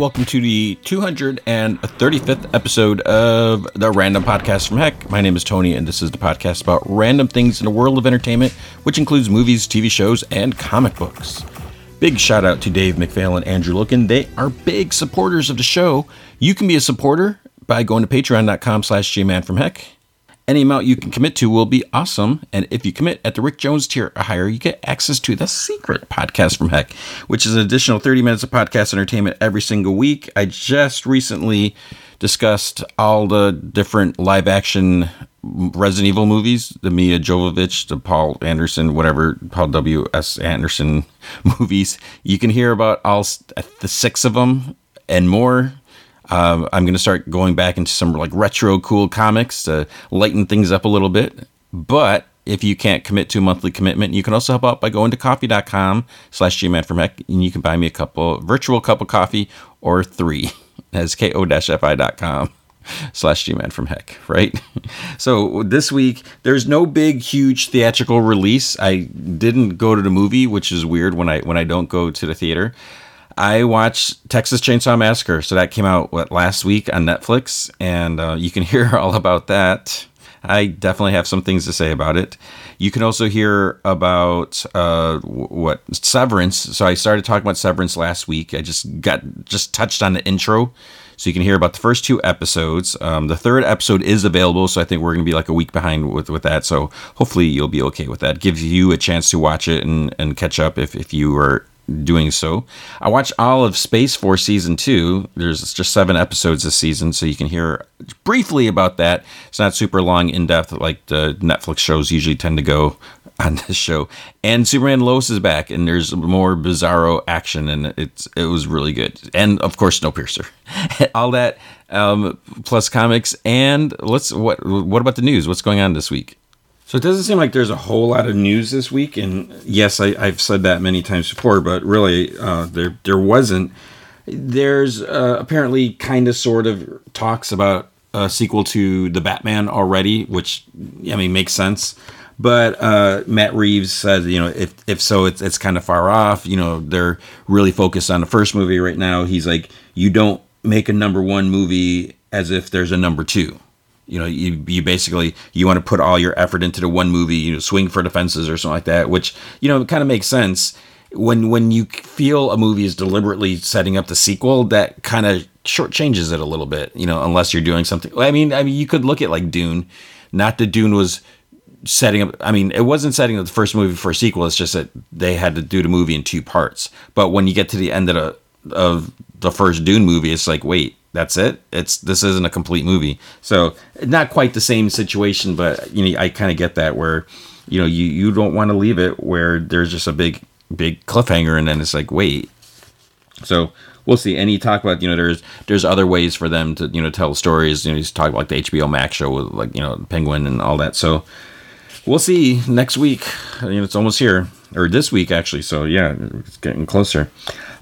welcome to the 235th episode of the Random Podcast from Heck. My name is Tony, and this is the podcast about random things in the world of entertainment, which includes movies, TV shows, and comic books. Big shout out to Dave McPhail and Andrew Loken. They are big supporters of the show. You can be a supporter by going to patreon.com slash gman from heck any amount you can commit to will be awesome. And if you commit at the Rick Jones tier or higher, you get access to the secret podcast from Heck, which is an additional 30 minutes of podcast entertainment every single week. I just recently discussed all the different live action Resident Evil movies, the Milla Jovovich, the Paul Anderson, whatever, Paul W.S. Anderson movies. You can hear about all the six of them and more uh, I'm going to start going back into some like retro cool comics to lighten things up a little bit. But if you can't commit to a monthly commitment, you can also help out by going to ko-fi.com slash heck and you can buy me a couple virtual cup of coffee or three. That's ko-fi.com slash gman from heck, right? so this week, there's no big, huge theatrical release. I didn't go to the movie, which is weird when I when I don't go to the theater. I watched Texas Chainsaw Massacre, so that came out what last week on Netflix, and uh, you can hear all about that. I definitely have some things to say about it. You can also hear about uh, what Severance. So I started talking about Severance last week. I just got just touched on the intro, so you can hear about the first two episodes. Um, the third episode is available, so I think we're going to be like a week behind with with that. So hopefully you'll be okay with that. Gives you a chance to watch it and and catch up if if you are doing so. I watched all of Space Force season two. There's just seven episodes this season, so you can hear briefly about that. It's not super long, in depth like the Netflix shows usually tend to go on this show. And Superman Lois is back, and there's more bizarro action, and it's it was really good. And of course, Snowpiercer. all that um, plus comics, and let's what what about the news? What's going on this week? So it doesn't seem like there's a whole lot of news this week, and yes, I, have said that many times before, but really, uh, there there wasn't. There's uh, apparently kind of sort of talks about a sequel to the Batman already, which I mean makes sense. But uh, Matt Reeves said, you know, if if so, it's it's kind of far off. You know, they're really focused on the first movie right now. He's like, you don't make a number one movie as if there's a number two you know you, you basically you want to put all your effort into the one movie you know swing for the fences or something like that which you know kind of makes sense. When when you feel a movie is deliberately setting up the sequel that kind of shortchanges it a little bit you know unless you're doing something i mean i mean you could look at like dune. Not that dune was setting up i mean it wasn't setting up the first movie for a sequel it's just that they had to do the movie in two parts. But when you get to the end of the of the first dune movie it's like wait that's it. It's this isn't a complete movie. So not quite the same situation, but you know I kind of get that where you know you you don't want to leave it where there's just a big big cliffhanger and then it's like wait. So we'll see. And he talked about you know there's there's other ways for them to you know tell stories. You know he's talking about like the HBO Max show with like you know Penguin and all that. So we'll see next week. You know it's almost here or this week actually. So yeah, it's getting closer.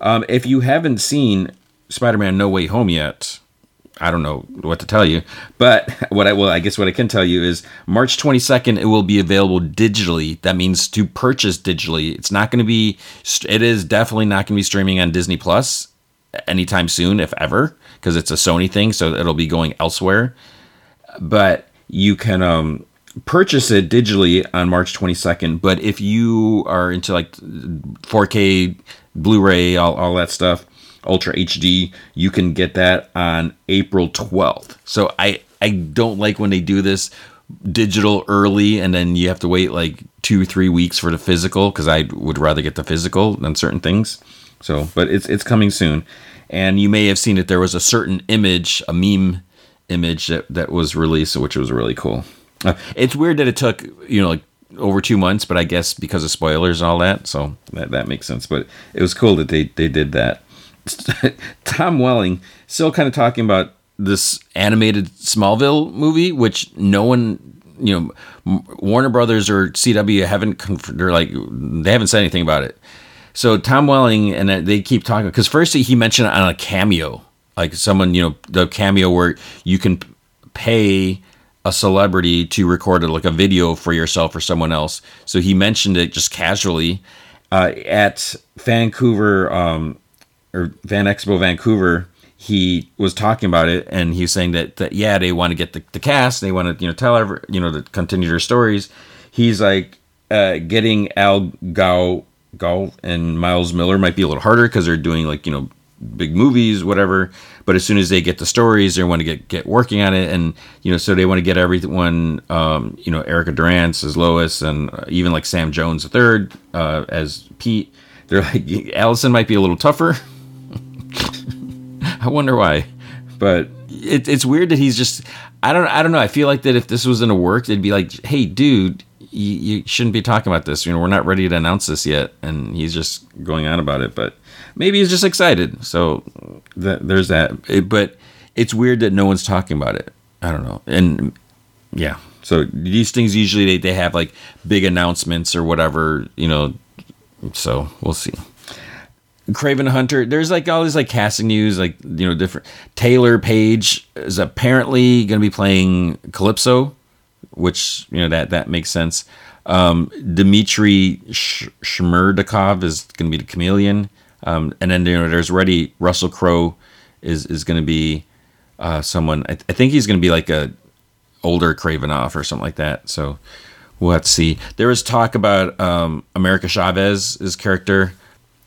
Um, if you haven't seen Spider-Man No Way Home yet. I don't know what to tell you, but what I well, I guess what I can tell you is March 22nd it will be available digitally. That means to purchase digitally. It's not going to be it is definitely not going to be streaming on Disney Plus anytime soon if ever because it's a Sony thing, so it'll be going elsewhere. But you can um purchase it digitally on March 22nd, but if you are into like 4K Blu-ray all, all that stuff, Ultra HD. You can get that on April 12th. So I I don't like when they do this digital early and then you have to wait like two three weeks for the physical because I would rather get the physical than certain things. So, but it's it's coming soon, and you may have seen that there was a certain image, a meme image that that was released, which was really cool. Uh, it's weird that it took you know like over two months, but I guess because of spoilers and all that, so that that makes sense. But it was cool that they they did that. Tom Welling still kind of talking about this animated Smallville movie, which no one, you know, Warner Brothers or CW haven't, they're like, they haven't said anything about it. So Tom Welling and they keep talking because first he mentioned on a cameo, like someone, you know, the cameo where you can pay a celebrity to record like a video for yourself or someone else. So he mentioned it just casually uh, at Vancouver um, or Fan Expo Vancouver, he was talking about it and he was saying that, that yeah they want to get the, the cast they want to you know tell every, you know to continue their stories. He's like uh, getting al Gough Gough and miles Millar might be a little harder because they're doing like you know big movies whatever but as soon as they get the stories they want to get get working on it and you know so they want to get everyone um, you know erica durance as lois and uh, even like sam jones third uh, as pete. They're like allison might be a little tougher I wonder why. But it, it's weird that he's just. I don't. I don't know. I feel like that if this was in a work, they'd be like, "Hey, dude, you, you shouldn't be talking about this. You know, we're not ready to announce this yet." And he's just going on about it. But maybe he's just excited. So that, there's that. It, but it's weird that no one's talking about it. I don't know. And yeah. So these things usually they, they have like big announcements or whatever, you know. So we'll see. Kraven Hunter. There's like all these like casting news, like you know, different. Taylor Paige is apparently going to be playing Calypso, which you know that that makes sense. Um, Dmitry Sh- is going to be the Chameleon, um, and then you know there's already Russell Crowe is is going to be uh, someone. I, th- I think he's going to be like a older Kravinoff or something like that. So to see. There was talk about um, America Chavez's character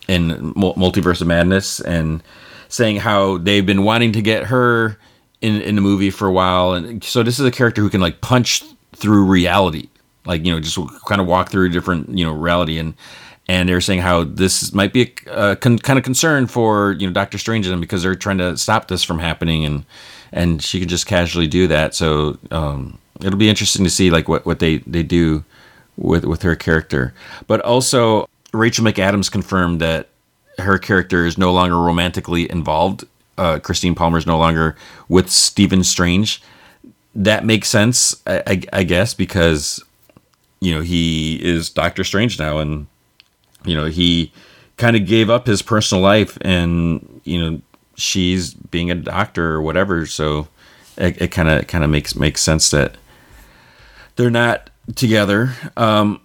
in Multiverse of Madness and saying how they've been wanting to get her in in the movie for a while, and so this is a character who can like punch through reality, like you know, just kind of walk through different you know reality and. And they're saying how this might be a, a con- kind of concern for you know Doctor Strange and because they're trying to stop this from happening, and and she could just casually do that. So um, it'll be interesting to see like what, what they, they do with with her character. But also Rachel McAdams confirmed that her character is no longer romantically involved. Uh, Christine Palmer is no longer with Stephen Strange. That makes sense, I, I, I guess, because you know he is Doctor Strange now, and you know he kind of gave up his personal life, and you know she's being a doctor or whatever. So it kind of kind of makes makes sense that they're not together. Um,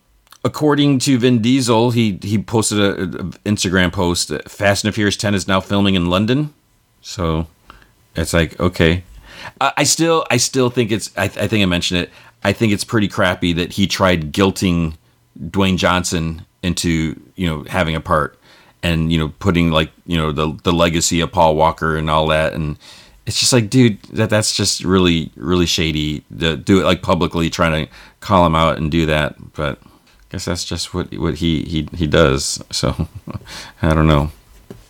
according to Vin Diesel, he he posted a, a, Instagram post. Fast and Furious 10 is now filming in London, so it's like okay. I, I still I still think it's I, I think I mentioned it. I think it's pretty crappy that he tried guilting Dwayne Johnson into you know having a part and you know putting like you know the the legacy of Paul Walker and all that and it's just like dude that that's just really really shady to do it like publicly trying to call him out and do that but guess that's just what what he he he does. So I don't know.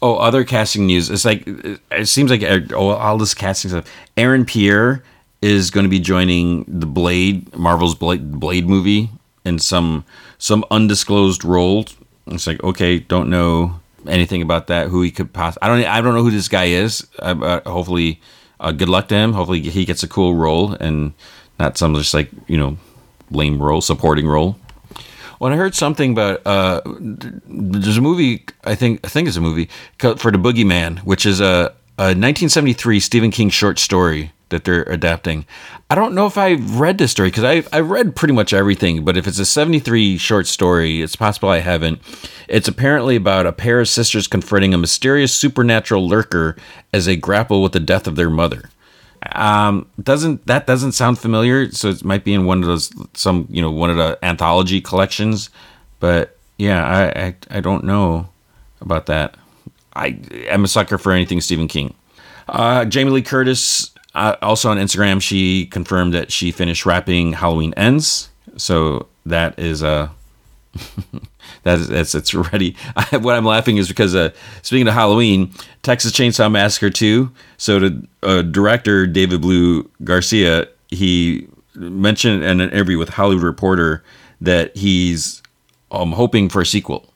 Oh, other casting news. It's like it seems like uh, all this casting stuff. Aaron Pierre is going to be joining the Blade Marvel's Blade, Blade movie in some some undisclosed role. It's like okay, don't know anything about that. Who he could possibly? I don't. I don't know who this guy is. Uh, hopefully, uh, good luck to him. Hopefully, he gets a cool role and not some just like you know lame role, supporting role. When I heard something about uh, there's a movie I think I think it's a movie for the Boogeyman, which is a, a 1973 Stephen King short story that they're adapting. I don't know if I've read this story because I I read pretty much everything, but if it's a 73 short story, it's possible I haven't. It's apparently about a pair of sisters confronting a mysterious supernatural lurker as they grapple with the death of their mother. Um, doesn't that doesn't sound familiar? So it might be in one of those some you know one of the anthology collections, but yeah, I I, I don't know about that. I am a sucker for anything Stephen King. Uh, Jamie Lee Curtis uh, also on Instagram she confirmed that she finished wrapping Halloween Ends, so that is a that's that's it's ready. I, what I'm laughing is because uh, speaking of Halloween, Texas Chainsaw Massacre 2. So the uh, director David Blue Garcia he mentioned in an interview with Hollywood Reporter that he's um, hoping for a sequel.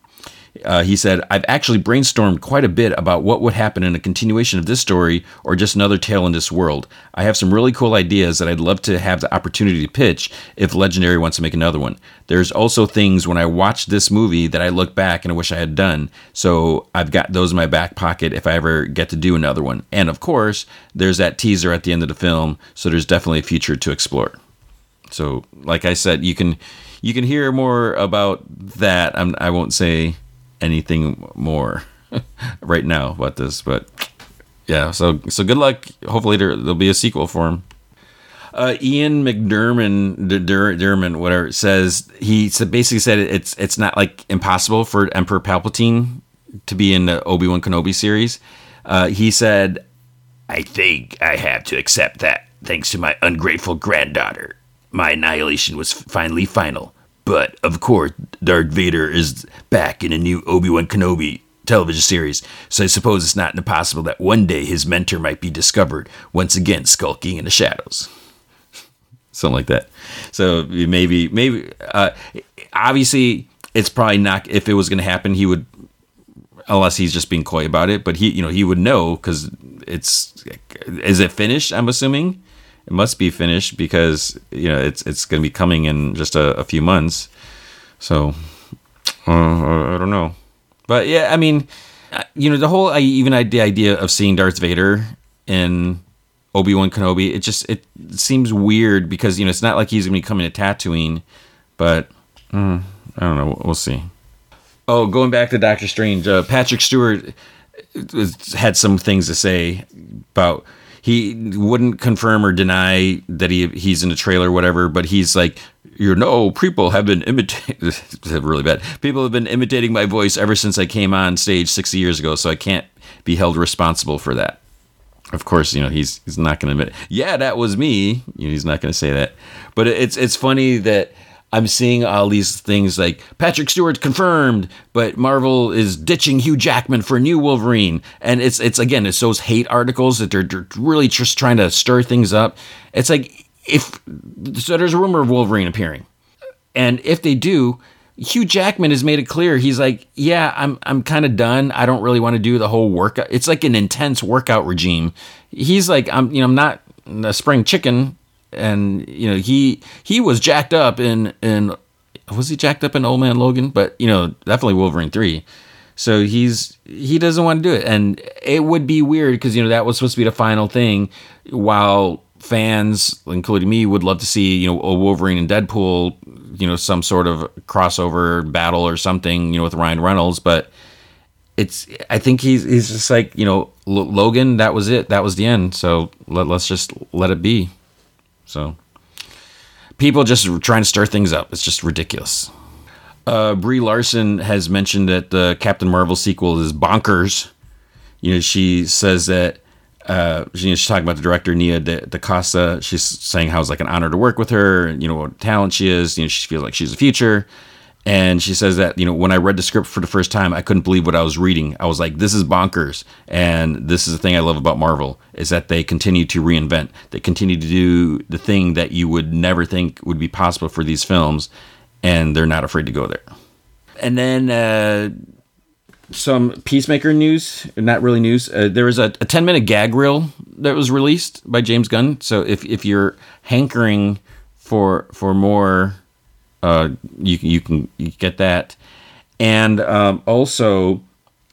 Uh, he said, I've actually brainstormed quite a bit about what would happen in a continuation of this story or just another tale in this world. I have some really cool ideas that I'd love to have the opportunity to pitch if Legendary wants to make another one. There's also things when I watch this movie that I look back and I wish I had done. So I've got those in my back pocket if I ever get to do another one. And of course, there's that teaser at the end of the film. So there's definitely a future to explore. So, like I said, you can you can hear more about that. I'm, I won't say anything more right now about this, but yeah. So so good luck. Hopefully there, there'll be a sequel for him. Uh, Ian McDermott, Derman, whatever, says he basically said it's it's not like impossible for Emperor Palpatine to be in the Obi Wan Kenobi series. Uh, he said, "I think I have to accept that, thanks to my ungrateful granddaughter. My annihilation was finally final. But of course, Darth Vader is back in a new Obi Wan Kenobi television series, so I suppose it's not impossible that one day his mentor might be discovered once again skulking in the shadows." something like that. So maybe, maybe, uh, obviously, it's probably not. If it was going to happen, he would, unless he's just being coy about it. But he, you know, he would know because it's. Is it finished? I'm assuming it must be finished because you know it's it's going to be coming in just a, a few months. So uh, I don't know, but yeah, I mean, uh, you know, the whole I, even the idea of seeing Darth Vader in Obi Wan Kenobi. It just it seems weird because you know it's not like he's gonna be coming to Tatooine, but mm, I don't know. We'll see. Oh, going back to Doctor Strange, uh, Patrick Stewart had some things to say about he wouldn't confirm or deny that he he's in a trailer or whatever, but he's like, you know, people have been imitating really bad. People have been imitating my voice ever since I came on stage 60 years ago, so I can't be held responsible for that of course, you know he's he's not going to admit, yeah, that was me. You know, he's not going to say that. But it's it's funny that I'm seeing all these things like Patrick Stewart confirmed, but Marvel is ditching Hugh Jackman for a new Wolverine, and it's it's again it's those hate articles that they're, they're really just trying to stir things up. It's like if so, there's a rumor of Wolverine appearing, and if they do, Hugh Jackman has made it clear. He's like, yeah, I'm I'm kind of done. I don't really want to do the whole workout. It's like an intense workout regime. He's like, I'm you know I'm not a spring chicken, and you know he he was jacked up in in was he jacked up in Old Man Logan, but you know definitely Wolverine three. So he's he doesn't want to do it, and it would be weird because you know that was supposed to be the final thing, while fans, including me, would love to see you know a Wolverine and Deadpool, you know, some sort of crossover battle or something, you know, with Ryan Reynolds. But it's I think he's he's just like you know Logan. That was it. That was the end. So let, let's just let it be. So people just trying to stir things up. It's just ridiculous. Uh, Brie Larson has mentioned that the Captain Marvel sequel is bonkers. You know, she says that uh, she, she's talking about the director Nia DaCosta. She's saying how it's like an honor to work with her, and you know what talent she is. You know, she feels like she's a future. And she says that you know when I read the script for the first time, I couldn't believe what I was reading. I was like, "This is bonkers." And this is the thing I love about Marvel is that they continue to reinvent. They continue to do the thing that you would never think would be possible for these films, and they're not afraid to go there. And then uh, some Peacemaker news, not really news. Uh, there was a, a 10 minute gag reel that was released by James Gunn. So if, if you're hankering for for more, uh, you, you can you get that. And um, also,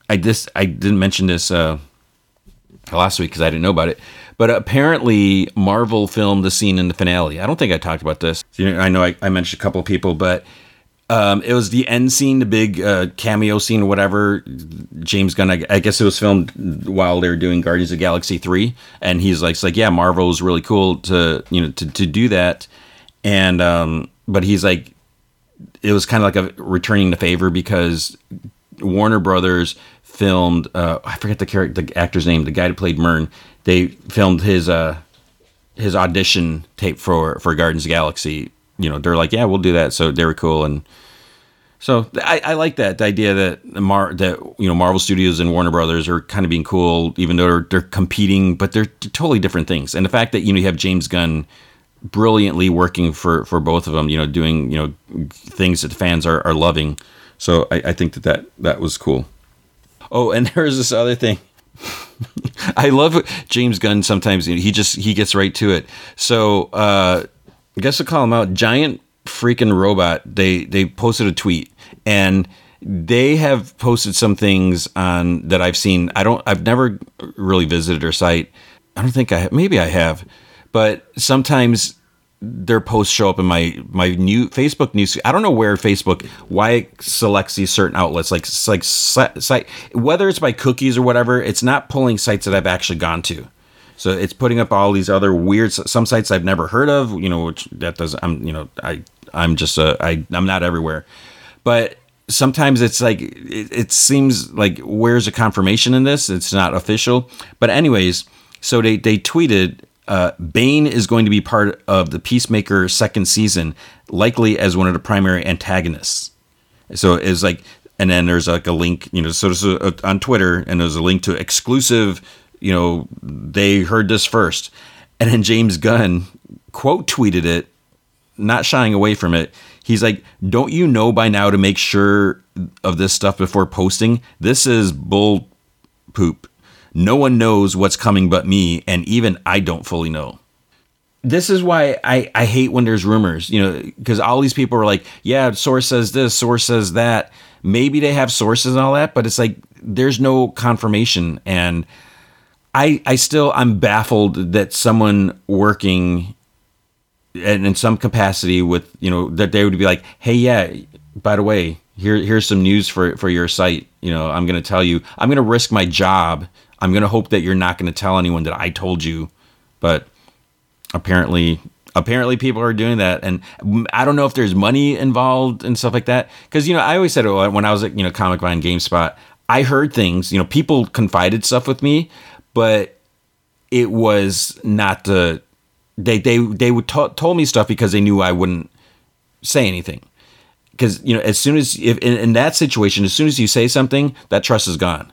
I this I didn't mention this uh, last week because I didn't know about it. But apparently, Marvel filmed the scene in the finale. I don't think I talked about this. I know I, I mentioned a couple of people, but um, it was the end scene, the big uh, cameo scene, or whatever. James Gunn, I, I, guess it was filmed while they were doing Guardians of Galaxy three, and he's like, it's like, yeah, Marvel was really cool to you know to, to do that, and um, but he's like, it was kind of like a returning the favor because Warner Brothers filmed, uh, I forget the character, the actor's name, the guy who played Murn. They filmed his uh, his audition tape for for Guardians of Galaxy. You know they're like yeah we'll do that. So they were cool. And so I, I like that the idea that Mar that you know Marvel Studios and Warner Brothers are kind of being cool even though they're, they're competing but they're totally different things. And the fact that you know you have James Gunn brilliantly working for for both of them you know doing you know things that fans are, are loving so I, I think that, that that was cool oh and there's this other thing I love James Gunn sometimes he just he gets right to it so uh I guess to call him out, giant freaking robot. They they posted a tweet and they have posted some things on that I've seen. I don't. I've never really visited their site. I don't think I. Maybe I have, but sometimes their posts show up in my my new Facebook news. I don't know where Facebook why it selects these certain outlets like like site whether it's by cookies or whatever. It's not pulling sites that I've actually gone to. So it's putting up all these other weird some sites I've never heard of. You know, which that does I'm you know I I'm just a I I'm not everywhere, but sometimes it's like it, it seems like where's a confirmation in this? It's not official. But anyways, so they they tweeted uh, Bane is going to be part of the Peacemaker second season, likely as one of the primary antagonists. So it's like, and then there's like a link, you know, so this a, on Twitter, and there's a link to exclusive, you know, they heard this first. And then James Gunn quote tweeted it, not shying away from it. He's like, Don't you know by now to make sure of this stuff before posting? This is bull poop. No one knows what's coming but me, and even I don't fully know. This is why I, I hate when there's rumors, you know, because all these people are like, yeah, source says this, source says that. Maybe they have sources and all that, but it's like there's no confirmation. And I I still I'm baffled that someone working and in some capacity with you know that they would be like, hey, yeah, by the way, here here's some news for for your site. You know, I'm going to tell you, I'm going to risk my job I'm to hope that you're not to tell anyone that I told you, but apparently apparently people are doing that. And i don't know if there's money involved and stuff like that because you know i always said oh, when i was at you know comic vine gamespot i heard things you know people confided stuff with me but it was not the they they they would t- told me stuff because they knew i wouldn't say anything. Because you know as soon as if in, in that situation as soon as you say something that trust is gone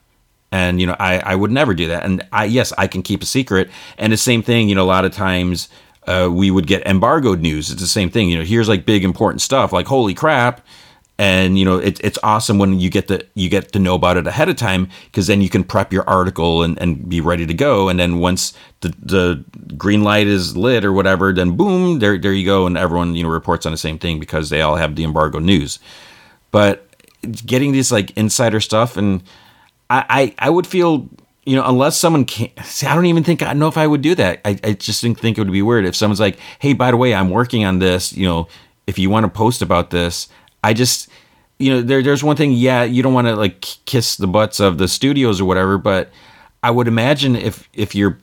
and you know I, I would never do that. And i yes i can keep a secret. And the same thing you know a lot of times uh, we would get embargoed news. It's the same thing you know here's like big important stuff like holy crap. And you know it, it's awesome when you get to you get to know about it ahead of time because then you can prep your article and, and be ready to go. And then once the, the green light is lit or whatever then boom there there you go. And everyone you know reports on the same thing because they all have the embargo news. But getting these like insider stuff and I, I, I would feel you know, unless someone can see, I don't even think I know if I would do that. I, I just didn't think it would be weird if someone's like, hey, by the way, I'm working on this. You know, if you want to post about this, I just, you know, there, there's one thing. Yeah, you don't want to like kiss the butts of the studios or whatever, but I would imagine if if you're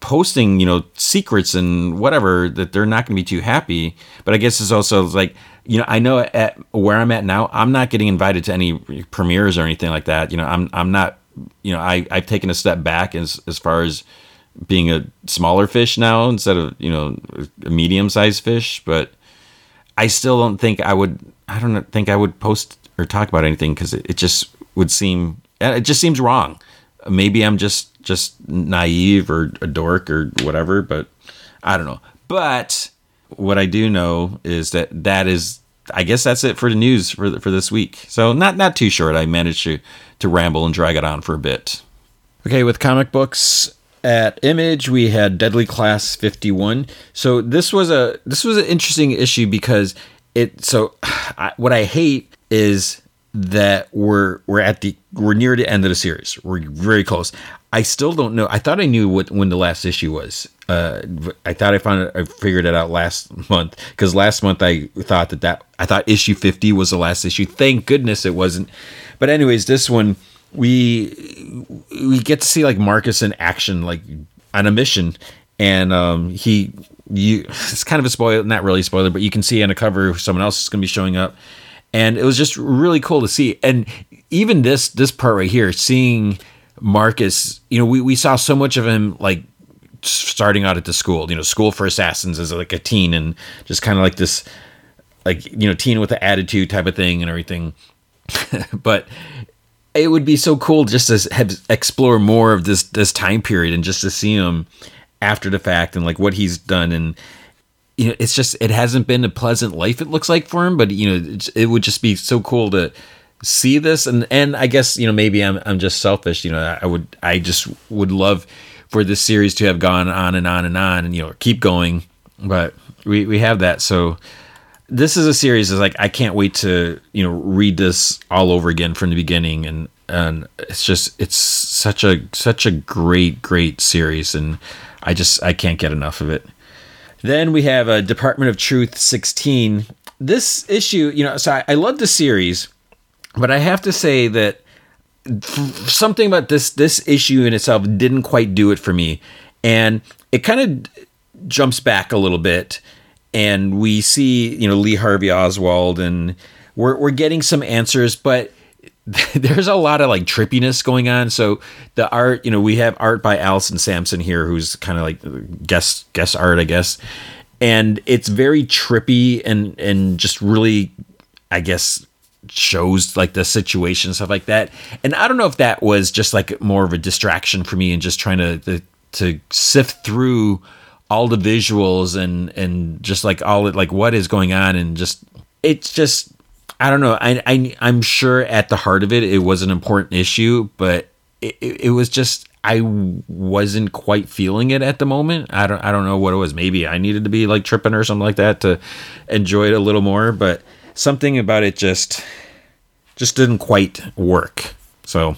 posting, you know, secrets and whatever, that they're not going to be too happy. But I guess it's also like, you know, I know at where I'm at now, I'm not getting invited to any premieres or anything like that. You know, I'm I'm not, you know, I I've taken a step back as as far as being a smaller fish now instead of you know a medium sized fish. But I still don't think I would. I don't think I would post or talk about anything because it, it just would seem. It just seems wrong. Maybe I'm just just naive or a dork or whatever, but I don't know. But what I do know is that that is I guess that's it for the news for for this week. So not not too short. I managed to to ramble and drag it on for a bit. Okay, with comic books at Image, we had Deadly Class 51. So this was a this was an interesting issue because it so I, what I hate is that we're we're at the we're near the end of the series. We're very close. I still don't know. I thought I knew what when the last issue was. Uh, I thought I found it, I figured it out last month because last month I thought that that I thought issue fifty was the last issue. Thank goodness it wasn't. But anyways, this one we we get to see like Marcus in action, like on a mission, and um, he you it's kind of a spoiler, not really a spoiler, but you can see on a cover someone else is going to be showing up and it was just really cool to see. And even this this part right here, seeing Marcus, you know, we we saw so much of him like starting out at the school, you know, school for assassins as like a teen, and just kind of like this, like you know, teen with the attitude type of thing and everything. but it would be so cool just to explore more of this this time period and just to see him after the fact and like what he's done and you know, it's just it hasn't been a pleasant life. It looks like for him, but you know, it would just be so cool to see this. And and I guess you know maybe I'm I'm just selfish. You know, I would I just would love for this series to have gone on and on and on, and you know, keep going. But we we have that so. This is a series is like I can't wait to you know read this all over again from the beginning and and it's just it's such a such a great great series and I just I can't get enough of it. Then we have a Department of Truth 16. This issue, you know, so I, I love the series, but I have to say that something about this this issue in itself didn't quite do it for me, and it kind of jumps back a little bit, and we see you know Lee Harvey Oswald, and we're we're getting some answers, but there's a lot of like trippiness going on. So the art, you know, we have art by Alison Sampson here, who's kind of like guest guest art, I guess, and it's very trippy and and just really, I guess, shows like the situation stuff like that. And I don't know if that was just like more of a distraction for me and just trying to to, to sift through all the visuals and and just like all it like what is going on and just it's just I don't know. I, I I'm sure at the heart of it, it was an important issue, but it, it, it was just I wasn't quite feeling it at the moment. I don't I don't know what it was. Maybe I needed to be like tripping or something like that to enjoy it a little more, but something about it just just didn't quite work. So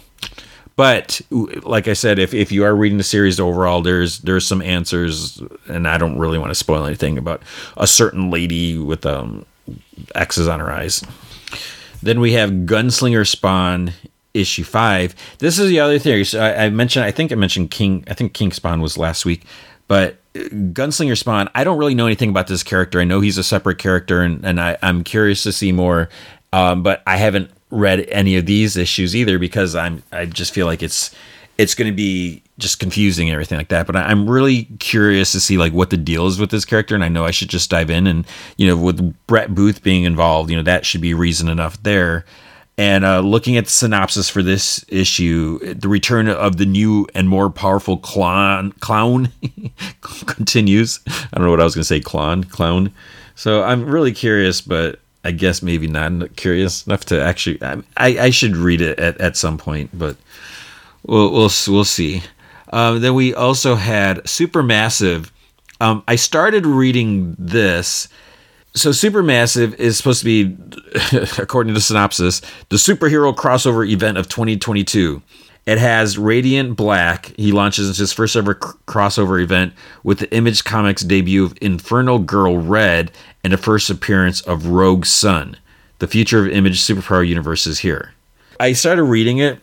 but like I said, if, if you are reading the series overall, there's there's some answers, and I don't really want to spoil anything about a certain lady with um X's on her eyes. Then we have Gunslinger Spawn issue five. This is the other theory. So I, I, mentioned, I think I mentioned King. I think King Spawn was last week, but Gunslinger Spawn. I don't really know anything about this character. I know he's a separate character, and and I, I'm curious to see more. Um, but I haven't read any of these issues either because I'm I just feel like it's it's going to be just confusing and everything like that. But I'm really curious to see like what the deal is with this character, and I know I should just dive in. And you know, with Brett Booth being involved, you know that should be reason enough there. And uh, looking at the synopsis for this issue, the return of the new and more powerful clown clown continues. I don't know what I was going to say, clown clown. So I'm really curious, but I guess maybe not curious enough to actually. I, I should read it at, at some point, but we'll we'll, we'll see. Um, then we also had Supermassive. Um, I started reading this. So Supermassive is supposed to be, according to the synopsis, the superhero crossover event of 2022. It has Radiant Black. He launches his first ever crossover event with the Image Comics debut of Inferno Girl Red and the first appearance of Rogue Sun. The future of Image superpower universe is here. I started reading it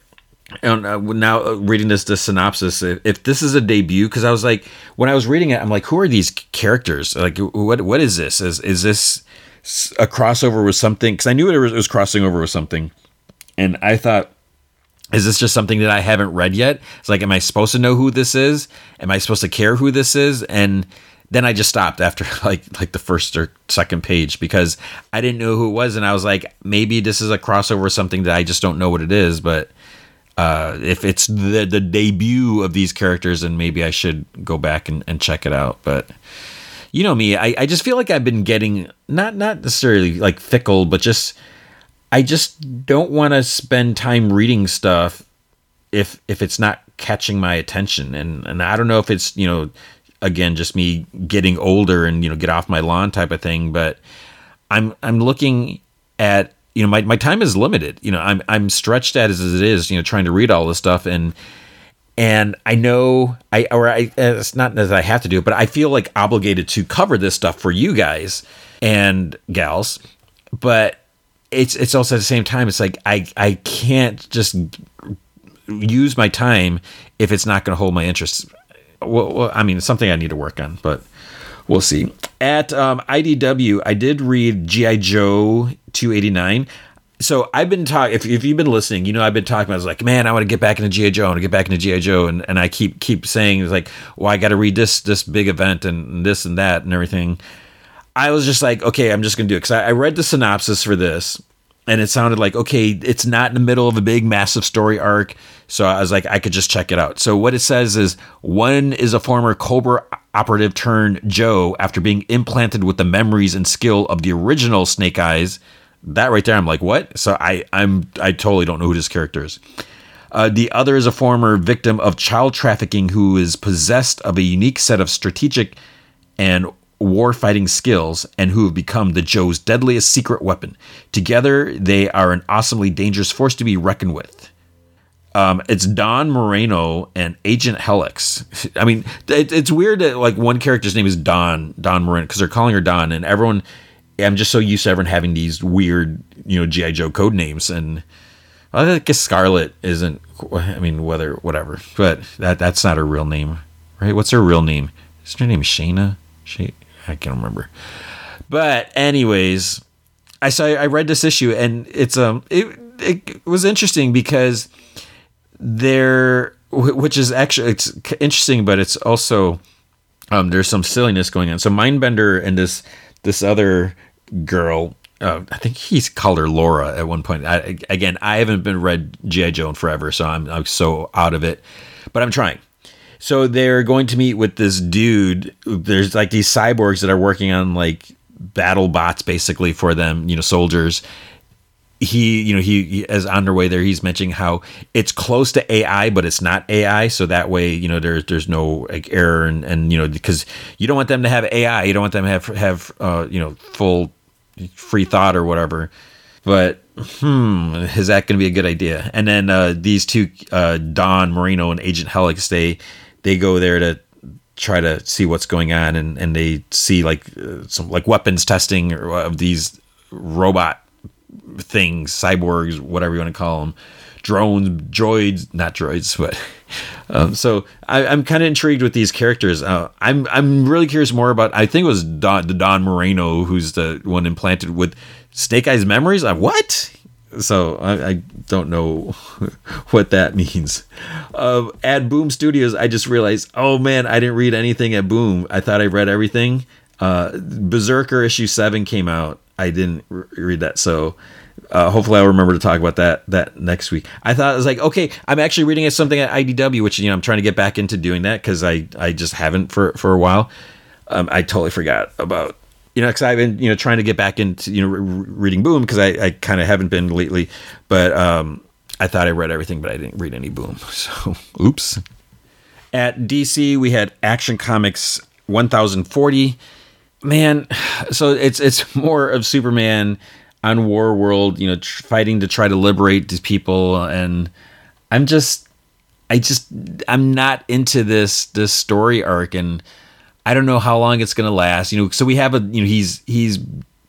and uh, now uh, reading this the synopsis if, if, this is a debut because i was like when i was reading it i'm like who are these characters? Like what what is this? Is is this a crossover with something? Because i knew it was, it was crossing over with something. And i thought is this just something that i haven't read yet? It's like am i supposed to know who this is? Am i supposed to care who this is? And then i just stopped after like like the first or second page because i didn't know who it was. And i was like maybe this is a crossover something that i just don't know what it is but uh, if it's the the debut of these characters, and maybe I should go back and, and check it out. But you know me, I, I just feel like I've been getting not not necessarily like fickle, but just I just don't want to spend time reading stuff if if it's not catching my attention. And and I don't know if it's you know again just me getting older and you know get off my lawn type of thing, but I'm I'm looking at you know my, my time is limited. You know i'm i'm stretched out as it is you know trying to read all this stuff. And and i know i or i it's not that i have to do it but i feel like obligated to cover this stuff for you guys and gals. But it's it's also at the same time it's like i i can't just use my time if it's not going to hold my interest well, well i mean it's something i need to work on but we'll see. At um, IDW, I did read GI Joe 289. So I've been talking. If, if you've been listening, you know I've been talking. I was like, man, I want to get back into GI Joe. I want to get back into GI Joe, and, and I keep keep saying it's like, well, I got to read this this big event and this and that and everything. I was just like, okay, I'm just gonna do it because I, I read the synopsis for this, and it sounded like okay, it's not in the middle of a big massive story arc. So I was like, I could just check it out. So what it says is one is a former Cobra operative turned Joe after being implanted with the memories and skill of the original Snake Eyes. That right there, I'm like, what? So I, I'm, I totally don't know who this character is. Uh, the other is a former victim of child trafficking who is possessed of a unique set of strategic and war fighting skills and who have become the Joe's deadliest secret weapon. Together, they are an awesomely dangerous force to be reckoned with. Um, it's Dawn Moreno and Agent Helix. I mean, it, it's weird that like one character's name is Dawn Dawn Moreno because they're calling her Dawn, and everyone. I'm just so used to everyone having these weird, you know, GI Joe code names, and I guess Scarlett isn't. I mean, whether whatever, but that that's not her real name, right? What's her real name? Is her name Shayna? Shay? I can't remember. But anyways, I saw I read this issue and it's um it it was interesting because there which is actually it's interesting but it's also um there's some silliness going on. So Mindbender and this this other girl uh, I think he's called her Laura at one point. I, again, I haven't been read GI Joe in forever, so I'm, I'm so out of it, but I'm trying. So they're going to meet with this dude. There's like these cyborgs that are working on like battle bots basically for them, you know, soldiers. He, you know, he, he as on their way there, he's mentioning how it's close to AI, but it's not AI. So that way, you know, there's there's no like error and and you know because you don't want them to have AI, you don't want them to have have uh, you know full free thought or whatever. But hmm, is that going to be a good idea? And then uh, these two, uh, Dawn Moreno and Agent Helix, they they go there to try to see what's going on and, and they see like uh, some like weapons testing of these robot things cyborgs whatever you want to call them drones droids not droids but um, so I, am kind of intrigued with these characters uh, i'm i'm really curious more about i think it was Dawn, Dawn moreno who's the one implanted with snake eyes memories uh, what so I, I, don't know what that means. Uh, at Boom Studios, I just realized, oh man, I didn't read anything at Boom. I thought I read everything. Uh, Berserker issue seven came out. I didn't re- read that, so uh, hopefully I'll remember to talk about that that next week. I thought I was like, okay, I'm actually reading something at IDW, which you know I'm trying to get back into doing that because I I just haven't for for a while. Um, I totally forgot about you know, because I've been you know trying to get back into you know re- reading Boom because I, I kind of haven't been lately, but um, I thought I read everything, but I didn't read any Boom. So, oops. At DC, we had Action Comics 1040. Man, so it's it's more of Superman on War World, you know, tr- fighting to try to liberate these people, and I'm just, I just, I'm not into this this story arc. And I don't know how long it's going to last. You know, so we have a you know he's he's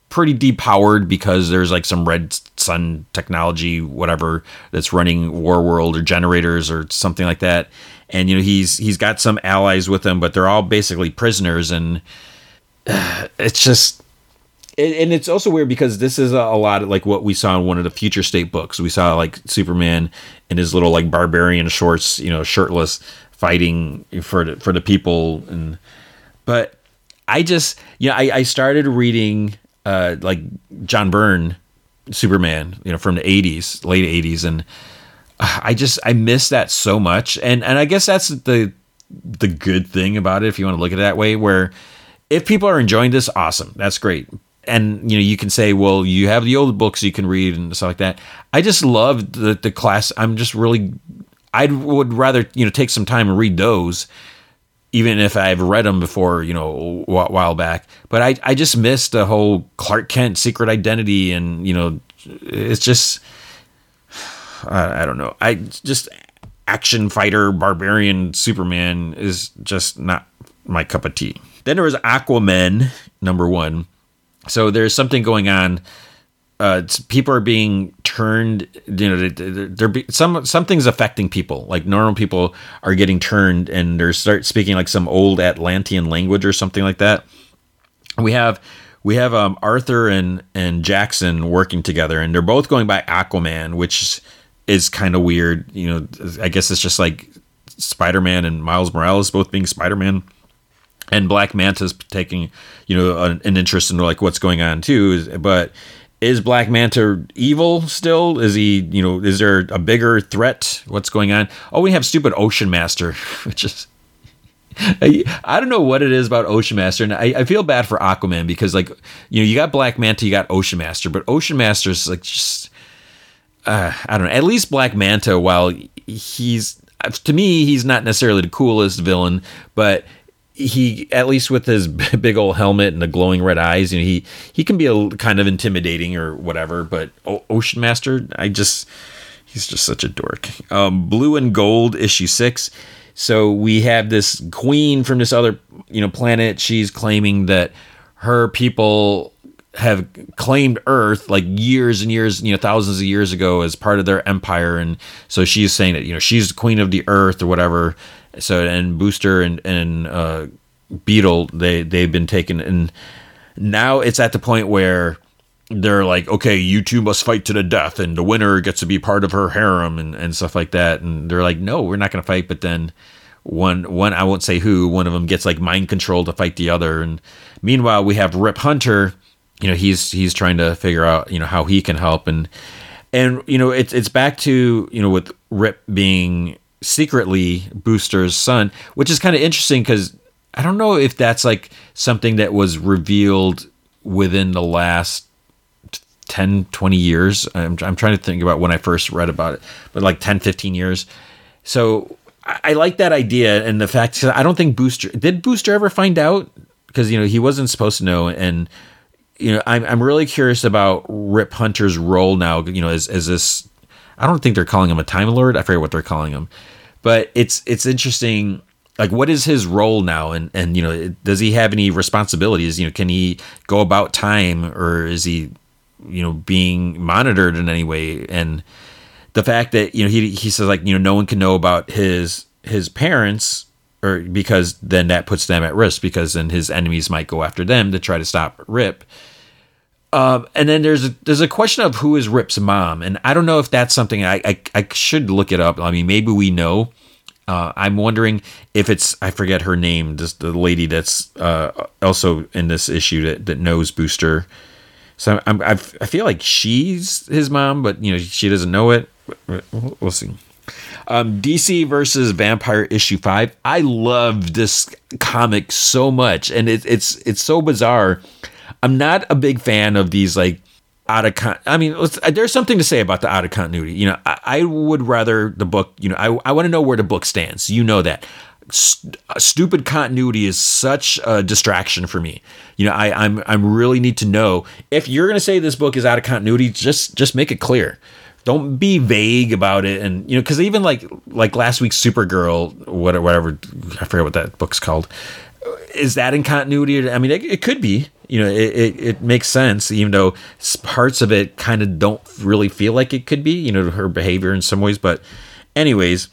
pretty depowered because there's like some red sun technology whatever that's running war world or generators or something like that. And you know he's he's got some allies with him but they're all basically prisoners. And uh, it's just and it's also weird because this is a lot of like what we saw in one of the future state books we saw like superman in his little like barbarian shorts you know shirtless fighting for the, for the people and but I just, you know, I, I started reading uh, like John Byrne, Superman, you know, from the 80s, late 80s. And I just, I miss that so much. And, and I guess that's the, the good thing about it, if you want to look at it that way, where if people are enjoying this, awesome. That's great. And you know, you can say, well, you have the old books you can read and stuff like that. I just love the the class. I'm just really, I would rather you know take some time and read those even if I've read them before, you know, a while back. But I, I just missed the whole Clark Kent secret identity, and you know, it's just, I, I don't know. I just action fighter barbarian Superman is just not my cup of tea. Then there was Aquaman number one. So there's something going on uh, people are being turned. You know, they're, they're be, some something's affecting people. Like normal people are getting turned, and they're start speaking like some old Atlantean language or something like that. We have we have um, Arthur and and Jackson working together, and they're both going by Aquaman, which is kind of weird. You know, I guess it's just like Spider Man and Miles Morales both being Spider Man and Black Manta's taking, you know, an, an, interest in like what's going on too. But is Black Manta evil still? Is he, you know, is there a bigger threat? What's going on? Oh, we have stupid Ocean Master, which is. I, don't know what it is about Ocean Master, and I, I, feel bad for Aquaman because, like, you know, you got Black Manta, you got Ocean Master, but Ocean Master is like just, uh, I don't know. At least Black Manta, while he's to me, he's not necessarily the coolest villain, but he at least with his big old helmet and the glowing red eyes, you know, he he can be a kind of intimidating or whatever. But o- Ocean Master, I just He's just such a dork. Um, Blue and Gold issue six. So we have this queen from this other, you know, planet. She's claiming that her people have claimed Earth like years and years, you know, thousands of years ago as part of their empire, and so she's saying that you know she's the queen of the Earth or whatever. So and Booster and and uh, Beetle they they've been taken, and now it's at the point where they're like, okay, you two must fight to the death, and the winner gets to be part of her harem and, and stuff like that. And they're like, no, we're not going to fight. But then one, one, I won't say who, one of them gets like mind control to fight the other. And meanwhile, we have Rip Hunter. You know, he's he's trying to figure out you know how he can help, and and you know it's it's back to you know with Rip being secretly Booster's son, which is kind of interesting because I don't know if that's like something that was revealed within the last 10 20 years. I'm, I'm trying to think about when i first read about it but like 10 15 years. So i, I like that idea and the fact that i don't think booster did booster ever find out? Because you know he wasn't supposed to know and you know i'm, I'm really curious about rip hunter's role now you know as, as this i don't think they're calling him a time lord. I forget what they're calling him. But it's it's interesting like what is his role now? And and you know does he have any responsibilities? You know can he go about time or is he you know being monitored in any way? And the fact that you know he he says like you know no one can know about his his parents or because then that puts them at risk because then his enemies might go after them to try to stop Rip. Um, and then there's a, there's a question of who is Rip's mom, and I don't know if that's something I, I, I should look it up. I mean, maybe we know. Uh, I'm wondering if it's I forget her name, just the lady that's uh, also in this issue that, that knows Booster. So I'm, i I feel like she's his mom, but you know she doesn't know it. We'll see. Um, DC versus Vampire issue five. I love this comic so much, and it, it's it's so bizarre. I'm not a big fan of these like out of con. I mean, there's something to say about the out of continuity. You know, I, I would rather the book. You know, I I want to know where the book stands. You know that st- uh, stupid continuity is such a distraction for me. You know, I I'm I'm really need to know if you're going to say this book is out of continuity, just just make it clear. Don't be vague about it, and you know, because even like like last week's Supergirl, whatever, whatever, I forget what that book's called. Uh, is that in continuity? I mean, it, it could be. You know, it, it, it makes sense, even though parts of it kind of don't really feel like it could be. You know, her behavior in some ways, but anyways,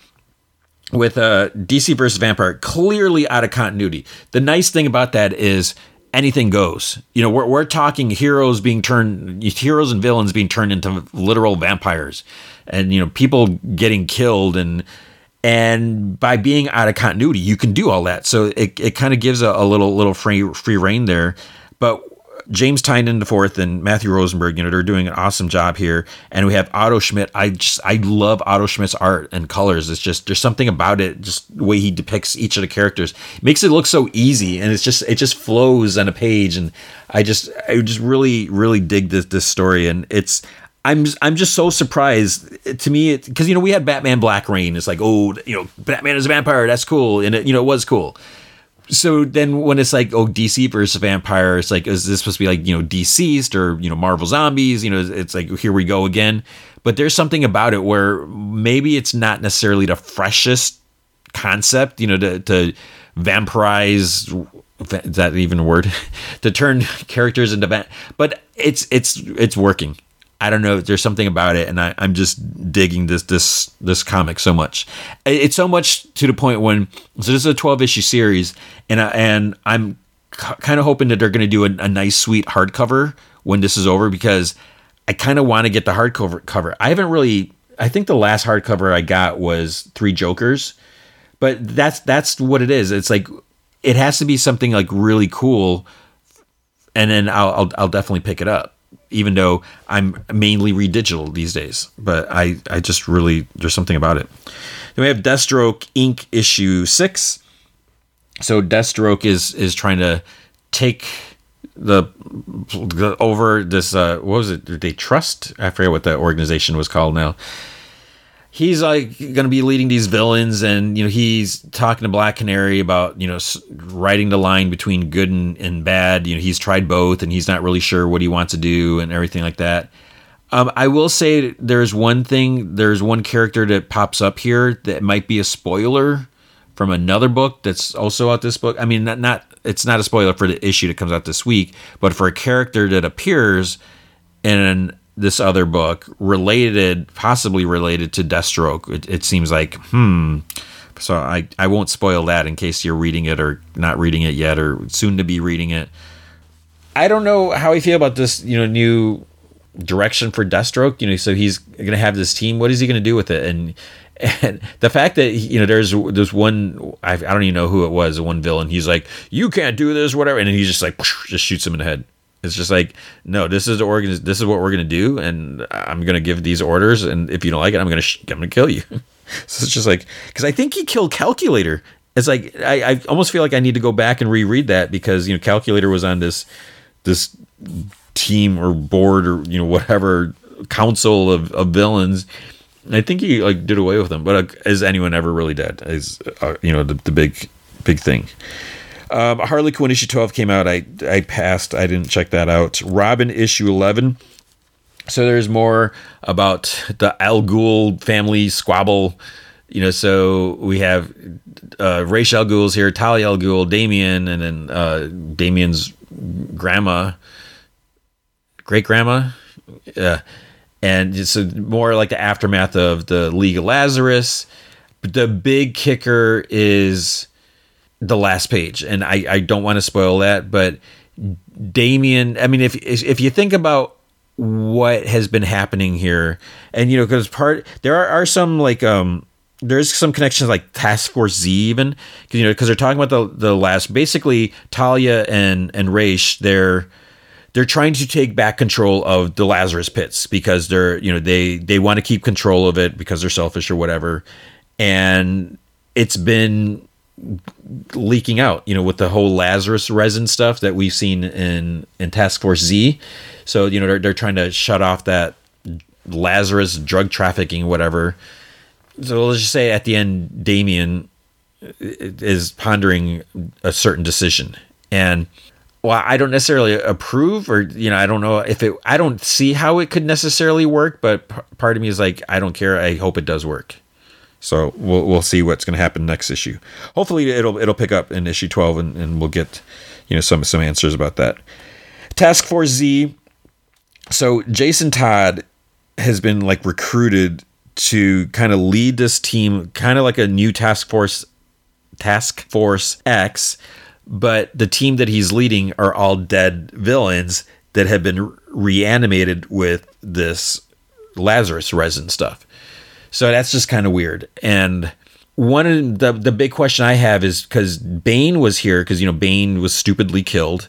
with uh, DC versus Vampire, clearly out of continuity. The nice thing about that is anything goes. You know, we're, we're talking heroes being turned, heroes and villains being turned into literal vampires, and you know, people getting killed, and and by being out of continuity, you can do all that. So it, it kind of gives a, a little little free free reign there. But James the fourth and Matthew Rosenberg, you know, they're doing an awesome job here. And we have Otto Schmidt. I just I love Otto Schmidt's art and colors. It's just there's something about it, just the way he depicts each of the characters. It makes it look so easy and it's just it just flows on a page. And I just I just really, really dig this this story. And it's I'm I'm just so surprised. To me, because you know we had Batman Black Rain. It's like oh you know Batman is a vampire. That's cool, and it you know it was cool so then when it's like oh DC versus vampire, it's like is this supposed to be like you know DCeased or you know Marvel zombies? You know, it's like here we go again. But there's something about it where maybe it's not necessarily the freshest concept, you know, to, to vampirize. Is that even a word? to turn characters into, va- but it's it's it's working. I don't know. There's something about it, and I, am just digging this this this comic so much. It's so much to the point when so this is a 12 issue series, and I, and I'm c- kind of hoping that they're going to do a, a, nice, sweet hardcover when this is over because I kind of want to get the hardcover cover. I haven't really. I think the last hardcover I got was Three Jokers, but that's that's what it is. It's like it has to be something like really cool, and then I'll, I'll, I'll definitely pick it up even though I'm mainly read digital these days. But I, I just really, there's something about it. Then we have Deathstroke Inc. issue six. So Deathstroke is is trying to take the, the over this uh what was it Did they trust i forget what the organization was called now he's like going to be leading these villains and you know he's talking to black canary about you know writing the line between good and, and bad you know he's tried both and he's not really sure what he wants to do and everything like that Um, I will say there's one thing, there's one character that pops up here that might be a spoiler from another book that's also out this book. I mean, not, not it's not a spoiler for the issue that comes out this week, but for a character that appears in this other book related, possibly related to Deathstroke. It, it seems like, hmm. So I, I won't spoil that in case you're reading it or not reading it yet or soon to be reading it. I don't know how I feel about this, you know, new direction for Deathstroke. You know, so he's going to have this team. What is he going to do with it? And and the fact that you know there's there's one I, I don't even know who it was one villain he's like you can't do this whatever and he's just like just shoots him in the head it's just like no this is the organ this is what we're gonna do and I'm gonna give these orders and if you don't like it I'm gonna sh- I'm gonna kill you so it's just like because I think he killed Calculator it's like I, I almost feel like I need to go back and reread that because you know Calculator was on this this team or board or you know whatever council of, of villains I think he like did away with them, but uh, is anyone ever really dead? Is uh, you know the, the big big thing. Um, Harley Quinn issue twelve came out. I I passed. I didn't check that out. Robin issue eleven. So there's more about the Al Ghul family squabble. You know, so we have uh, Ra's al Ghul's here, Talia al Ghul, Damian, and then uh, Damian's grandma, great grandma. And it's more like the aftermath of the League of Lazarus. But the big kicker is the last page, and I, I don't want to spoil that, but Damian. I mean, if if you think about what has been happening here, and you know, because part there are, are some like um there's some connections like Task Force Z even because you know because they're talking about the the last basically Talia and and Ra's they're they're trying to take back control of the Lazarus pits because they're you know they they want to keep control of it because they're selfish or whatever, and it's been leaking out you know with the whole Lazarus resin stuff that we've seen in in Task Force Z. So you know they're they're trying to shut off that Lazarus drug trafficking whatever. So let's just say at the end, Damian uh, is pondering a certain decision and well, I don't necessarily approve, or you know, I don't know if it. I don't see how it could necessarily work, but p- part of me is like, I don't care. I hope it does work. So we'll we'll see what's going to happen next issue. Hopefully, it'll it'll pick up in issue twelve, and, and we'll get you know some some answers about that. Task Force Z. So Jason Todd has been like recruited to kind of lead this team, kind of like a new Task Force Task Force X but the team that he's leading are all dead villains that have been reanimated with this Lazarus resin stuff. So that's just kind of weird. And one of the the big question I have is because Bane was here because you know Bane was stupidly killed,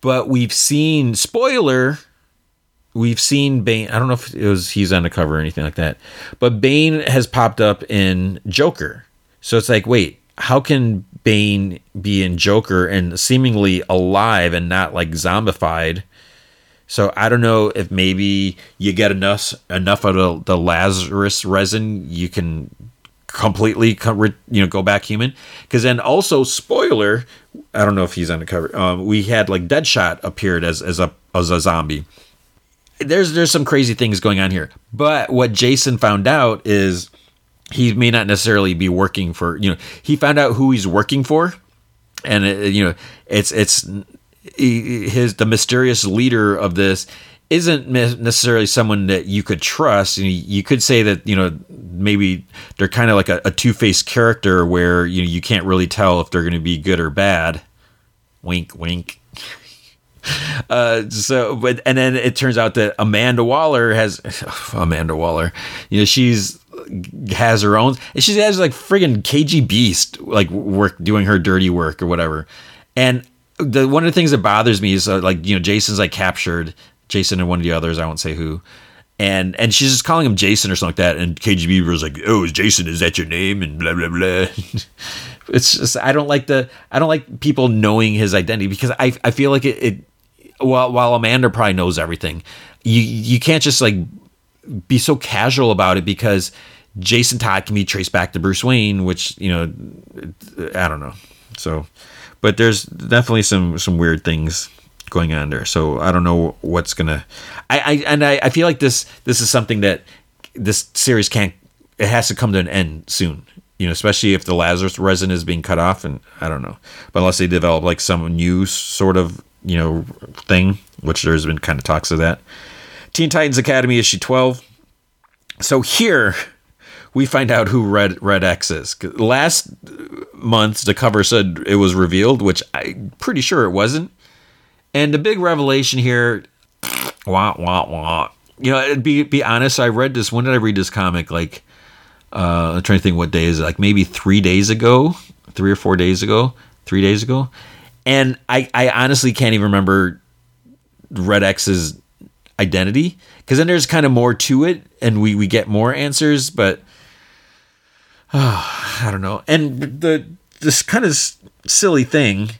but we've seen spoiler. We've seen Bane. I don't know if it was he's on the cover or anything like that, but Bane has popped up in Joker. So it's like, wait, how can Bane be in Joker and seemingly alive and not like zombified? So I don't know if maybe you get enough enough of the, the Lazarus resin, you can completely you know go back human. Because then also spoiler, I don't know if he's on the cover. Um, we had like Deadshot appeared as as a as a zombie. There's there's some crazy things going on here. But what Jason found out is he may not necessarily be working for you know he found out who he's working for and it, you know it's it's his the mysterious leader of this isn't necessarily someone that you could trust you could say that you know maybe they're kind of like a, a two-faced character where you know you can't really tell if they're going to be good or bad wink wink uh, so but and then it turns out that Amanda Waller has Amanda Waller you know she's has her own. She has like friggin' KGBeast like work doing her dirty work or whatever. And the one of the things that bothers me is uh, like you know Jason's like captured Jason and one of the others. I won't say who. And and she's just calling him Jason or something like that. And KGB was like, "Oh, is Jason? Is that your name?" And blah blah blah. it's just I don't like the I don't like people knowing his identity because I I feel like it, it while while Amanda probably knows everything, you you can't just like be so casual about it because Jason Todd can be traced back to Bruce Wayne, which you know, I don't know. So, but there's definitely some some weird things going on there. So I don't know what's gonna. I, I and I, I feel like this this is something that this series can't. It has to come to an end soon. You know, especially if the Lazarus resin is being cut off, and I don't know. But unless they develop like some new sort of you know thing, which there's been kind of talks of that. Teen Titans Academy issue twelve. So here we find out who Red Red X is. Last month, the cover said it was revealed, which I'm pretty sure it wasn't. And the big revelation here, wah wah wah. You know, be be honest. I read this. When did I read this comic? Like, uh, I'm trying to think what day is it? Like maybe three days ago, three or four days ago, three days ago. And I I honestly can't even remember Red X's identity because then there's kind of more to it, and we we get more answers, but. Oh, I don't know. And the this kind of silly thing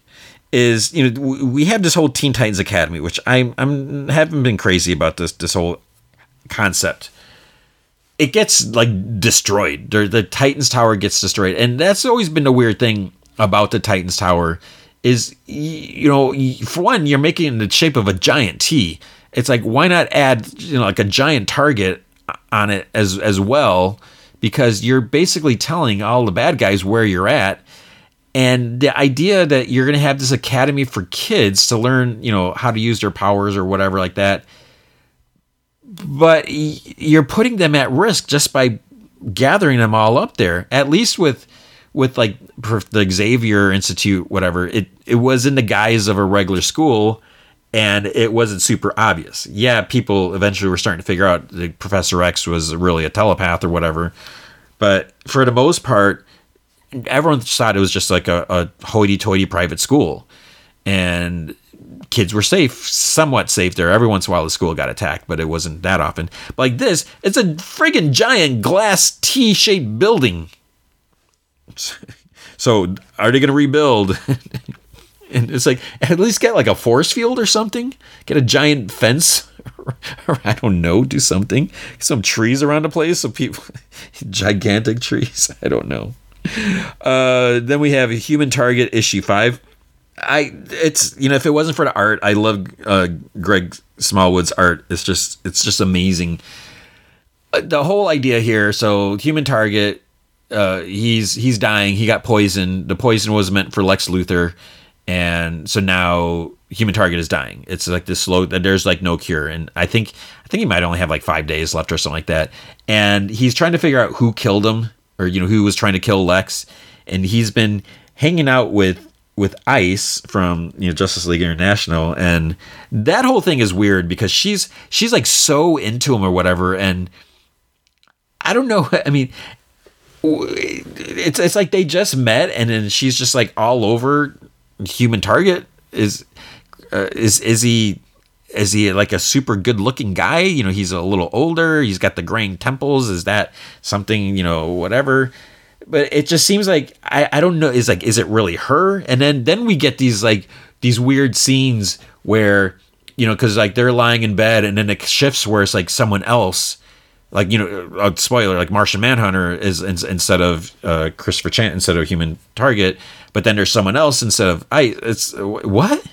is, you know, we have this whole Teen Titans Academy, which I I'm haven't been crazy about this this whole concept. It gets like destroyed. The, the Titans Tower gets destroyed, and that's always been the weird thing about the Titans Tower. Is you know, for one, you're making it in the shape of a giant T. It's like why not add you know like a giant target uh, on it as as well because you're basically telling all the bad guys where you're at. And the idea that you're going to have this academy for kids to learn you know how to use their powers or whatever like that. But you're putting them at risk just by gathering them all up there. At least with with like the Xavier Institute whatever. It it was in the guise of a regular school and it wasn't super obvious. Yeah, people eventually were starting to figure out that Professor X was really a telepath or whatever. But for the most part, everyone thought it was just like a, a hoity-toity private school, and kids were safe, somewhat safe there. Every once in a while, the school got attacked, but it wasn't that often. But like this, it's a friggin' giant glass T-shaped building. So, are they going to rebuild? and it's like at least get like a force field or something. Get a giant fence, or I don't know, do something. Some trees around the place so people, gigantic trees. I don't know. Uh, then we have a Human Target issue five. I it's you know if it wasn't for the art, I love uh, Greg Smallwood's art. It's just it's just amazing. Uh, the whole idea here. So Human Target, uh, he's he's dying. He got poisoned. The poison was meant for Lex Luthor and so now human target is dying. It's like this slow there's like no cure. And i think i think he might only have like five days left or something like that. And he's trying to figure out who killed him or you know who was trying to kill lex. And he's been hanging out with with ice from you know justice league international. And that whole thing is weird because she's she's like so into him or whatever. And i don't know. I mean it's it's like they just met and then she's just like all over human target is uh, is is he is he like a super good looking guy? You know he's a little older. He's got the graying temples. Is that something you know whatever? But it just seems like I, I don't know. Is like is it really her? And then then we get these like these weird scenes where you know because like they're lying in bed and then it shifts where it's like someone else like you know a spoiler like martian manhunter is instead of uh, Christopher Chance instead of human target but then there's someone else instead of I. It's what?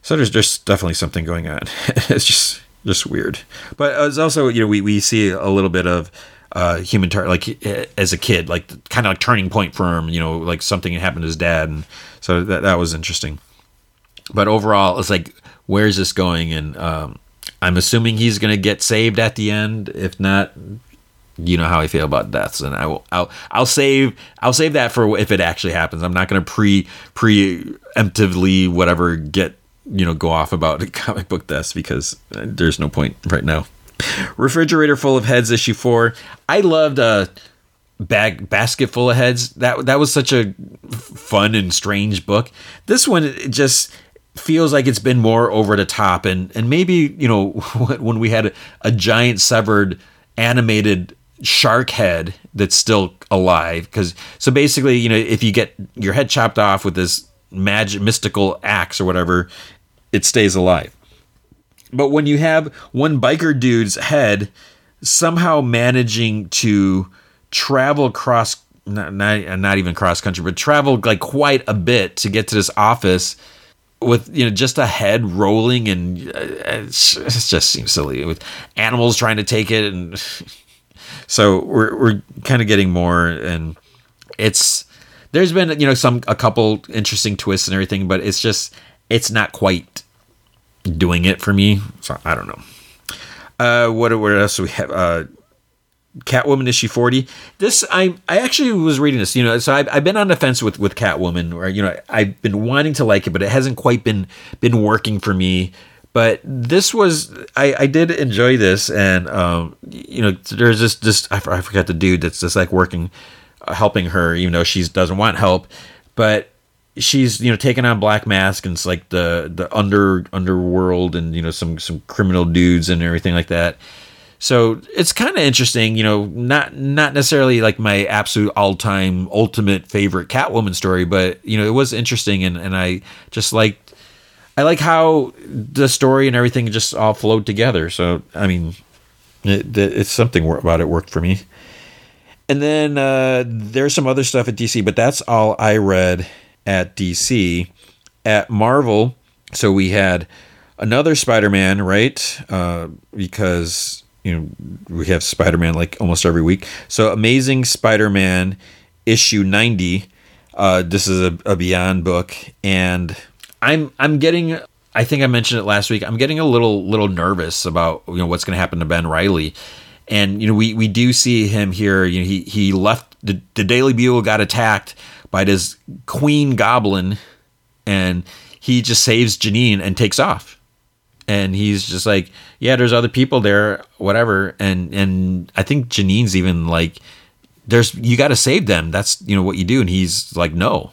So there's there's definitely something going on. it's just just weird. But it's also you know we we see a little bit of uh, human tar- like as a kid, like kind of like turning point for him. You know, like something happened to his dad, and so that that was interesting. But overall, it's like where's this going? And um, I'm assuming he's gonna get saved at the end. If not, you know how I feel about deaths, and I will I'll I'll save I'll save that for if it actually happens. I'm not going to pre preemptively whatever get you know go off about comic book deaths because there's no point right now. Refrigerator full of heads issue four. I loved a uh, bag basket full of heads. That that was such a fun and strange book. This one it just feels like it's been more over the top. And and maybe you know when we had a, a giant severed animated shark head that's still alive because so basically you know if you get your head chopped off with this magic mystical axe or whatever it stays alive. But when you have one biker dude's head somehow managing to travel across not, not, not even cross country but travel like quite a bit to get to this office with you know just a head rolling and uh, it just seems silly with animals trying to take it and so we're we're kind of getting more and it's there's been you know some a couple interesting twists and everything but it's just it's not quite doing it for me so i don't know. Uh what what else do we have? Uh Catwoman issue 40. This I I actually was reading this, you know, so I've, I've been on the fence with with Catwoman where you know, I've been wanting to like it but it hasn't quite been been working for me. But this was I I did enjoy this and um you know, there's this this I, I forgot the dude that's just like working uh, helping her even though she doesn't want help, but she's you know taking on black mask and it's like the the under underworld and you know some some criminal dudes and everything like that so it's kind of interesting, you know, not not necessarily like my absolute all time ultimate favorite Catwoman story, but you know, it was interesting and, and I just like I like how the story and everything just all flowed together. So I mean, it, it's something about it worked for me. And then uh, there's some other stuff at DC, but that's all I read at DC. At Marvel, so we had another Spider-Man, right? Uh, because you know we have Spider-Man like almost every week. So Amazing Spider-Man issue 90. Uh, this is a, a Beyond book, and I'm I'm getting. I think I mentioned it last week. I'm getting a little little nervous about you know what's going to happen to Ben Reilly, and you know we we do see him here. You know he he left the, the Daily Bugle got attacked by this Queen Goblin, and he just saves Janine and takes off and he's just like, yeah, there's other people there, whatever. And and I think Janine's even like, there's you got to save them. That's you know what you do. And he's like, no,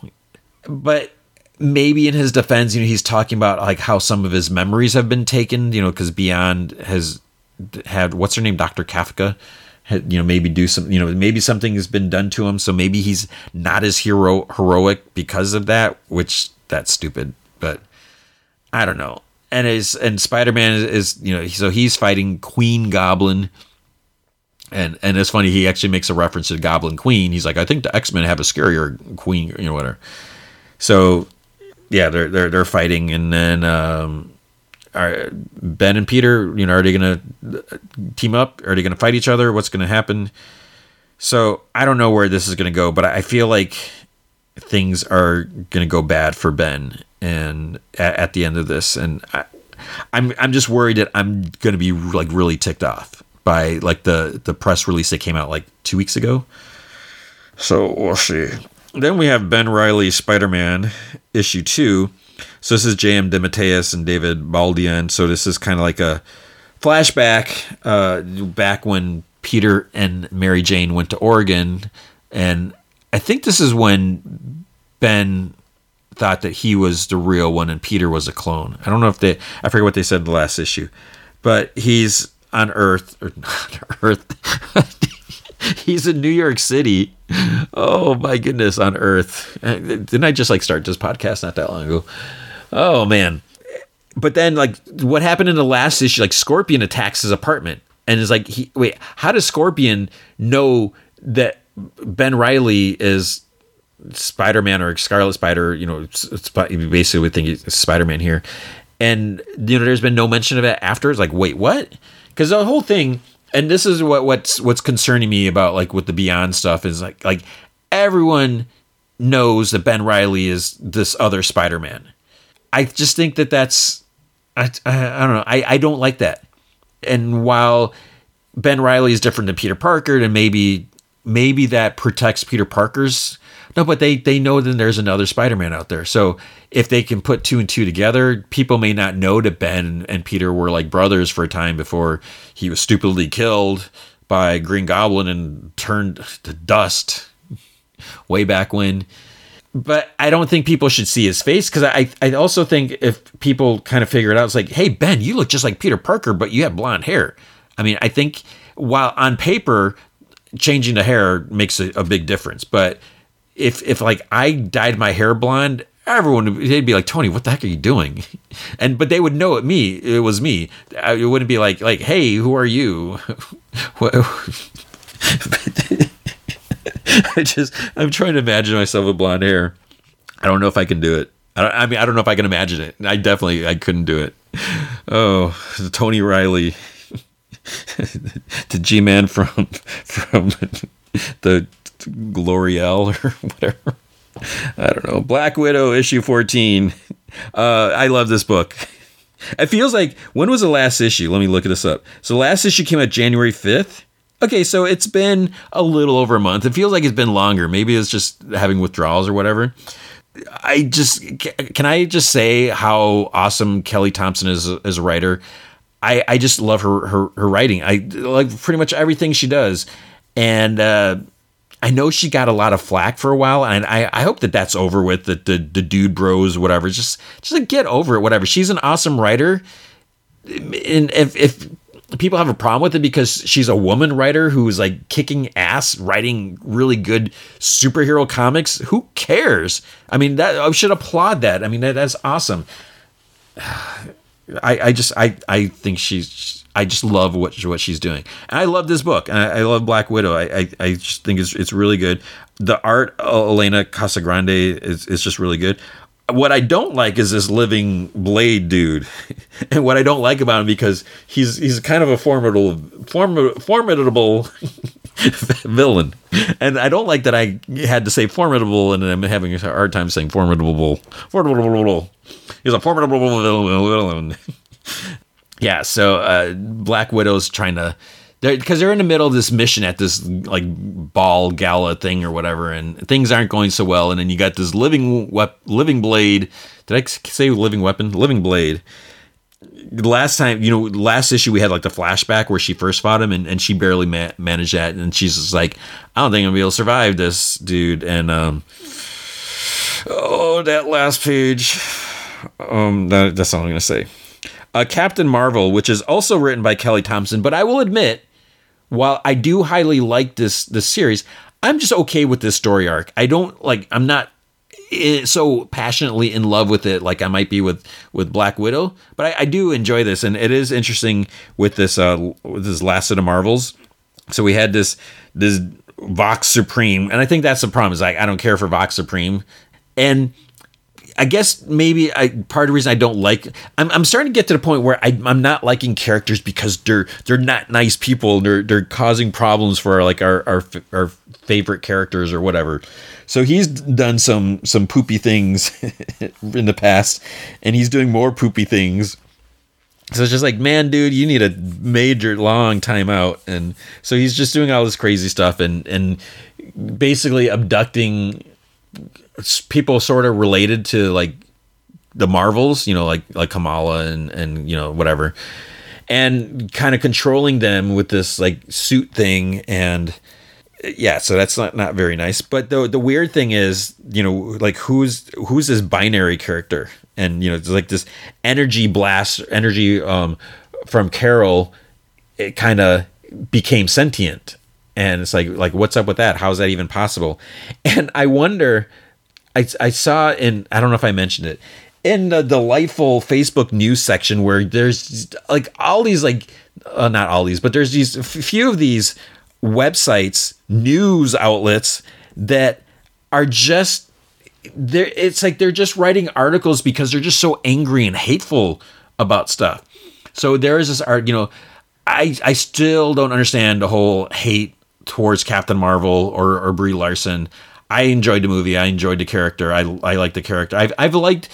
but maybe in his defense, you know, he's talking about like how some of his memories have been taken. You know, because Beyond has had what's her name, Doctor Kafka. Had, you know, maybe do some, you know, maybe something has been done to him, so maybe he's not as hero heroic because of that, which that's stupid. But I don't know and is and Spider-Man is, is, you know so he's fighting Queen Goblin. And and it's funny he actually makes a reference to Goblin Queen. He's like I think the X-Men have a scarier queen you know whatever. So yeah they're they're they're fighting and then um are Ben and Peter you know are they gonna team up? Are they gonna fight each other? What's gonna happen? So I don't know where this is gonna go but I feel like things are gonna go bad for Ben and at, at the end of this, and I, I'm I'm just worried that I'm gonna be like really ticked off by like the the press release that came out like two weeks ago. So we'll see. Then we have Ben Reilly Spider Man issue two. So this is J.M. DeMatteis and David Baldeón. So this is kind of like a flashback uh, back when Peter and Mary Jane went to Oregon, and I think this is when Ben thought that he was the real one and Peter was a clone. I don't know if they I forget what they said in the last issue. But he's on Earth or not Earth. he's in New York City. Oh my goodness, on Earth. Didn't I just like start this podcast not that long ago? Oh man. But then like what happened in the last issue like Scorpion attacks his apartment and is like he wait, how does Scorpion know that Ben Reilly is Spider-Man or Scarlet Spider, you know, basically would think it's Spider-Man here. And you know, there's been no mention of it after. It's like, wait, what? Because the whole thing, and this is what what's what's concerning me about like with the Beyond stuff is like like everyone knows that Ben Reilly is this other Spider-Man. I just think that that's I I, I don't know. I I don't like that. And while Ben Reilly is different than Peter Parker, and maybe maybe that protects Peter Parker's no, but they they know that there's another Spider-Man out there. So if they can put two and two together, people may not know that Ben and Peter were like brothers for a time before he was stupidly killed by Green Goblin and turned to dust way back when. But I don't think people should see his face because I I also think if people kind of figure it out, it's like, hey Ben, you look just like Peter Parker, but you have blonde hair. I mean, I think while on paper changing the hair makes a, a big difference, but if if like I dyed my hair blonde, everyone they'd be like, Tony, what the heck are you doing? And but they would know it me. It was me. It wouldn't be like like, hey, who are you? I just I'm trying to imagine myself with blonde hair. I don't know if I can do it. I, I mean, I don't know if I can imagine it. I definitely, I couldn't do it. Oh, Tony Riley, the G Man from from the L'Oreal or whatever. I don't know. Black Widow issue 14. Uh, I love this book. It feels like when was the last issue? Let me look this up. So last issue came out January 5th. Okay, so it's been a little over a month. It feels like it's been longer. Maybe it's just having withdrawals or whatever. I just can I just say how awesome Kelly Thompson is as a writer. I, I just love her, her her writing. I like pretty much everything she does, and uh, I know she got a lot of flack for a while, and I, I hope that that's over with. The, the the dude bros, whatever. Just just like get over it, whatever. She's an awesome writer, and if if people have a problem with it because she's a woman writer who's like kicking ass writing really good superhero comics who cares i mean that i should applaud that i mean that, that's awesome I, I just I, I think she's I just love what what she's doing. And I love this book. And I, I love Black Widow. I, I, I just think it's it's really good. The art uh, Elena Casagrande is, is just really good what I don't like is this living blade dude, and what I don't like about him because he's he's kind of a formidable form, formidable villain, and I don't like that I had to say formidable, and I'm having a hard time saying formidable. Formidable. He's a formidable villain. Yeah, so uh, Black Widow's trying to because they're, they're, in the middle of this mission at this like ball gala thing or whatever, and things aren't going so well. And then you got this living wep- living blade. Did I say living weapon? Living blade. Last time, you know, last issue we had like the flashback where she first fought him, and, and she barely ma- managed that, and she's just like, I don't think I'm gonna be able to survive this, dude. And um, oh, that last page. Um, that, that's all I'm gonna say. Uh, Captain Marvel, which is also written by Kelly Thompson, but I will admit while I do highly like this this series, I'm just okay with this story arc. I don't like. I'm not so passionately in love with it like I might be with with Black Widow, but I, I do enjoy this, and it is interesting with this uh with this last of the Marvels. So we had this this Vox Supreme, and I think that's the problem. Is like I don't care for Vox Supreme, and I guess maybe I part of the reason I don't like I'm, I'm starting to get to the point where I, I'm not liking characters because they're they're not nice people and they're they're causing problems for our, like our, our our favorite characters or whatever. So he's done some some poopy things in the past, and he's doing more poopy things. So it's just like, man, dude, you need a major long time out, and so he's just doing all this crazy stuff and and basically abducting people sort of related to like the Marvels, you know, like like Kamala and and you know whatever, and kind of controlling them with this like suit thing and yeah, so that's not not very nice. But the the weird thing is, you know, like who's who's this binary character, and you know, it's like this energy blast, energy um from Carol, it kind of became sentient, and it's like like what's up with that? How's that even possible? And I wonder I, I saw in I don't know if I mentioned it in the delightful Facebook news section where there's like all these like uh, not all these but there's these few of these websites news outlets that are just they it's like they're just writing articles because they're just so angry and hateful about stuff. So there is this art, you know, I I still don't understand the whole hate towards Captain Marvel or or Brie Larson. I enjoyed the movie. I enjoyed the character. I I like the character. I've I've liked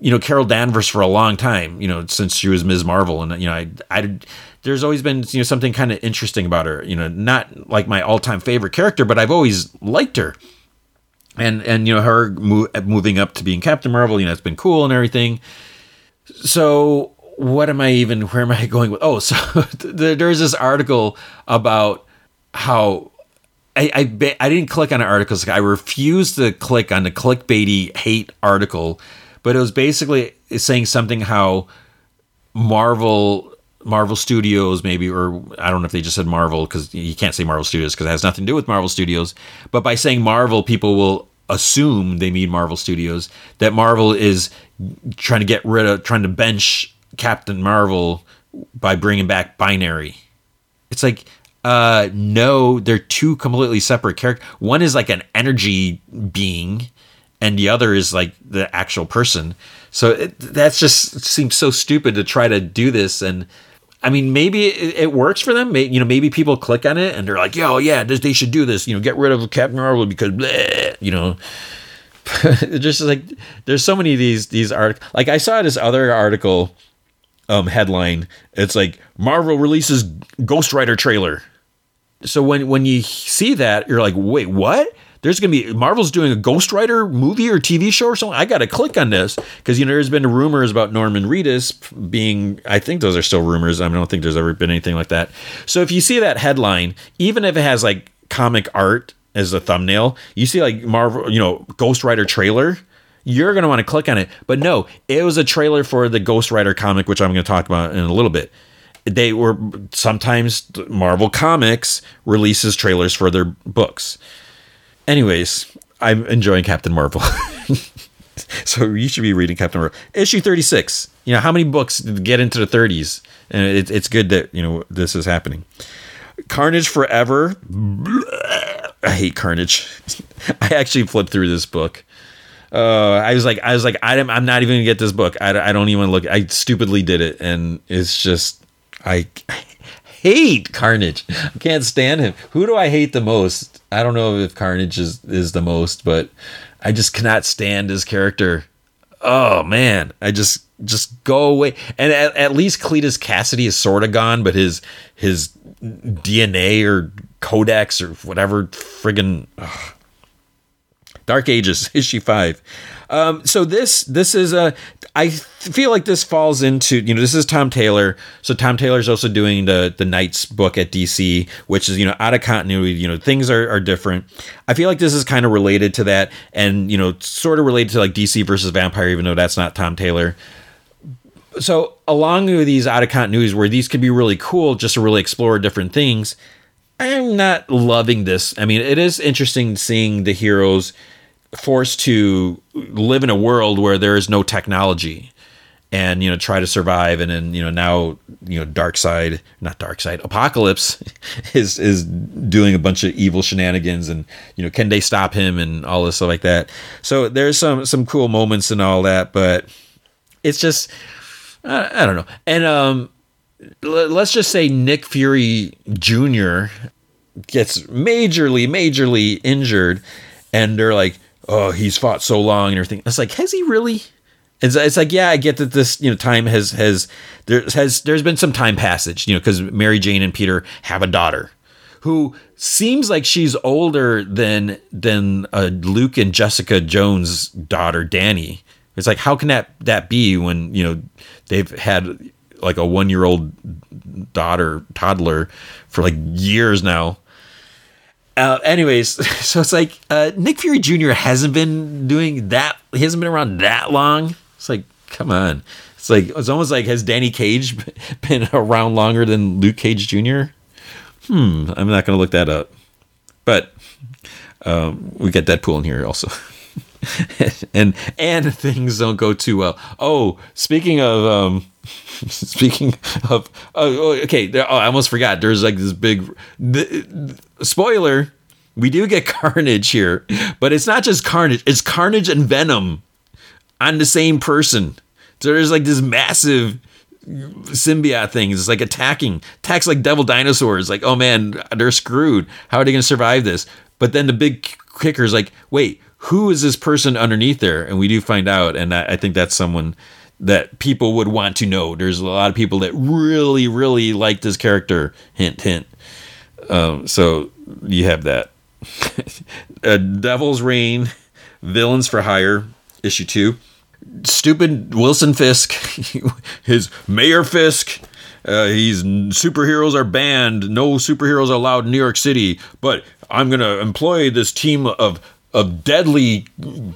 you know Carol Danvers for a long time. You know since she was Ms. Marvel, and you know I I there's always been you know something kind of interesting about her. You know not like my all time favorite character, but I've always liked her. And and you know her mo- moving up to being Captain Marvel, you know it's been cool and everything. So what am I even? Where am I going with? Oh, so there's this article about how I, I, I didn't click on an article. I refused to click on the clickbaity hate article, but it was basically saying something how Marvel Marvel Studios maybe or I don't know if they just said Marvel because you can't say Marvel Studios because it has nothing to do with Marvel Studios. But by saying Marvel, people will assume they mean Marvel Studios. That Marvel is trying to get rid of, trying to bench Captain Marvel by bringing back Binary. It's like uh, no, they're two completely separate characters. One is like an energy being, and the other is like the actual person. So it, that's just seems so stupid to try to do this and. I mean, maybe it, it works for them. Maybe, you know, maybe people click on it and they're like, "Yo, yeah, this, they should do this." You know, get rid of Captain Marvel because, bleh, you know, just like there's so many of these these articles. Like I saw this other article um headline. It's like Marvel releases Ghost Rider trailer. So when when you see that, you're like, wait, what? There's gonna be Marvel's doing a Ghost Rider movie or TV show or something. I gotta click on this because you know there's been rumors about Norman Reedus being. I think those are still rumors. I don't think there's ever been anything like that. So if you see that headline, even if it has like comic art as a thumbnail, you see like Marvel, you know, Ghost Rider trailer. You're gonna want to click on it, but no, it was a trailer for the Ghost Rider comic, which I'm gonna talk about in a little bit they were sometimes Marvel Comics releases trailers for their books. Anyways, I'm enjoying Captain Marvel. so you should be reading Captain Marvel. Issue 36. You know, how many books get into the 30s? And it, it's good that, you know, this is happening. Carnage Forever. I hate Carnage. I actually flipped through this book. Uh, I was like, I was like, I'm, I'm not even gonna get this book. I, I don't even look. I stupidly did it, and it's just, I, hate Carnage. I can't stand him. Who do I hate the most? I don't know if Carnage is is the most, but I just cannot stand his character. Oh man, I just just go away. And at, at least Cletus Kasady is sort of gone, but his his DNA or codex or whatever friggin' ugh. Dark Ages issue five. Um, so this this is a I feel like this falls into you know this is Tom Taylor. So Tom Taylor's also doing the the Knights book at DC, which is you know out of continuity. You know things are are different. I feel like this is kind of related to that, and you know sort of related to like DC versus Vampire, even though that's not Tom Taylor. So along with these out of continuities where these could be really cool, just to really explore different things. I'm not loving this. I mean, it is interesting seeing the heroes forced to live in a world where there is no technology and you know try to survive. And then you know now you know Darkseid not Darkseid apocalypse is is doing a bunch of evil shenanigans and you know can they stop him and all this stuff like that. So there's some some cool moments and all that but it's just i, I don't know. And um let's just say nick fury jr gets majorly majorly injured and they're like oh, he's fought so long and everything. It's like, has he really? It's, it's like, yeah, I get that this, you know, time has, has, there has, there's been some time passage, you know, because Mary Jane and Peter have a daughter who seems like she's older than, than uh, Luke and Jessica Jones' daughter, Danny. It's like, how can that, that be when, you know, they've had like a one year old daughter, toddler for like years now uh, anyways, so it's like uh, Nick Fury Jr. hasn't been doing that. He hasn't been around that long. It's like, come on. It's like it's almost like has Danny Cage been around longer than Luke Cage Jr. Hmm. I'm not gonna look that up, but um, we got Deadpool in here also. and and things don't go too well. Oh, speaking of um, speaking of oh, oh okay, there, oh, I almost forgot. There's like this big the, spoiler. We do get Carnage here, but it's not just Carnage. It's Carnage and Venom on the same person. So there's like this massive symbiote thing. It's like attacking, attacks like devil dinosaurs. Like, oh man, they're screwed. How are they going to survive this? But then the big kicker is like, wait, who is this person underneath there? And we do find out, and I, I think that's someone that people would want to know. There's a lot of people that really, really like this character. Hint, hint. Um, so you have that. Devil's Reign, Villains for Hire, issue two. Stupid Wilson Fisk, his Mayor Fisk. Uh, he's superheroes are banned. No superheroes allowed in New York City. But I'm gonna employ this team of of deadly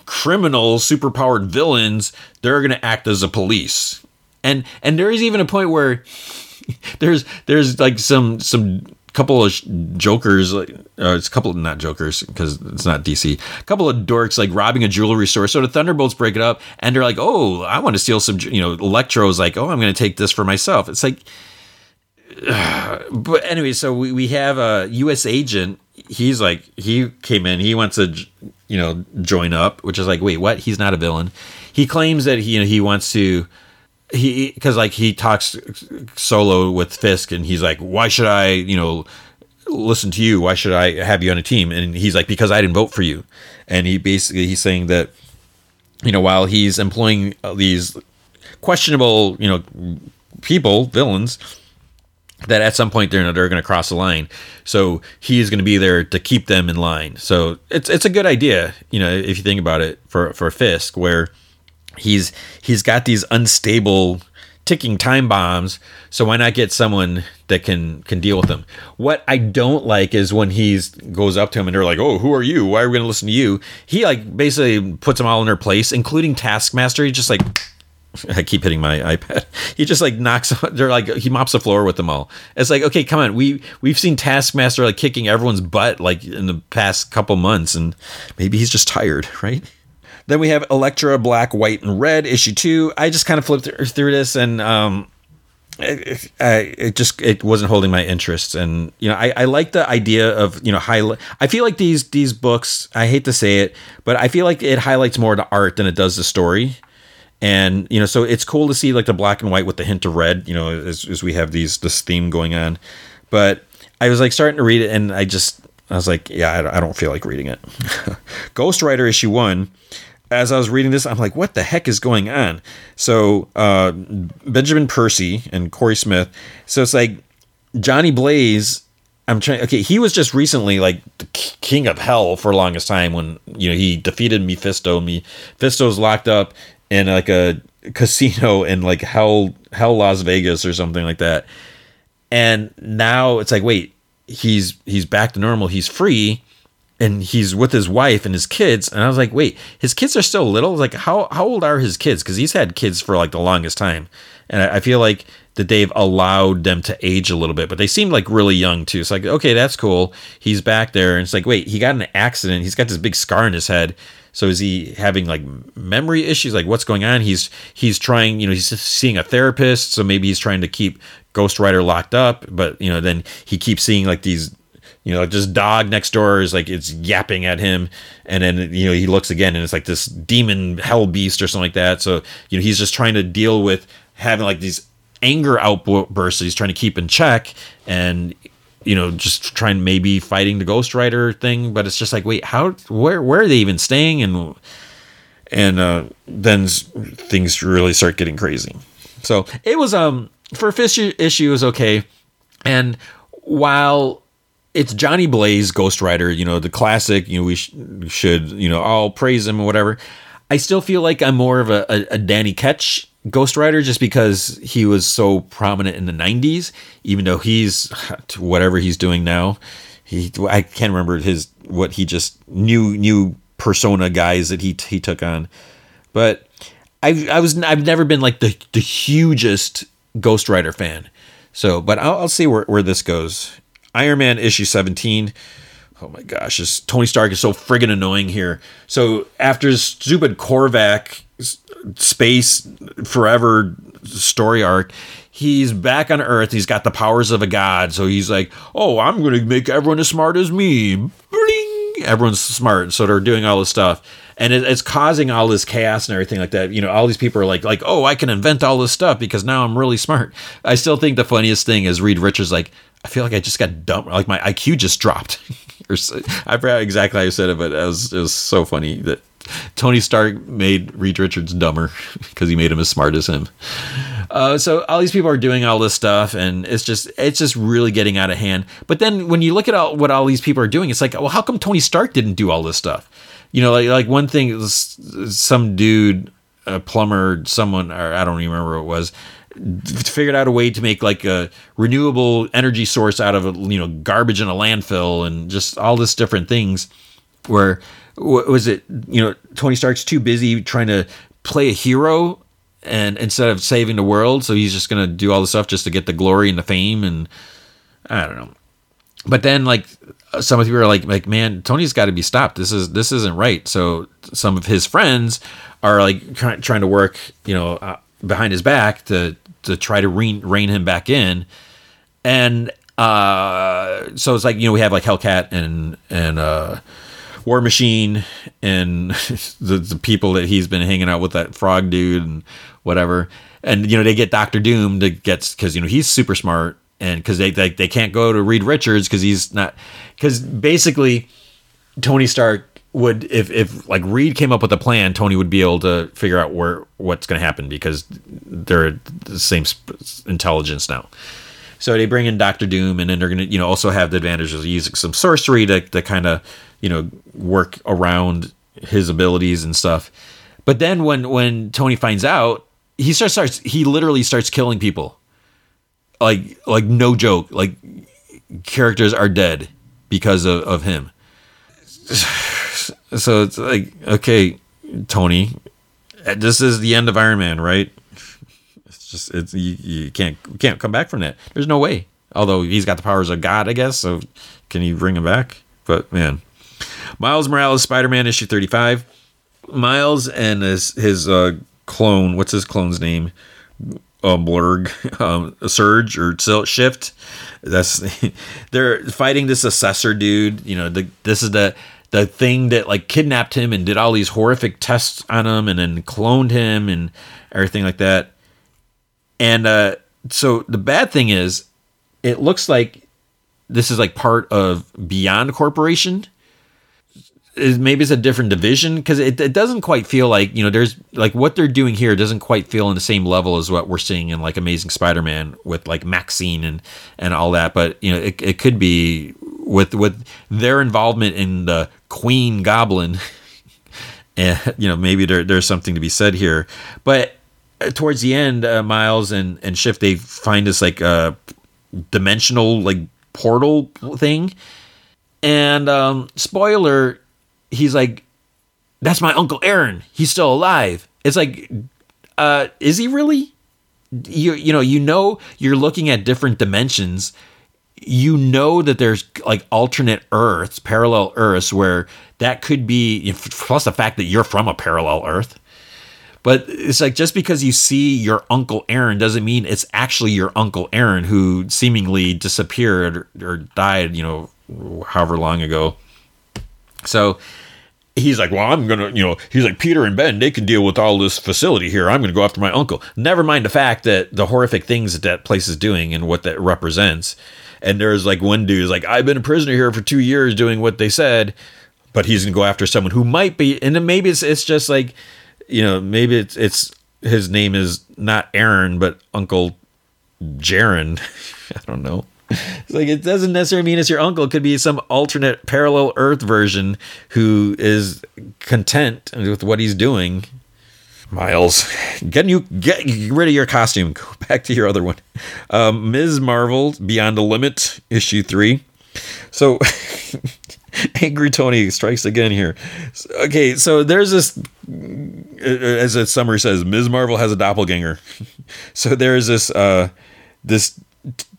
criminal superpowered villains they're going to act as a police. And and there is even a point where there's there's like some some couple of jokers uh, it's a couple not jokers because it's not dc a couple of dorks like robbing a jewelry store. So the thunderbolts break it up and they're like oh i want to steal some you know electro's like oh i'm going to take this for myself. It's like but anyway so we, we have a us agent he's like he came in he wants to you know, join up, which is like, wait, what? He's not a villain. He claims that he, you know, he wants to, he, because like he talks solo with Fisk and he's like, why should I, you know, listen to you? Why should I have you on a team? And he's like, because I didn't vote for you. And he basically, he's saying that, you know, while he's employing uh, these questionable, you know, people, villains, that at some point they're they're going to cross the line. So he is going to be there to keep them in line. So it's it's a good idea, you know, if you think about it for for Fisk, where he's he's got these unstable ticking time bombs. So why not get someone that can can deal with them? What I don't like is when he's goes up to him and they're like, "Oh, who are you? Why are we going to listen to you?" He like basically puts them all in their place, including Taskmaster. He just like I keep hitting my iPad. He just like knocks. They're like he mops the floor with them all. It's like okay, come on. We we've seen Taskmaster like kicking everyone's butt like in the past couple months, and maybe he's just tired, right? Then we have Elektra Black, White, and Red issue two. I just kind of flipped through this and um, it, it, just it wasn't holding my interest and you know I, I like the idea of you know highlight i feel like these these books i hate to say it but i feel like it highlights more the art than it does the story and you know so it's cool to see like the black and white with the hint of red you know as, as we have these this theme going on but i was like starting to read it and i just i was like yeah i, don't feel like reading it ghost rider issue one as I was reading this, I'm like, what the heck is going on? So uh, Benjamin Percy and Cory Smith. So it's like Johnny Blaze. I'm trying. Okay, he was just recently like the king of hell for longest time when you know he defeated Mephisto. Mephisto's locked up in like a casino in like hell hell Las Vegas or something like that. And now it's like, wait, he's he's back to normal. He's free and he's with his wife and his kids. And i was like wait his kids are still little? Like how how old are his kids? Because he's had kids for like the longest time. And I, I, feel like that they've allowed them to age a little bit but they seem like really young too. It's like okay that's cool. He's back there and it's like wait he got an accident. He's got this big scar in his head so is he having like memory issues like what's going on he's he's trying you know he's seeing a therapist so maybe he's trying to keep ghost rider locked up but you know then he keeps seeing like these you know, just dog next door is like it's yapping at him, and then you know he looks again, and it's like this demon hell beast or something like that. So you know he's just trying to deal with having like these anger outbursts that he's trying to keep in check, and you know just trying maybe fighting the Ghost Rider thing. But it's just like, wait, how? Where? Where are they even staying? And and uh, then things really start getting crazy. So it was um for Fisk issue was okay, and while it's Johnny Blaze, Ghost Rider, you know, the classic, you know, we sh- should, you know, all praise him or whatever. I still feel like I'm more of a, a, a, Danny Ketch Ghost Rider just because he was so prominent in the 90s, even though he's whatever he's doing now. He, I can't remember his, what he just new, new persona guys that he, he took on. But I, I was, I've never been like the, the hugest Ghost Rider fan. So, but I'll, I'll see where, where this goes. Iron Man issue 17. Oh my gosh, this Tony Stark is so friggin' annoying here. So after stupid Korvac space forever story arc, he's back on Earth. He's got the powers of a god. So he's like, "Oh, I'm going to make everyone as smart as me." Bling! Everyone's smart, so they're doing all this stuff, and it, it's causing all this chaos and everything like that. You know, all these people are like, "Like, oh, I can invent all this stuff because now I'm really smart." I still think the funniest thing is Reed Richards like I feel like I just got dumped. Like my IQ just dropped. I forgot exactly how you said it, but it was it was so funny that Tony Stark made Reed Richards dumber because he made him as smart as him. Uh, so all these people are doing all this stuff, and it's just it's just really getting out of hand. But then when you look at all, what all these people are doing, it's like, well, how come Tony Stark didn't do all this stuff? You know, like like one thing, some dude, a plumber, someone, or I don't even remember what it was figured out a way to make like a renewable energy source out of you know garbage in a landfill and just all this different things where was it you know tony stark's too busy trying to play a hero and instead of saving the world so he's just gonna do all the stuff just to get the glory and the fame and i don't know. But then like some of you are like like man tony's got to be stopped. This is this isn't right. So some of his friends are like try, trying to work you know uh, behind his back to to try to rein, rein him back in. And uh, so it's like you know we have like Hellcat and and uh, War Machine and the, the people that he's been hanging out with, that frog dude and whatever. And, you know, they get Doctor Doom to get, because, you know, he's super smart. And because they, they, they can't go to Reed Richards because he's not, because basically Tony Stark would if if like Reed came up with a plan, Tony would be able to figure out where what's going to happen because they're the same intelligence now. So they bring in Doctor Doom, and then they're to you know also have the advantage of using some sorcery to to kind of you know work around his abilities and stuff. But then when when Tony finds out, he starts starts he literally starts killing people. Like like no joke, like characters are dead because of, of him so it's like, okay, Tony, this is the end of Iron Man, right? Just it's you, you can't can't come back from that. There's no way. Although he's got the powers of God, I guess. So can you bring him back? But man, Miles Morales, Spider-Man, issue 35. Miles and his his uh, clone. What's his clone's name? Uh, Blurg, um, Surge or Shift. That's they're fighting this assessor dude. You know, the, this is the the thing that like kidnapped him and did all these horrific tests on him and then cloned him and everything like that. And uh, so the bad thing is, it looks like this is like part of Beyond Corporation. Maybe it's a different division because it, it doesn't quite feel like you know there's like what they're doing here doesn't quite feel in the same level as what we're seeing in like Amazing Spider-Man with like Maxine and and all that. But you know it, it could be with with their involvement in the Queen Goblin. and you know maybe there, there's something to be said here, but towards the end, uh, Miles and and Shift they find this like uh, dimensional like portal thing, and um, spoiler, he's like, "That's my uncle Aaron. He's still alive." It's like, uh, is he really? You you know you know you're looking at different dimensions you know that there's like alternate Earths, parallel Earths, where that could be, plus the fact that you're from a parallel Earth. But it's like just because you see your Uncle Aaron doesn't mean it's actually your Uncle Aaron who seemingly disappeared or, died, you know, however long ago. So he's like, well, I'm going to, you know, he's like, Peter and Ben, they can deal with all this facility here. I'm going to go after my uncle. Never mind the fact that the horrific things that that place is doing and what that represents and there's like one dude who's like, I've been a prisoner here for two years doing what they said, but he's gonna go after someone who might be, and then maybe it's it's just like, you know, maybe it's it's his name is not Aaron but Uncle Jaren. I don't know. It's like it doesn't necessarily mean it's your uncle. It could be some alternate parallel Earth version who is content with what he's doing Miles, get you get rid of your costume. Go back to your other one. Um, Ms. Marvel Beyond the Limit issue three. So, Angry Tony strikes again here. Okay, so there's this, uh, as a summary says, Ms. Marvel has a doppelganger. So there's this uh, this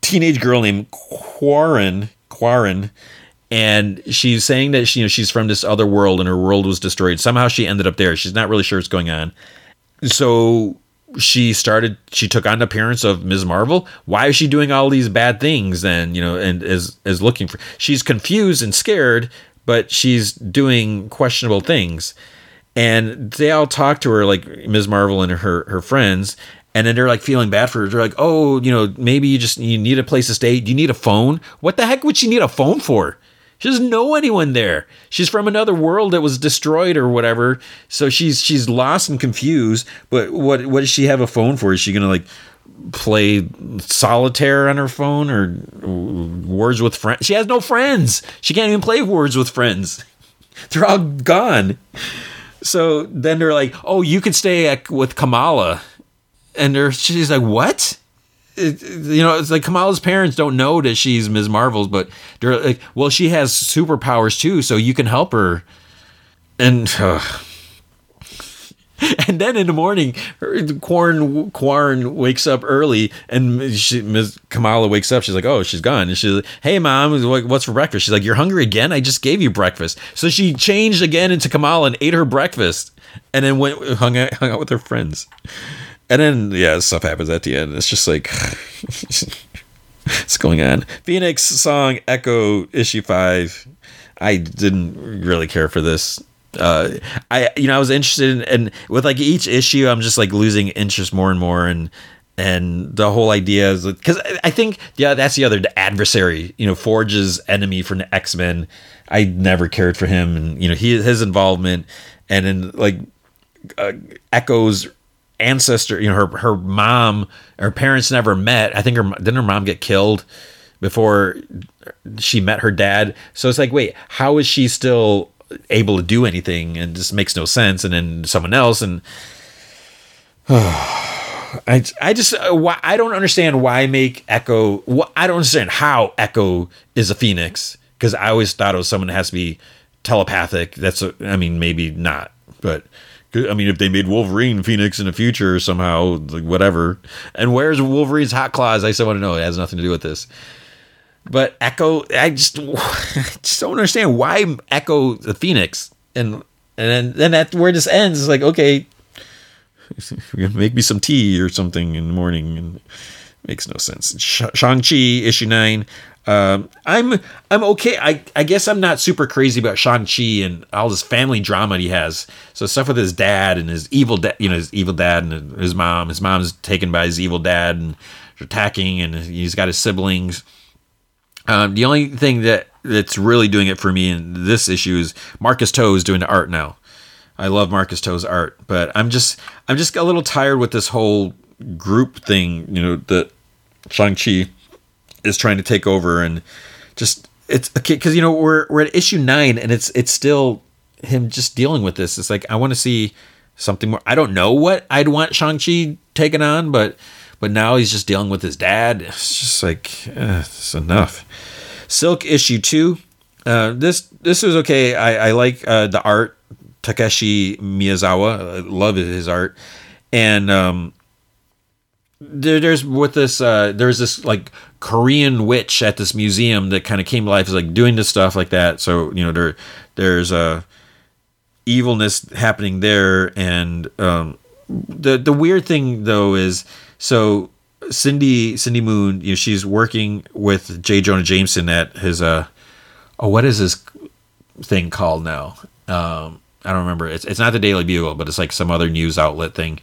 teenage girl named Quarren Quarren and she's saying that she, you know, she's from this other world and her world was destroyed. Somehow she ended up there. She's not really sure what's going on so she started she took on the appearance of Ms. Marvel. Why is she doing all these bad things then, you know, and is is looking for she's confused and scared, but she's doing questionable things. And they all talk to her like Ms. Marvel and her her friends and then they're like feeling bad for her. They're like, "Oh, you know, maybe you just you need a place to stay. Do you need a phone? What the heck would she need a phone for? She doesn't know anyone there. She's from another world that was destroyed or whatever. So she's she's lost and confused. But what what does she have a phone for? Is she gonna like play solitaire on her phone or words with friends? She has no friends. She can't even play words with friends. They're all gone. So then they're like, "Oh, you could stay at, with Kamala," and she's like, "What?" It, you know, it's like Kamala's parents don't know that she's Ms. Marvel's, but they're like, well, she has superpowers too, so you can help her. And uh, and then in the morning, Quarren Quarren wakes up early, and she, Ms. Kamala wakes up. She's like, "Oh, she's gone." And she's like, "Hey, mom, what's for breakfast?" She's like, "You're hungry again? I just gave you breakfast." So she changed again into Kamala and ate her breakfast, and then went hung out, hung out with her friends. And then yeah, stuff happens at the end. It's just like what's going on. Phoenix song Echo issue five. I didn't really care for this. Uh, I you know I was interested in and with like each issue I'm just like losing interest more and more and and the whole idea is because I think yeah that's the other the adversary you know Forge's enemy from the X Men I never cared for him and you know he his involvement and then like uh, Echo's ancestor you know her her mom her parents never met. I think her didn't her mom get killed before she met her dad? So it's like wait how is she still able to do anything? And just makes no sense. And then someone else and I, I just uh, why I don't understand why make Echo I don't understand how Echo is a phoenix. Because I always thought it was someone that has to be telepathic. That's a, I mean maybe not but I mean if they made Wolverine Phoenix in the future somehow like whatever. And where's Wolverine's hot claws? I still want to know. It has nothing to do with this. But Echo, I just, I just don't understand why Echo the Phoenix, and and then then that where this ends. Is like okay, make me some tea or something in the morning, and makes no sense. Shang Chi issue nine. Um, I'm I'm okay. I I guess I'm not super crazy about Shang Chi and all this family drama he has. So stuff with his dad and his evil dad, you know, his evil dad and his mom. His mom's taken by his evil dad and attacking, and he's got his siblings um, the only thing that that's really doing it for me in this issue is Marcus To is doing the art now. I love Marcus To's art, but I'm just I'm just a little tired with this whole group thing. You know that Shang Chi is trying to take over, and just it's okay because you know we're we're at issue nine, and it's it's still him just dealing with this. It's like I want to see something more. I don't know what I'd want Shang Chi taken on, but but now he's just dealing with his dad. It's just like eh, it's enough. Silk issue two. Uh, this this was okay. I, I like uh, the art. Takeshi Miyazawa. I love his art, and um, there, there's with this uh, there's this like Korean witch at this museum that kind of came to life is like doing this stuff like that. So you know there there's a evilness happening there, and um, the the weird thing though is so Cindy Cindy Moon, you know, she's working with J. Jonah Jameson at his uh oh what is this thing called now? Um I don't remember. It's it's not the Daily Bugle, but it's like some other news outlet thing.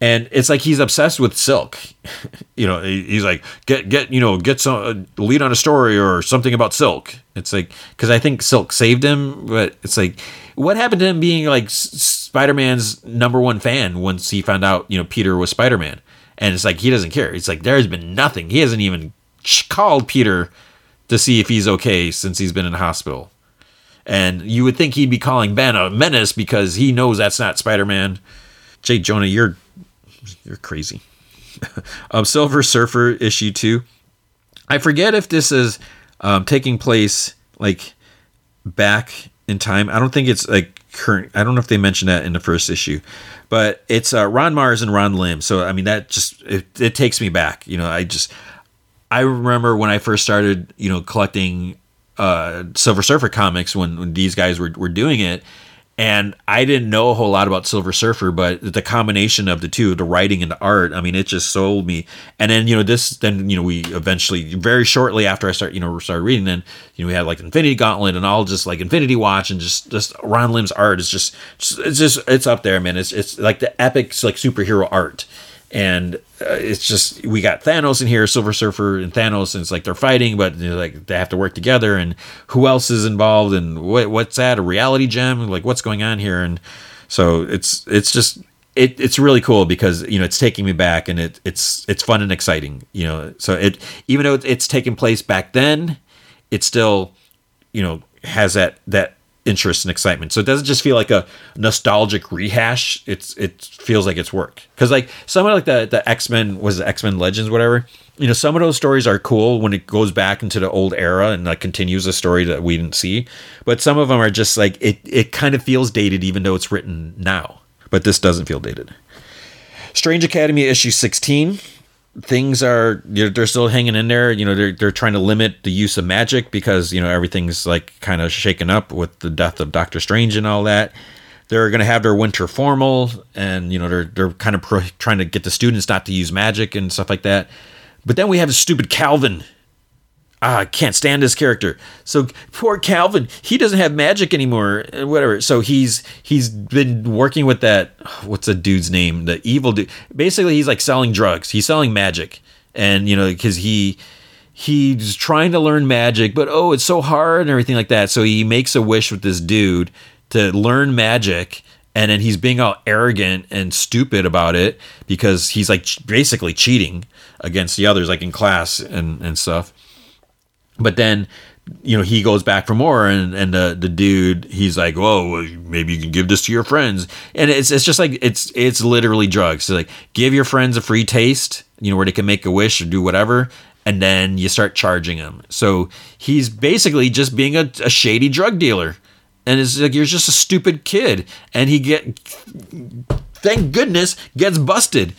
And it's like he's obsessed with Silk. you know, he's like get get you know get some uh, lead on a story or something about Silk. It's like because I think Silk saved him, but it's like what happened to him being like Spider Man's number one fan once he found out you know Peter was Spider Man and it's like he doesn't care. It's like there's been nothing. He hasn't even called Peter to see if he's okay since he's been in the hospital. And you would think he'd be calling Ben a menace because he knows that's not Spider-Man. Jay Jonah, you're you're crazy. um, Silver Surfer issue two. I forget if this is um, taking place like back in time. I don't think it's like current. I don't know if they mentioned that in the first issue, but it's uh, Ron Marz and Ron Lim. So I mean that just it, it takes me back. You know, I just I remember when I first started, you know, collecting uh, Silver Surfer comics when, when these guys were, were doing it, and I didn't know a whole lot about Silver Surfer, but the combination of the two, the writing and the art, I mean, it just sold me. And then you know this, then you know we eventually, very shortly after I start, you know, started reading, then you know we had like Infinity Gauntlet and all just like Infinity Watch and just just Ron Lim's art is just it's just it's up there, man. It's it's like the epic like superhero art and uh, it's just we got Thanos in here, Silver Surfer and Thanos, and it's like they're fighting, but you know, like they have to work together. And who else is involved? And what what's that? A reality gem? Like what's going on here? And so it's it's just it, it's really cool because you know it's taking me back and it it's it's fun and exciting. You know, so it even though it's taking place back then, it still you know has that that interest and excitement. So it doesn't just feel like a nostalgic rehash. It's it feels like it's work. Because like some of like the the X Men was X Men Legends whatever. You know, some of those stories are cool when it goes back into the old era and like continues a story that we didn't see. But some of them are just like it. It kind of feels dated even though it's written now. But this doesn't feel dated. Strange Academy issue sixteen things are they're still hanging in there. You know they're, they're trying to limit the use of magic because you know everything's like kind of shaken up with the death of doctor strange and all that. They're going to have their winter formal and you know they're they're kind of pro- trying to get the students not to use magic and stuff like that. But then we have stupid calvin ah, I can't stand this character. So poor Calvin, he doesn't have magic anymore, whatever. So he's he's been working with that. What's the dude's name? The evil dude. Basically, he's like selling drugs. He's selling magic, and you know because he he's trying to learn magic, but oh, it's so hard and everything like that. So he makes a wish with this dude to learn magic. And then he's being all arrogant and stupid about it because he's like basically cheating against the others, like in class and, and stuff but then you know he goes back for more and and the the dude he's like oh maybe you can give this to your friends. And it's it's just like it's it's literally drugs. So like give your friends a free taste you know where they can make a wish or do whatever and then you start charging them so he's basically just being a, a shady drug dealer. And it's like you're just a stupid kid. And he get thank goodness gets busted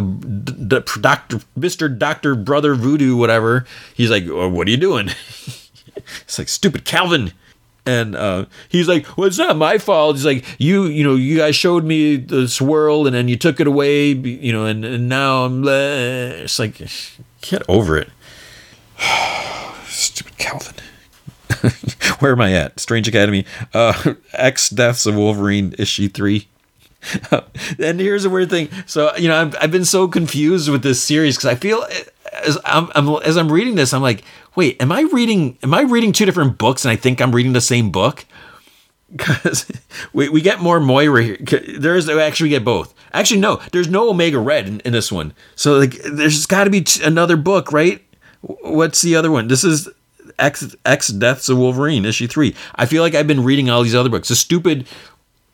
the doctor, Mister Doctor Brother Voodoo, whatever. He's like, oh, "What are you doing?" it's like stupid Calvin, and uh, he's like, "Well, it's not my fault." He's like, "You, you know, you guys showed me the swirl, and then you took it away, you know, and, and now I'm." Bleh. It's like, get over it, stupid Calvin. Where am I at? Strange Academy. Uh, X Deaths of Wolverine issue three. and here's a weird thing. So you know, I've, I've been so confused with this series because I feel as I'm, I'm, as I'm reading this, I'm like, wait, am I reading? Am I reading two different books? And I think I'm reading the same book because we, we get more Moira here. There's actually we get both. Actually, no, there's no Omega Red in, in this one. So like, there's got to be t- another book, right? What's the other one? This is X X Deaths of Wolverine issue three. I feel like I've been reading all these other books. The stupid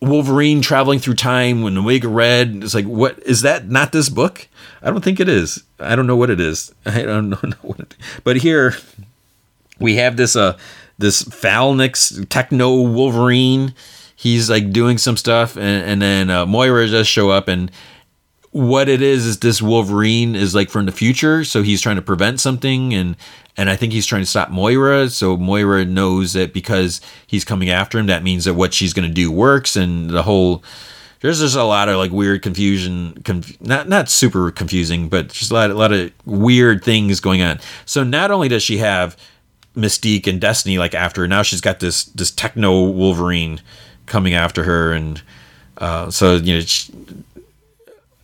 Wolverine traveling through time when Omega Red. It's like, what is that? Not this book? I don't think it is. I don't know what it is. I don't know, what it. But here we have this uh this Phalanx Techno Wolverine. He's like doing some stuff, and, and then uh, Moira just show up, and what it is is this Wolverine is like from the future, so he's trying to prevent something, and and I think he's trying to stop Moira. So Moira knows that because he's coming after him, that means that what she's going to do works, and the whole there's just a lot of like weird confusion, conf- not not super confusing, but just a lot, a lot of weird things going on. So not only does she have Mystique and Destiny like after her, now she's got this this techno Wolverine coming after her, and uh, so you know. She,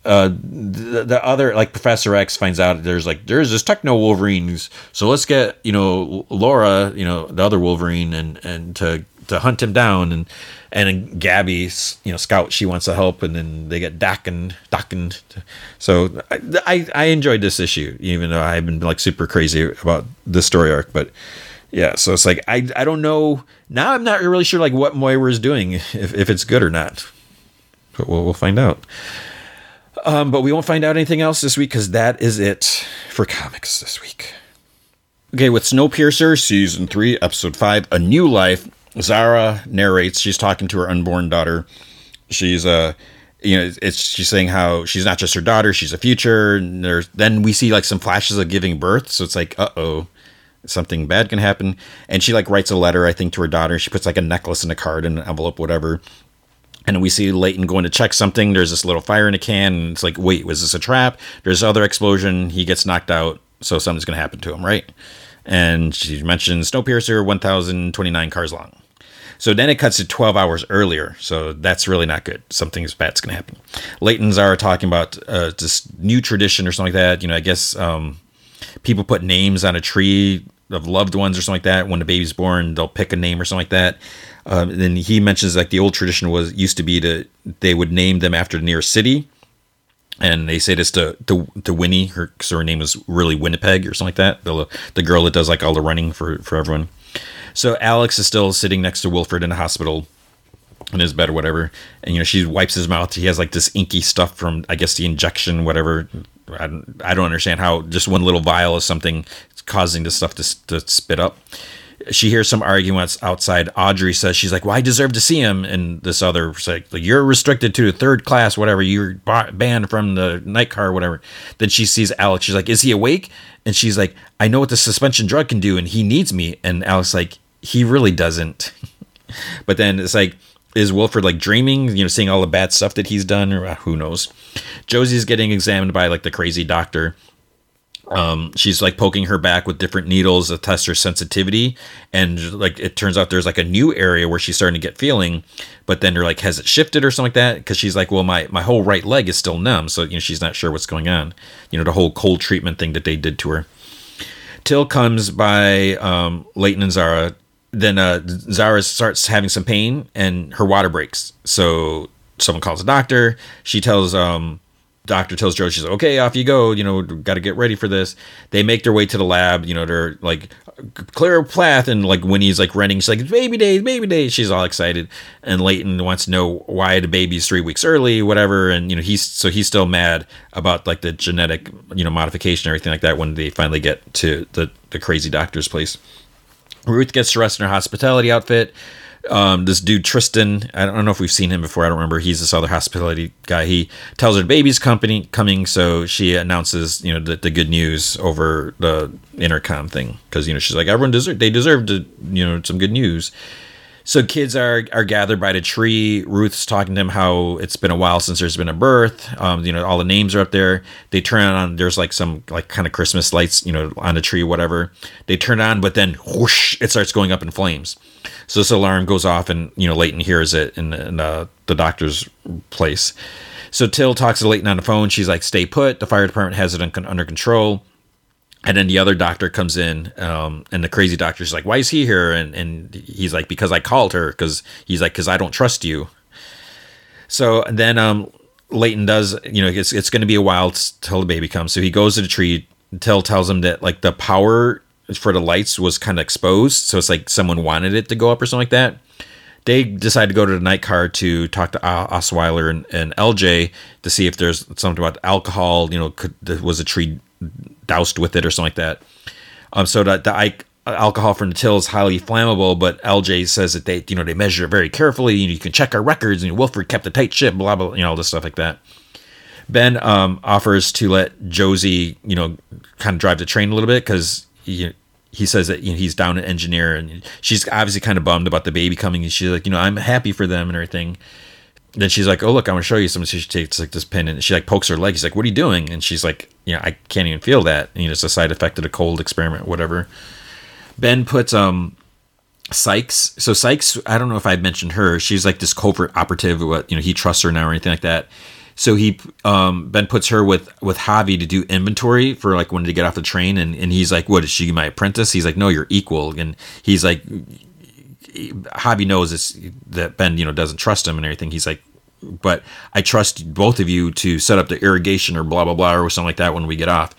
uh, the, the, other like Professor X finds out there's like there's this techno Wolverines, so let's get you know Laura, you know the other Wolverine, and and to to hunt him down, and and Gabby, you know Scout, she wants to help, and then they get Doc and so I, I I enjoyed this issue, even though I've been like super crazy about the story arc, but yeah, so it's like I I don't know now. I'm not really sure like what Moira is doing if if it's good or not, but we'll we'll find out. Um, but we won't find out anything else this week because that is it for comics this week. Okay, with Snowpiercer, season three, episode five, A New Life. Zara narrates. She's talking to her unborn daughter. She's uh you know, it's she's saying how she's not just her daughter, she's a future. And there's then we see like some flashes of giving birth, so it's like, uh oh, something bad can happen. And she like writes a letter, I think, to her daughter. She puts like a necklace and a card in an envelope, whatever and we see Layton going to check something. There's this little fire in a can, and it's like, wait, was this a trap? There's other explosion. He gets knocked out, so something's going to happen to him, right? And she mentions Snowpiercer, 1,029 cars long. So then it cuts to 12 hours earlier. So that's really not good. Something bad's going to happen. Layton's are talking about uh, this new tradition or something like that. You know, I guess um, people put names on a tree of loved ones or something like that. When the baby's born, they'll pick a name or something like that. Um, then he mentions like the old tradition was used to be to they would name them after the nearest city, and they say this to to, to Winnie, her so her name is really Winnipeg or something like that. The the girl that does like all the running for for everyone. So Alex is still sitting next to Wilford in the hospital in his bed or whatever, and you know she wipes his mouth. He has like this inky stuff from I guess the injection, whatever. I don't, I don't understand how just one little vial of something causing this stuff to, to spit up she hears some arguments outside. Audrey says she's like, "Well, I deserve to see him," and this other like, "You're restricted to third class, whatever. You're banned from the night car, whatever." Then she sees Alex. She's like, "Is he awake?" And she's like, "I know what the suspension drug can do, and he needs me." And Alex like, "He really doesn't." but then it's like, is Wilford like dreaming? You know, seeing all the bad stuff that he's done, or uh, who knows? Josie's getting examined by like the crazy doctor um, she's like poking her back with different needles to test her sensitivity. And like it turns out there's like a new area where she's starting to get feeling but then they're like has it shifted or something like that? Because she's like well my my whole right leg is still numb so you know she's not sure what's going on. You know the whole cold treatment thing that they did to her. Till comes by um, layton and zara. Then uh, zara starts having some pain and her water breaks. So someone calls a doctor. She tells um doctor tells Joe, she's like, okay, off you go. You know, got to get ready for this. They make their way to the lab. You know, they're like Clara Plath and like Winnie's like running. She's like, baby days, baby days. She's all excited. And Layton wants to know why the baby's three weeks early, whatever. And, you know, he's so he's still mad about like the genetic, you know, modification, everything like that when they finally get to the, the crazy doctor's place. Ruth gets dressed in her hospitality outfit um, this dude Tristan. I don't know if we've seen him before. I don't remember. He's this other hospitality guy. He tells her the baby's company coming, so she announces you know the, the good news over the intercom thing because you know she's like everyone deserve they deserve to you know some good news. So kids are are gathered by the tree. Ruth's talking to him how it's been a while since there's been a birth. Um, you know, all the names are up there. They turn on. There's like some like kind of Christmas lights, you know, on the tree, whatever. They turn on, but then whoosh, it starts going up in flames. So this alarm goes off, and you know Layton hears it in, in uh, the doctor's place. So Till talks to Layton on the phone. She's like, "Stay put. The fire department has it under control." And then the other doctor comes in, um, and the crazy doctor's like, "Why is he here?" And and he's like, "Because I called her." Because he's like, "Because I don't trust you." So then um, Layton does, you know, it's it's going to be a while till the baby comes. So he goes to the tree. Till tells him that like the power for the lights was kind of exposed, so it's like someone wanted it to go up or something like that. They decide to go to the night car to talk to Osweiler and, and LJ to see if there's something about alcohol. You know, could, was a tree doused with it or something like that. Um, so that the Ike, alcohol from the till is highly flammable, but LJ says that they, you know, they measure it very carefully. You, know, you can check our records, and Wilford kept a tight ship. Blah blah, you know, all this stuff like that. Ben um, offers to let Josie, you know, kind of drive the train a little bit because he, he says that you know, he's down an engineer and she's obviously kind of bummed about the baby coming and she's like you know i'm happy for them and everything then she's like oh look i'm gonna show you something so she takes like this pin and she like pokes her leg he's like what are you doing and she's like you know i can't even feel that and, you know it's a side effect of the cold experiment whatever ben puts um Sykes. So Sykes, I don't know if I mentioned her. She's like this covert operative. What you know, he trusts her now or anything like that. So he um, Ben puts her with with Javi to do inventory for like when to get off the train, and, and he's like, "What is she my apprentice?" He's like, "No, you're equal." And he's like, Javi knows this, that Ben you know doesn't trust him and everything. He's like, "But I trust both of you to set up the irrigation or blah blah blah or something like that when we get off."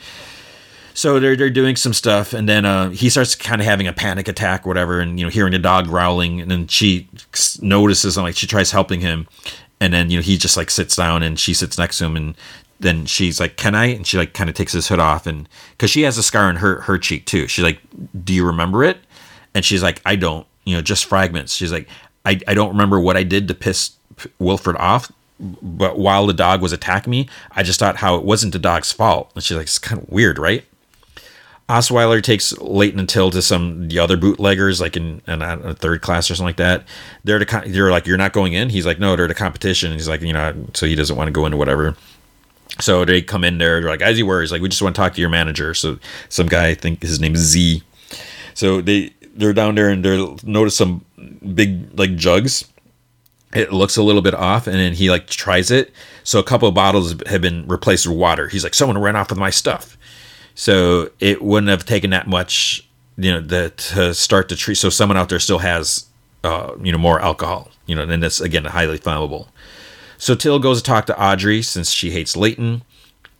So they're they're doing some stuff, and then uh, he starts kind of having a panic attack, whatever, and you know hearing the dog growling, and then she notices, and like she tries helping him, and then you know he just like sits down and she sits next to him. And then she's like can i? And she like kind of takes his hood off. And because she has a scar on her her cheek too. She's like do you remember it? And she's like i don't you know just fragments she's like i, I don't remember what i did to piss Wilford off but while the dog was attacking me i just thought how it wasn't the dog's fault and she's like it's kind of weird right Osweiler takes Layton and Till to some the other bootleggers, like in, in uh, a third class or something like that. They're to, they're like, you're not going in. He's like, no, they're to competition. He's like, you know, so he doesn't want to go into whatever. So they come in there. They're like, as you were, he's like, we just want to talk to your manager. So some guy, I think his name is Z. So they they're down there and they're notice some big like jugs. It looks a little bit off, and then he like tries it. So a couple of bottles have been replaced with water. He's like, someone ran off with my stuff so it wouldn't have taken that much, you know, the, to start to treat. So someone out there still has, uh, you know, more alcohol, you know, and that's again highly flammable. So Till goes to talk to Audrey since she hates Layton,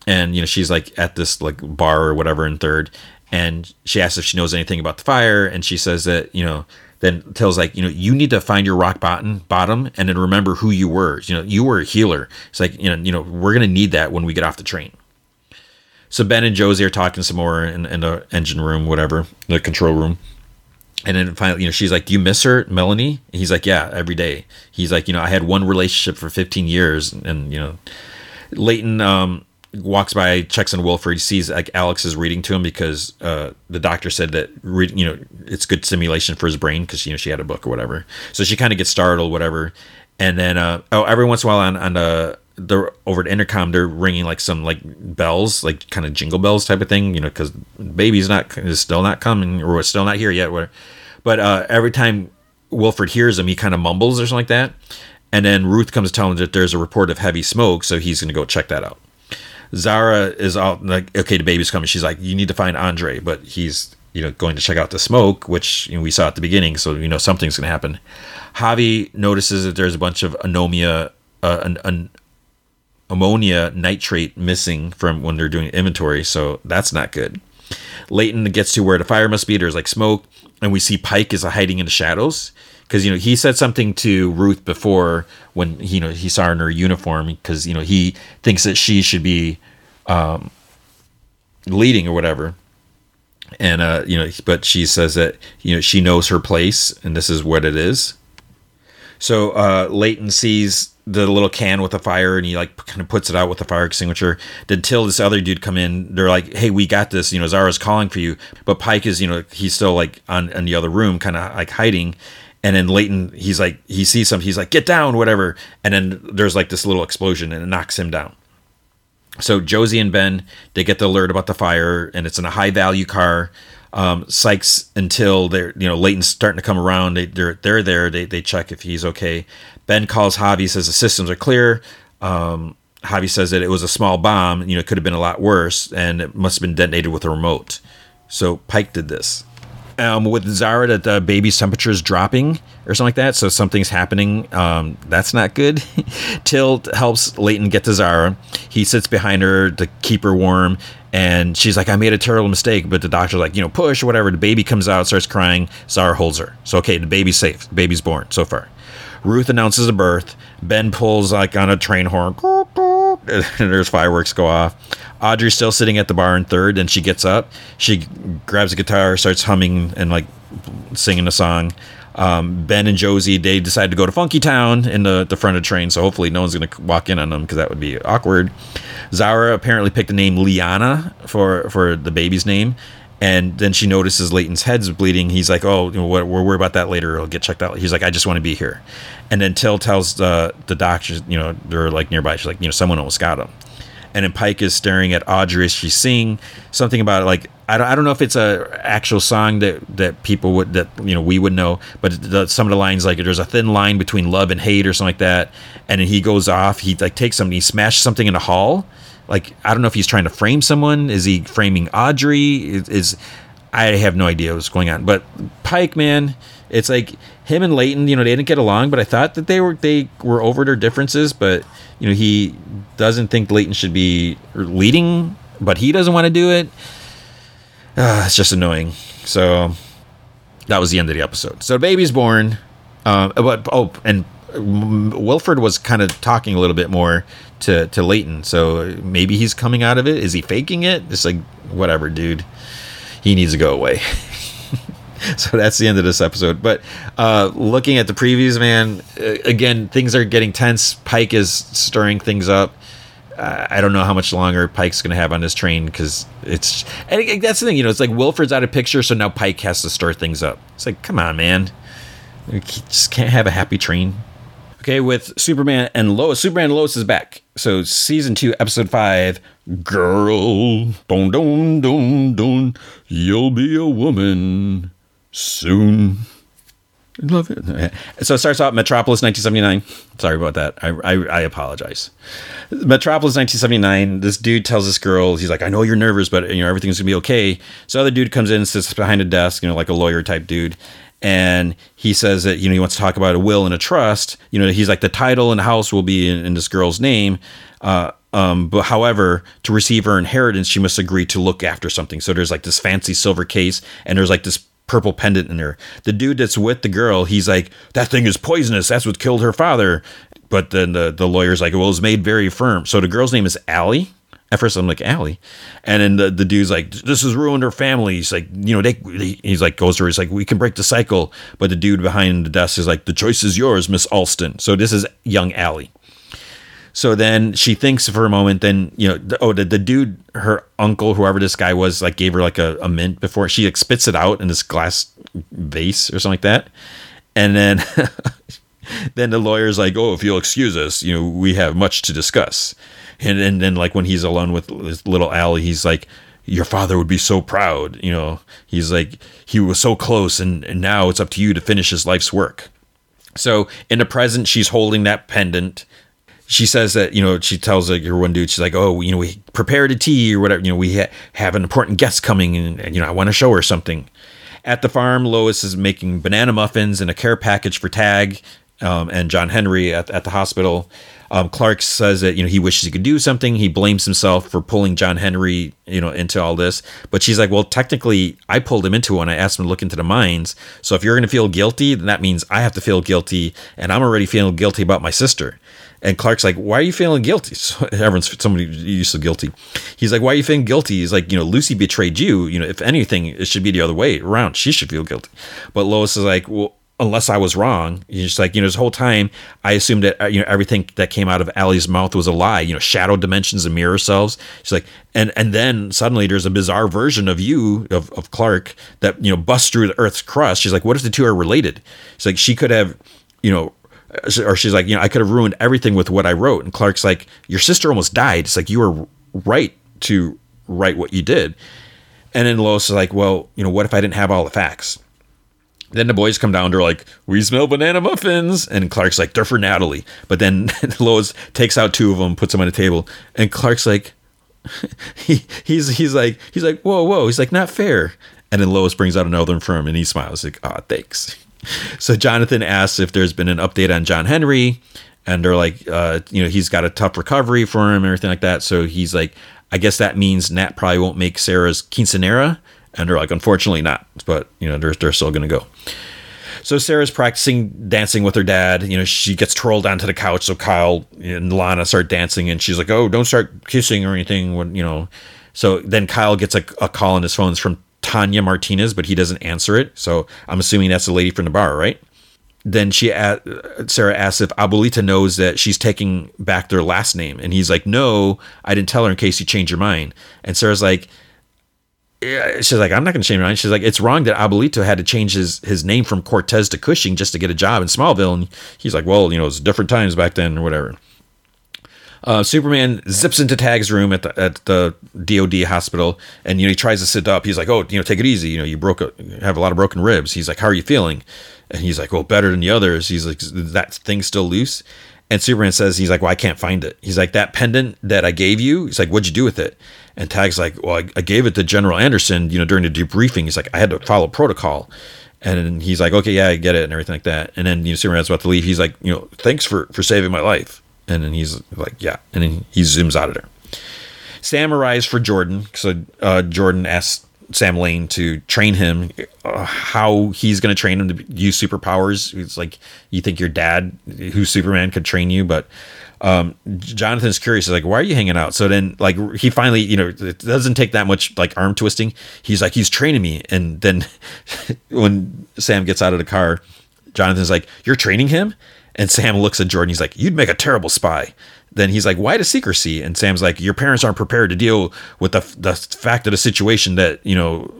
and you know she's like at this like bar or whatever in third, and she asks if she knows anything about the fire, and she says that you know then Till's like, you know, you need to find your rock bottom, bottom, and then remember who you were. You know, you were a healer. It's like, you know, you know, we're gonna need that when we get off the train. So Ben and Josie are talking some more in, in the engine room, whatever, the control room. And then finally, you know, she's like, "Do you miss her, Melanie?" And he's like, "Yeah, every day." He's like, "You know, I had one relationship for 15 years, and you know, Layton um, walks by, checks on Wilford, he sees like Alex is reading to him because uh, the doctor said that reading, you know, it's good stimulation for his brain because you know she had a book or whatever. So she kind of gets startled, whatever. And then, uh, oh, every once in a while on on the over at intercom. They're ringing like some like bells, like kind of jingle bells type of thing. You know, because baby's not is still not coming or still not here yet. Where, but uh, every time Wilford hears them, he kind of mumbles or something like that. And then Ruth comes to tell him that there's a report of heavy smoke, so he's going to go check that out. Zara is all like, okay, the baby's coming. She's like, you need to find Andre, but he's you know going to check out the smoke, which you know, we saw at the beginning, so you know something's going to happen. Javi notices that there's a bunch of anomia, uh, an, an ammonia nitrate missing from when they're doing inventory, so that's not good. Layton gets to where the fire must be. There's like smoke, and we see Pike is hiding in the shadows because you know he said something to Ruth before when you know he saw her in her uniform because you know he thinks that she should be um, leading or whatever, and uh, you know, but she says that you know she knows her place and this is what it is. So uh, Layton sees the little can with the fire and he like kind of puts it out with the fire extinguisher. Then till this other dude come in, they're like, "Hey, we got this." You know, Zara's calling for you, but Pike is you know he's still like on in the other room, kind of like hiding. And then Layton, he's like, he sees something, he's like, "Get down, whatever." And then there's like this little explosion and it knocks him down. So Josie and Ben, they get the alert about the fire, and it's in a high value car. Um, Sykes until they're you know Layton's starting to come around. They they're they're there. They they check if he's okay. Ben calls Javi, says the systems are clear. Um, Javi says that it was a small bomb. You know, it could have been a lot worse, and it must have been detonated with a remote. So Pike did this um, with Zara that the baby's temperature is dropping or something like that. So something's happening. Um, that's not good. Till helps Layton get to Zara. He sits behind her to keep her warm. And she's like, I made a terrible mistake. But the doctor's like, you know, push or whatever. The baby comes out, starts crying. Zara holds her. So, okay, the baby's safe. The baby's born so far. Ruth announces a birth. Ben pulls like on a train horn. There's fireworks go off. Audrey's still sitting at the bar in third, and she gets up. She grabs a guitar, starts humming and like singing a song. Um, ben and Josie they decide to go to Funky Town in the, the front of the train, so hopefully no one's gonna walk in on them because that would be awkward. Zara apparently picked the name Liana for for the baby's name, and then she notices Layton's head's bleeding. He's like, "Oh, know, we're worried about that later. I'll get checked out." He's like, "I just want to be here." And then Till tells the the doctors, you know, they're like nearby. She's like, "You know, someone almost got him." and then Pike is staring at Audrey as she's singing something about like I don't, I don't know if it's a actual song that that people would that you know we would know, but the, some of the lines like there's a thin line between love and hate or something like that, and then he goes off. He like takes something, he smashes something in the hall. Like I don't know if he's trying to frame someone. Is he framing Audrey? Is, is I have no idea what's going on. But Pike, man, it's like him and Layton. You know, they didn't get along, but I thought that they were they were over their differences. But you know, he doesn't think Layton should be leading, but he doesn't want to do it. Uh, it's just annoying. So that was the end of the episode. So the baby's born. Uh, but oh, and Wilford was kind of talking a little bit more to to Layton. So maybe he's coming out of it. Is he faking it? It's like whatever, dude. He needs to go away. so that's the end of this episode. But uh, looking at the previews, man, again, things are getting tense. Pike is stirring things up. Uh, I don't know how much longer Pike's going to have on this train because it's. And that's the thing, you know, it's like Wilford's out of picture, so now Pike has to stir things up. It's like, come on, man. We just can't have a happy train. Okay, with Superman and Lois. Superman and Lois is back. So season two, episode five. Girl, don don don don, you'll be a woman soon. I love it. So it starts out Metropolis 1979. Sorry about that. I, I, I apologize. Metropolis 1979. This dude tells this girl, he's like, I know you're nervous, but you know everything's gonna be okay. So other dude comes in sits behind a desk, you know, like a lawyer type dude, and he says that you know he wants to talk about a will and a trust. You know, he's like the title and the house will be in, in this girl's name. Uh, um, but however, to receive her inheritance, she must agree to look after something. So there's like this fancy silver case, and there's like this purple pendant in there. The dude that's with the girl, he's like, that thing is poisonous. That's what killed her father. But then the, the lawyer's like, well, it's made very firm. So the girl's name is Allie. At first, I'm like Allie, and then the, the dude's like, "This has ruined her family." He's like, "You know, they." He's like, goes to her. He's like, "We can break the cycle," but the dude behind the desk is like, "The choice is yours, Miss Allston." So this is young Allie. So then she thinks for a moment. Then you know, oh, the, the dude, her uncle, whoever this guy was, like gave her like a, a mint before she like spits it out in this glass vase or something like that, and then then the lawyer's like, "Oh, if you'll excuse us, you know, we have much to discuss." And and then like when he's alone with his little Allie, he's like, "Your father would be so proud." You know, he's like, "He was so close, and, and now it's up to you to finish his life's work." So in the present, she's holding that pendant. She says that you know she tells like her one dude she's like oh you know we prepared a tea or whatever you know we ha- have an important guest coming and, and you know I want to show her something. At the farm, Lois is making banana muffins and a care package for Tag um, and John Henry at, at the hospital. Um, Clark says that you know he wishes he could do something. He blames himself for pulling John Henry you know into all this. But she's like, well, technically, I pulled him into it. I asked him to look into the mines. So if you're going to feel guilty, then that means I have to feel guilty, and I'm already feeling guilty about my sister. And Clark's like, "Why are you feeling guilty?" So everyone's somebody used to guilty. He's like, "Why are you feeling guilty?" He's like, "You know, Lucy betrayed you. You know, if anything, it should be the other way around. She should feel guilty." But Lois is like, "Well, unless I was wrong." He's just like, you know, this whole time I assumed that uh, you know everything that came out of Allie's mouth was a lie. You know, shadow dimensions and mirror selves. She's like, and and then suddenly there's a bizarre version of you of of Clark that you know busts through the Earth's crust. She's like, what if the two are related? She's like, she could have, you know or she's like, you know, I could have ruined everything with what I wrote. And Clark's like, your sister almost died. It's like you were right to write what you did. And then Lois is like, well, you know, what if I didn't have all the facts? Then the boys come down. They're like, "We smell banana muffins," and Clark's like, "They're for Natalie." But then Lois takes out two of them, puts them on the table, and Clark's like, he he's he's like he's like, "Whoa, whoa!" He's like, "Not fair." And then Lois brings out another one for him, and he smiles like, "Ah, thanks." so Jonathan asks if there's been an update on John Henry, and they're like, uh, you know, he's got a tough recovery for him and everything like that. So he's like, I guess that means Nat probably won't make Sarah's quinceanera, and they're like, unfortunately not, but you know, they're they're still gonna go. So Sarah's practicing dancing with her dad. You know, she gets twirled onto the couch. So Kyle and Lana start dancing, and she's like, "Oh, don't start kissing or anything." When you know, so then Kyle gets a, a call on his phone it's from Tanya Martinez, but he doesn't answer it. So I'm assuming that's the lady from the bar, right? Then she Sarah asks if Abuelita knows that she's taking back their last name, and he's like, "No, I didn't tell her in case you change your mind." And Sarah's like, she's like, I'm not going to change my mind. She's like, it's wrong that Abuelito had to change his, his name from Cortez to Cushing just to get a job in Smallville. And he's like, well, you know, it's different times back then or whatever. Uh, Superman zips into Tag's room at the at the DOD hospital, and you know he tries to sit up. He's like, "Oh, you know, take it easy. You know, you broke a, have a lot of broken ribs." He's like, "How are you feeling?" And he's like, "Well, better than the others." He's like, "That thing's still loose." And Superman says, "He's like, well, I can't find it." He's like, "That pendant that I gave you." He's like, "What'd you do with it?" And Tag's like, "Well, I, I gave it to General Anderson. You know, during the debriefing. He's like, I had to follow protocol." And he's like, "Okay, yeah, I get it," and everything like that. And then you know, Superman's about to leave. He's like, "You know, thanks for for saving my life." And then he's like, yeah. And then he zooms out of there. Sam arrives for Jordan. So uh, Jordan asks Sam Lane to train him uh, how he's going to train him to use superpowers. It's like, you think your dad, who's Superman, could train you, but um, Jonathan's curious. He's like, why are you hanging out? So then, like, he finally, you know, it doesn't take that much like arm twisting. He's like, he's training me. And then when Sam gets out of the car, Jonathan's like, you're training him? And Sam looks at Jordan. He's like, "You'd make a terrible spy." Then he's like, "Why the secrecy?" And Sam's like, "Your parents aren't prepared to deal with the the fact of the situation that you know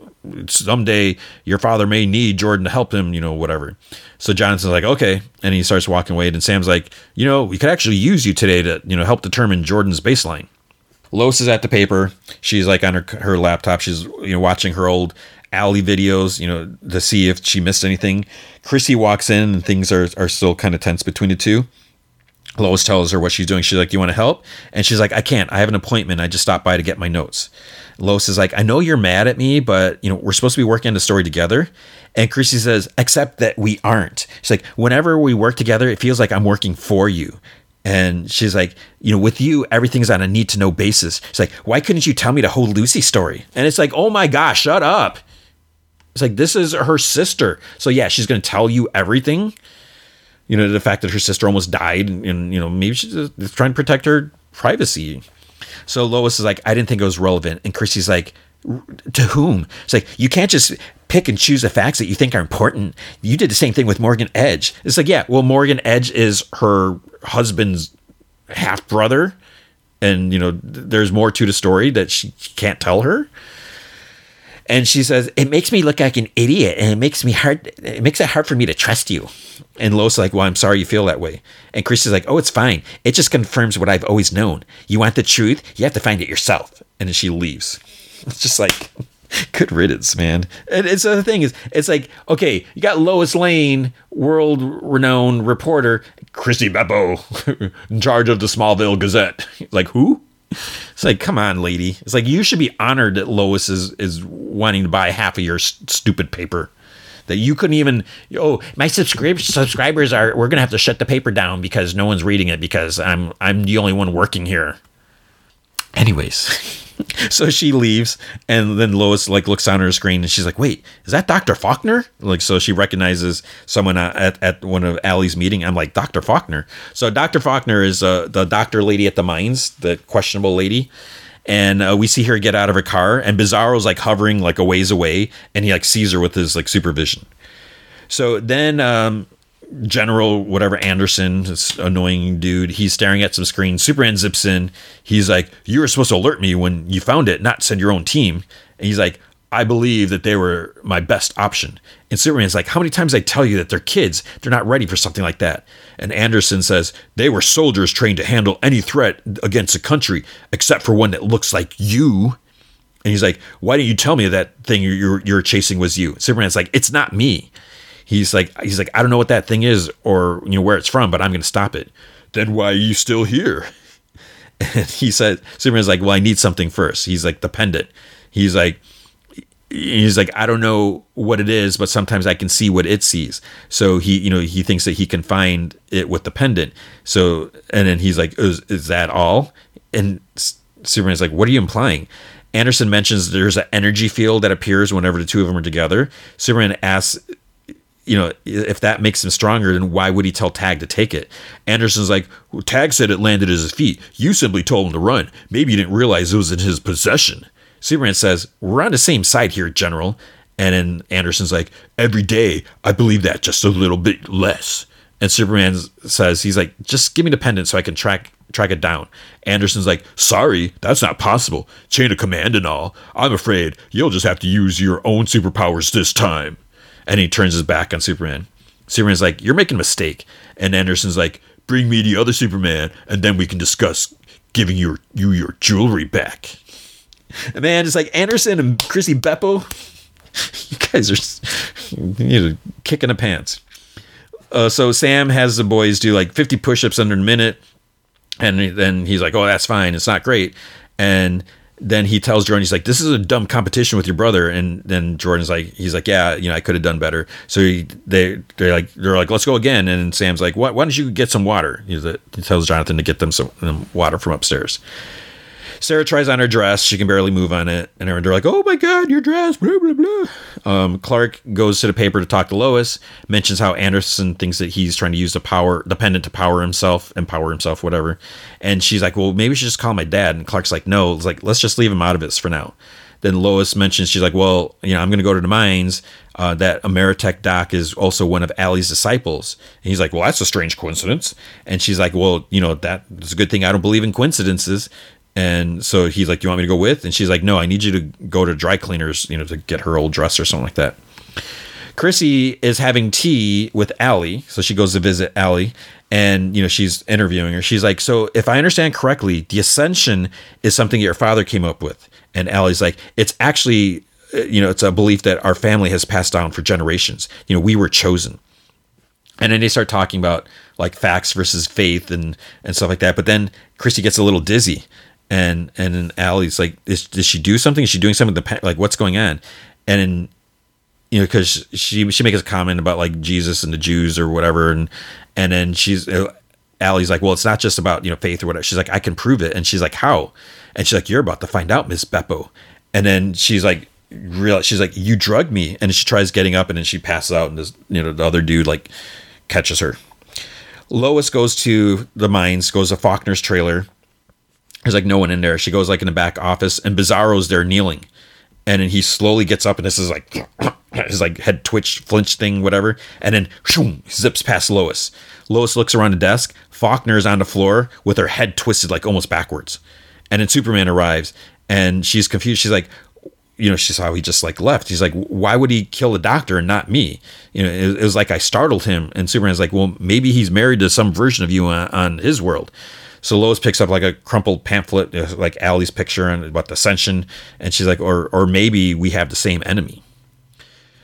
someday your father may need Jordan to help him, you know, whatever." So Jonathan's like, "Okay," and he starts walking away. And Sam's like, "You know, we could actually use you today to you know help determine Jordan's baseline." Lois is at the paper. She's like on her her laptop. She's you know watching her old alley videos, you know, to see if she missed anything. Chrissy walks in and things are, are still kind of tense between the two. Lois tells her what she's doing. She's like, you want to help? And she's like, I can't. I have an appointment. I just stopped by to get my notes. Lois is like, I know you're mad at me, but you know, we're supposed to be working on the story together. And Chrissy says, except that we aren't. She's like, whenever we work together, it feels like I'm working for you. And she's like, you know, with you, everything's on a need to know basis. She's like, why couldn't you tell me the whole Lucy story? And it's like, oh my gosh, shut up. It's like this is her sister. So yeah, she's to tell you everything. You know, the fact that her sister almost died and, and you know, maybe she's trying to protect her privacy. So Lois is like, I didn't think it was relevant. And Chrissy's like, to whom? It's like, you can't just pick and choose the facts that you think are important. You did the same thing with Morgan Edge. It's like, yeah, well, Morgan Edge is her husband's half brother. And, you know, there's more to the story that she can't tell her. And she says it makes me look like an idiot and it makes me hard it makes it hard for me to trust you. And Lois is like well i'm sorry you feel that way. And Chrissy's like oh it's fine. It just confirms what i've always known. You want the truth? You have to find it yourself. And then she leaves. It's just like good riddance man. And it's the thing is it's like okay you got lois lane world renowned reporter Chrissy Beppo in charge of the smallville gazette. Like who it's like, come on, lady. It's like you should be honored that Lois is is wanting to buy half of your st- stupid paper. That you couldn't even. Oh, my subscrib- subscribers are. We're gonna have to shut the paper down because no one's reading it because I'm I'm the only one working here. Anyways. so she leaves and then lois like looks at her screen and she's like wait is that dr faulkner? Like so she recognizes someone at, at one of Allie's meeting. I'm like dr faulkner? So dr faulkner is uh, the doctor lady at the mines the questionable lady. And uh, we see her get out of her car and bizarro's like hovering like a ways away and he like sees her with his like supervision. So then um General whatever Anderson, this annoying dude, he's staring at some screen. Superman zips in. He's like, "You were supposed to alert me when you found it, not send your own team." And he's like, "I believe that they were my best option." And Superman's like, "How many times I tell you that they're kids? They're not ready for something like that." And Anderson says, "They were soldiers trained to handle any threat against a country, except for one that looks like you." And he's like, "Why didn't you tell me that thing you're you're chasing was you?" Superman's like, "It's not me." He's like he's like I don't know what that thing is or you know where it's from, but I'm going to stop it. Then why are you still here? And he said Superman's like, well, I need something first. He's like the pendant. He's like he's like I don't know what it is, but sometimes I can see what it sees. So he you know he thinks that he can find it with the pendant. So and then he's like, is, is that all? And Superman's like, what are you implying? Anderson mentions there's an energy field that appears whenever the two of them are together. Superman asks you know, if that makes him stronger, then why would he tell Tag to take it? Anderson's like, well, Tag said it landed at his feet. You simply told him to run. Maybe you didn't realize it was in his possession. Superman says, We're on the same side here, General. And then Anderson's like, Every day, I believe that just a little bit less. And Superman says, He's like, Just give me the pendant so I can track track it down. Anderson's like, Sorry, that's not possible. Chain of command and all. I'm afraid you'll just have to use your own superpowers this time and he turns his back on Superman. Superman's like, "You're making a mistake," and Anderson's like, "Bring me the other Superman, and then we can discuss giving your you your jewelry back." And man, it's like Anderson and Chrissy Beppo. You guys are you know, kicking the pants. Uh, so Sam has the boys do like 50 push-ups under a minute, and then he's like, "Oh, that's fine. It's not great." And then he tells Jordan, he's like, "This is a dumb competition with your brother." And then Jordan's like, "He's like, yeah, you know, I could have done better." So he, they they're like they're like, "Let's go again." And Sam's like, "Why, why don't you get some water?" He, tells Jonathan to get them some water from upstairs. Sarah tries on her dress. She can barely move on it. And they're like, oh my God, your dress, blah, blah, blah. Um, Clark goes to the paper to talk to Lois, mentions how Anderson thinks that he's trying to use the power, dependent to power himself, empower himself, whatever. And she's like, well, maybe we should just call my dad. And Clark's like, no, it's like, let's just leave him out of this for now. Then Lois mentions, she's like, well, you know, I'm going to go to the mines. Uh, that AmeriTek doc is also one of Allie's disciples. And he's like, well, that's a strange coincidence. And she's like, well, you know, that's a good thing I don't believe in coincidences. And so he's like, "Do you want me to go with?" And she's like, "No, I need you to go to dry cleaners, you know, to get her old dress or something like that." Chrissy is having tea with Allie, so she goes to visit Allie, and you know she's interviewing her. She's like, "So if I understand correctly, the ascension is something your father came up with." And Allie's like, "It's actually, you know, it's a belief that our family has passed down for generations. You know, we were chosen." And then they start talking about like facts versus faith and and stuff like that. But then Chrissy gets a little dizzy and and then Allie's like, is, does she do something? Is she doing something? The like, what's going on? And then, you know, because she she makes a comment about like Jesus and the Jews or whatever, and and then she's uh, Allie's like, well, it's not just about you know faith or whatever. She's like, I can prove it, and she's like, how? And she's like, you're about to find out, Miss Beppo. And then she's like, real. She's like, you drugged me, and she tries getting up, and then she passes out, and this you know the other dude like catches her. Lois goes to the mines, goes to Faulkner's trailer there's like no one in there. She goes like in the back office, and Bizarro's there kneeling, and then he slowly gets up, and this is like his like head twitch, flinch thing, whatever, and then shoom, zips past Lois. Lois looks around the desk. Faulkner is on the floor with her head twisted like almost backwards, and then Superman arrives, and she's confused. She's like, you know, she saw oh, he just like left. He's like, why would he kill the doctor and not me? You know, it, it was like I startled him. And Superman's like, well, maybe he's married to some version of you on, on his world. So Lois picks up like a crumpled pamphlet, uh, like Allie's picture and about the ascension, and she's like, or or maybe we have the same enemy.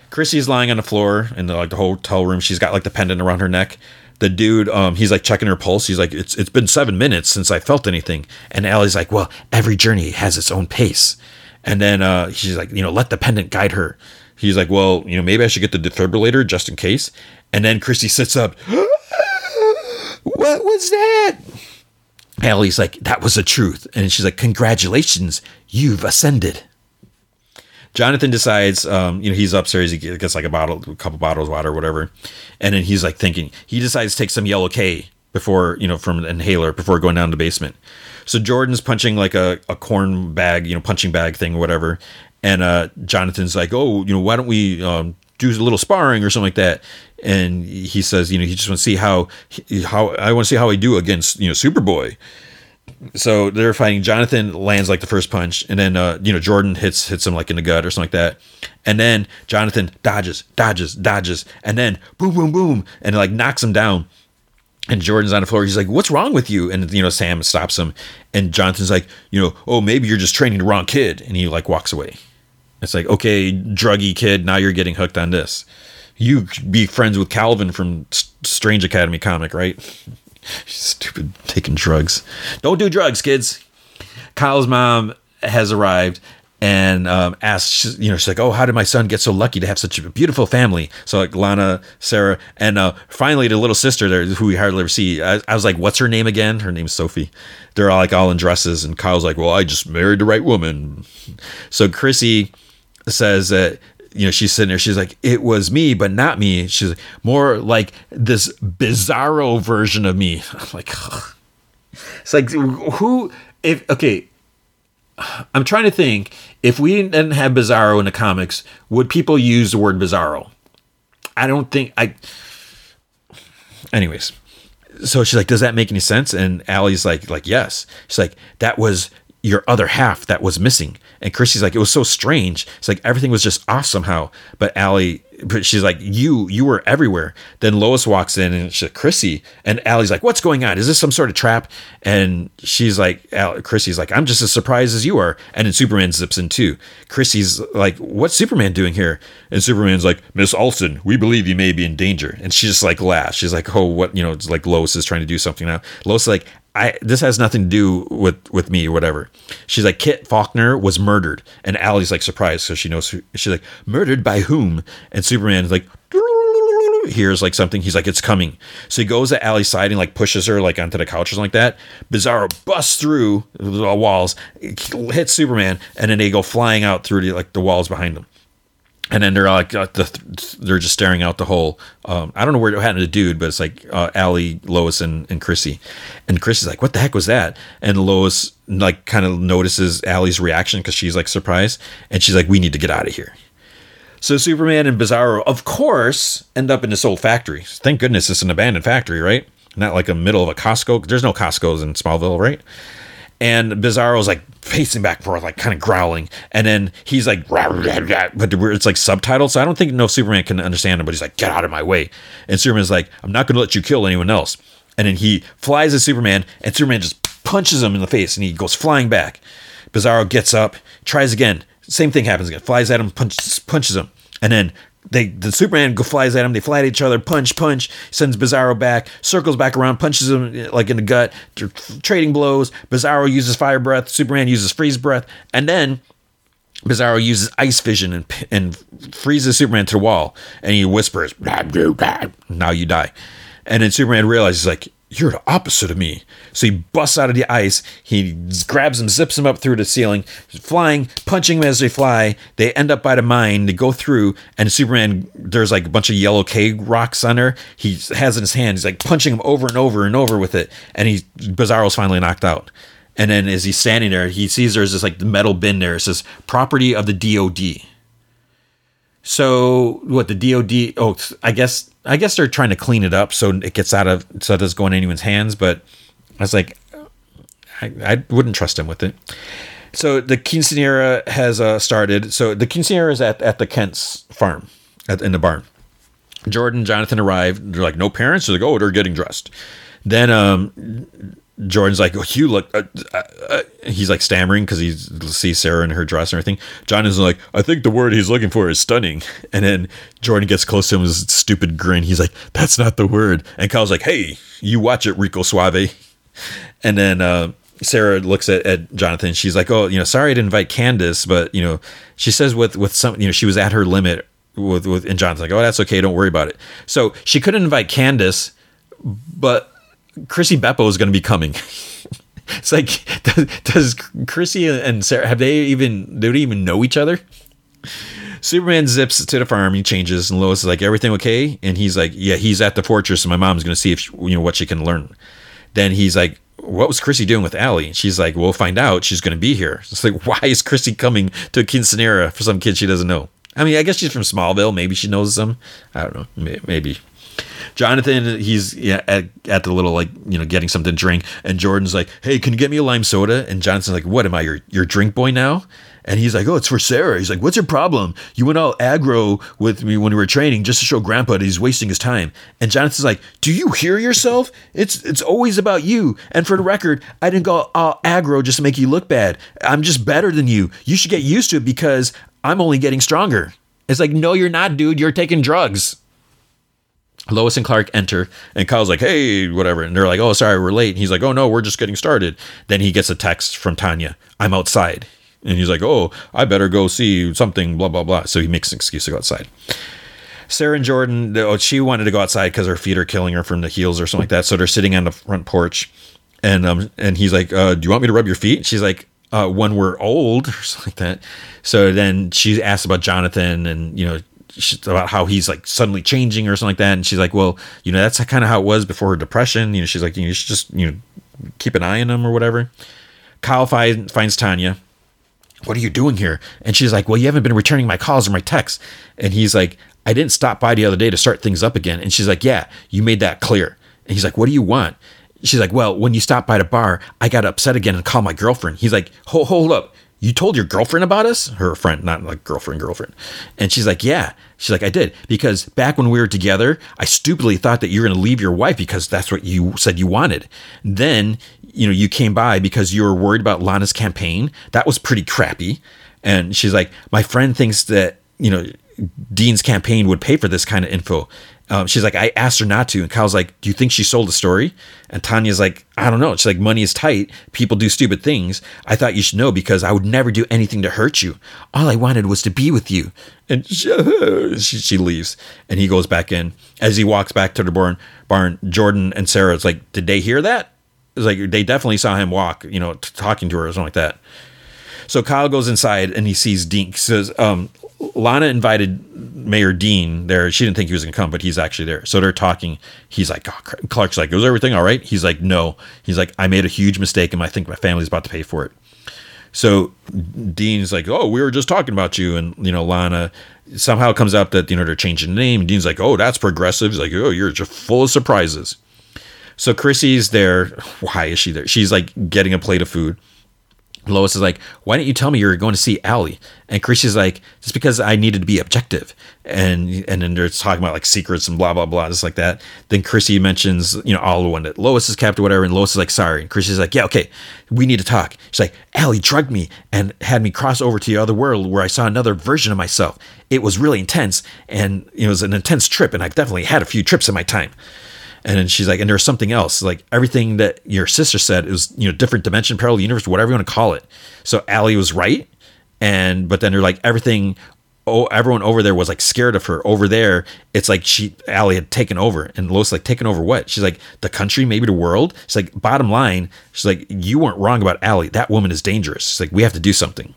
Chrissy's lying on the floor in the like the hotel room. She's got like the pendant around her neck. The dude, um, he's like checking her pulse. He's like, it's it's been seven minutes since I felt anything. And Allie's like, well, every journey has its own pace. And then uh, she's like, you know, let the pendant guide her. He's like, well, you know, maybe I should get the defibrillator just in case. And then Chrissy sits up. what was that? Allie's like, that was the truth. And she's like, congratulations, you've ascended. Jonathan decides, um, you know, he's upstairs. He gets like a bottle, a couple bottles of water, or whatever, and then he's like thinking. He decides to take some yellow K before, you know, from an inhaler before going down to the basement. So Jordan's punching like a, a corn bag, you know, punching bag thing or whatever, and uh, Jonathan's like, oh, you know, why don't we um, do a little sparring or something like that? And he says, you know, he just wants to see how how I want to see how I do against you know Superboy so they're fighting. Jonathan lands like the first punch, and then uh, you know Jordan hits hits him like in the gut or something like that, and then Jonathan dodges, dodges, dodges, and then boom, boom, boom, and like knocks him down. And Jordan's on the floor. He's like, "What's wrong with you?" And you know Sam stops him, and Jonathan's like, "You know, oh maybe you're just training the wrong kid," and he like walks away. It's like, okay, druggy kid, now you're getting hooked on this. You be friends with Calvin from Strange Academy comic, right? Stupid taking drugs. Don't do drugs, kids. Kyle's mom has arrived and um, asks, you know, she's like, "Oh, how did my son get so lucky to have such a beautiful family?" So like Lana, Sarah, and uh, finally the little sister there, who we hardly ever see. I, I was like, "What's her name again?" Her name's Sophie. They're all like all in dresses, and Kyle's like, "Well, I just married the right woman." So Chrissy says that you know, she's sitting there. She's like, "It was me, but not me." She's like, more like this bizarro version of me. I'm like, Ugh. it's like who? If okay, I'm trying to think. If we didn't have Bizarro in the comics, would people use the word Bizarro? I don't think I. Anyways, so she's like, "Does that make any sense?" And Allie's like, "Like yes." She's like, "That was your other half that was missing." And Chrissy's like, it was so strange. It's like everything was just off somehow. But Allie, but she's like, you, you were everywhere. Then Lois walks in and she's like, Chrissy, and Allie's like, what's going on? Is this some sort of trap? And she's like, Chrissy's like, I'm just as surprised as you are. And then Superman zips in too. Chrissy's like, what's Superman doing here? And Superman's like, Miss Allston, we believe you may be in danger. And she just like laughs. She's like, oh, what, you know, it's like Lois is trying to do something now. Lois is like, I this has nothing to do with with me or whatever. She's like Kit Faulkner was murdered, and Allie's like surprised, so she knows. Who, she's like murdered by whom? And Superman is like hears like something. He's like it's coming. So he goes to Allie's side and like pushes her like onto the couch or something like that. Bizarro busts through the walls, hits Superman, and then they go flying out through the, like the walls behind them and then they're like uh, the, they're just staring out the hole. Um, I don't know where it happened to dude, but it's like uh, Allie, Lois, and, and Chrissy. And Chrissy's like, "What the heck was that?" And Lois like kind of notices Allie's reaction because she's like surprised, and she's like, "We need to get out of here." So Superman and Bizarro, of course, end up in this old factory. Thank goodness it's an abandoned factory, right? Not like a middle of a Costco. There's no Costco's in Smallville, right? And Bizarro's like pacing back and forth, like kind of growling, and then he's like, rah, rah, rah, but it's like subtitles, so I don't think no Superman can understand him. But he's like, "Get out of my way!" And Superman's like, "I'm not going to let you kill anyone else." And then he flies at Superman, and Superman just punches him in the face, and he goes flying back. Bizarro gets up, tries again. Same thing happens again. Flies at him, punches, punches him, and then they the Superman flies at him. They fly at each other, punch, punch. Sends Bizarro back, circles back around, punches him eh, like in the gut. Trading blows. Bizarro uses fire breath. Superman uses freeze breath, and then Bizarro uses ice vision and and freezes Superman to the wall. And he whispers, "Now you die." And then Superman realizes like you're the opposite of me. So he busts out of the ice. He grabs him, zips him up through the ceiling, flying, punching him as they fly. They end up by the mine. They go through, and Superman, there's like a bunch of yellow K rocks on there. He has in his hand. He's like punching him over and over and over with it. And he, Bizarro's finally knocked out. And then as he's standing there, he sees there's this like metal bin there. It says property of the DOD. So what the DOD? Oh, I guess I guess they're trying to clean it up so it gets out of so it doesn't go in anyone's hands. But I was like, I, I wouldn't trust him with it. so the quinceanera has uh, started. So the quinceanera is at, at the Kent's farm, at, in the barn. Jordan, Jonathan arrive. They're like, no parents. They're like, oh, they're getting dressed. Then um, Jordan's like, oh, you look. Uh, uh, uh, he's like stammering because he sees Sarah in her dress and everything. John is like, I think the word he's looking for is stunning. And then Jordan gets close to him with his stupid grin. He's like, that's not the word. And Kyle's like, hey, you watch it, Rico Suave. And then uh, Sarah looks at, at Jonathan. She's like, "Oh, you know, sorry I didn't invite Candace, but you know, she says with with some, you know, she was at her limit with with." And Jonathan's like, "Oh, that's okay. Don't worry about it." So she couldn't invite Candace, but Chrissy Beppo is going to be coming. it's like, does, does Chrissy and Sarah have they even do they even know each other? Superman zips to the farm. He changes, and Lois is like, "Everything okay?" And he's like, "Yeah, he's at the fortress, and my mom's going to see if she, you know what she can learn." Then he's like, what was Chrissy doing with Allie? And she's like, we'll find out. She's going to be here. It's like, why is Chrissy coming to Quinceanera for some kid she doesn't know? I mean, I guess she's from Smallville. Maybe she knows them. I don't know. Maybe. Jonathan, he's yeah, at, at the little like you know getting something to drink, and Jordan's like, "Hey, can you get me a lime soda?" And Jonathan's like, "What am I your your drink boy now?" And he's like, "Oh, it's for Sarah." He's like, "What's your problem? You went all aggro with me when we were training just to show Grandpa that he's wasting his time." And Jonathan's like, "Do you hear yourself? It's it's always about you. And for the record, I didn't go all aggro just to make you look bad. I'm just better than you. You should get used to it because I'm only getting stronger." It's like, "No, you're not, dude. You're taking drugs." Lois and Clark enter, and Kyle's like, "Hey, whatever," and they're like, "Oh, sorry, we're late." And he's like, "Oh no, we're just getting started." Then he gets a text from Tanya, "I'm outside." And he's like, oh, I better go see something, blah, blah, blah. So he makes an excuse to go outside. Sarah and Jordan, oh, she wanted to go outside because her feet are killing her from the heels or something like that. So they're sitting on the front porch. And um, and he's like, uh, do you want me to rub your feet? She's like, uh, when we're old or something like that. So then she asks about Jonathan and, you know, about how he's like suddenly changing or something like that. And she's like, well, you know, that's kind of how it was before her depression. You know, she's like, you, you should just, you know, keep an eye on him or whatever. Kyle find, finds Tanya what are you doing here? And she's like, well, you haven't been returning my calls or my texts. And he's like, I didn't stop by the other day to start things up again. And she's like, yeah, you made that clear. And he's like, what do you want? She's like, well, when you stopped by the bar, I got upset again and called my girlfriend. He's like, hold, hold up. You told your girlfriend about us? Her friend, not like girlfriend, girlfriend. And she's like, yeah. She's like, I did. Because back when we were together, I stupidly thought that you were going to leave your wife because that's what you said you wanted. Then you know, you came by because you were worried about Lana's campaign. That was pretty crappy. And she's like, my friend thinks that, you know, Dean's campaign would pay for this kind of info. Um, she's like, I asked her not to. And Kyle's like, Do you think she sold a story? And Tanya's like, I don't know. She's like, Money is tight. People do stupid things. I thought you should know because I would never do anything to hurt you. All I wanted was to be with you. And she, she leaves. And he goes back in. As he walks back to the barn, barn Jordan and Sarah's like, Did they hear that? It's like they definitely saw him walk, you know, t- talking to her or something like that. So Kyle goes inside and he sees Dink. Says, um, Lana invited Mayor Dean there. She didn't think he was going to come, but he's actually there. So they're talking. He's like, oh, Clark's like, was everything all right? He's like, no. He's like, I made a huge mistake and I think my family's about to pay for it. So Dean's like, oh, we were just talking about you. And, you know, Lana somehow comes up that, you know, they're changing the name. Dean's like, oh, that's progressive. He's like, oh, you're just full of surprises. So Chrissy's there. Why is she there? She's like getting a plate of food. Lois is like, why didn't you tell me you were going to see Allie? And Chrissy's like, just because I needed to be objective. And and then they're talking about like secrets and blah blah blah, just like that. Then Chrissy mentions, you know, all the one that Lois has kept or whatever, and Lois is like, sorry. And Chrissy's like, yeah, okay, we need to talk. She's like, Allie drugged me and had me cross over to the other world where I saw another version of myself. It was really intense, and it was an intense trip, and I've definitely had a few trips in my time. And then she's like, and there's something else, like everything that your sister said is, you know, different dimension, parallel universe, whatever you want to call it. So Allie was right. And, but then they're like, everything, oh, everyone over there was like scared of her. Over there, it's like she, Allie had taken over. And Lois, like, taken over what? She's like, the country, maybe the world. She's like, bottom line, she's like, you weren't wrong about Allie. That woman is dangerous. She's like, we have to do something.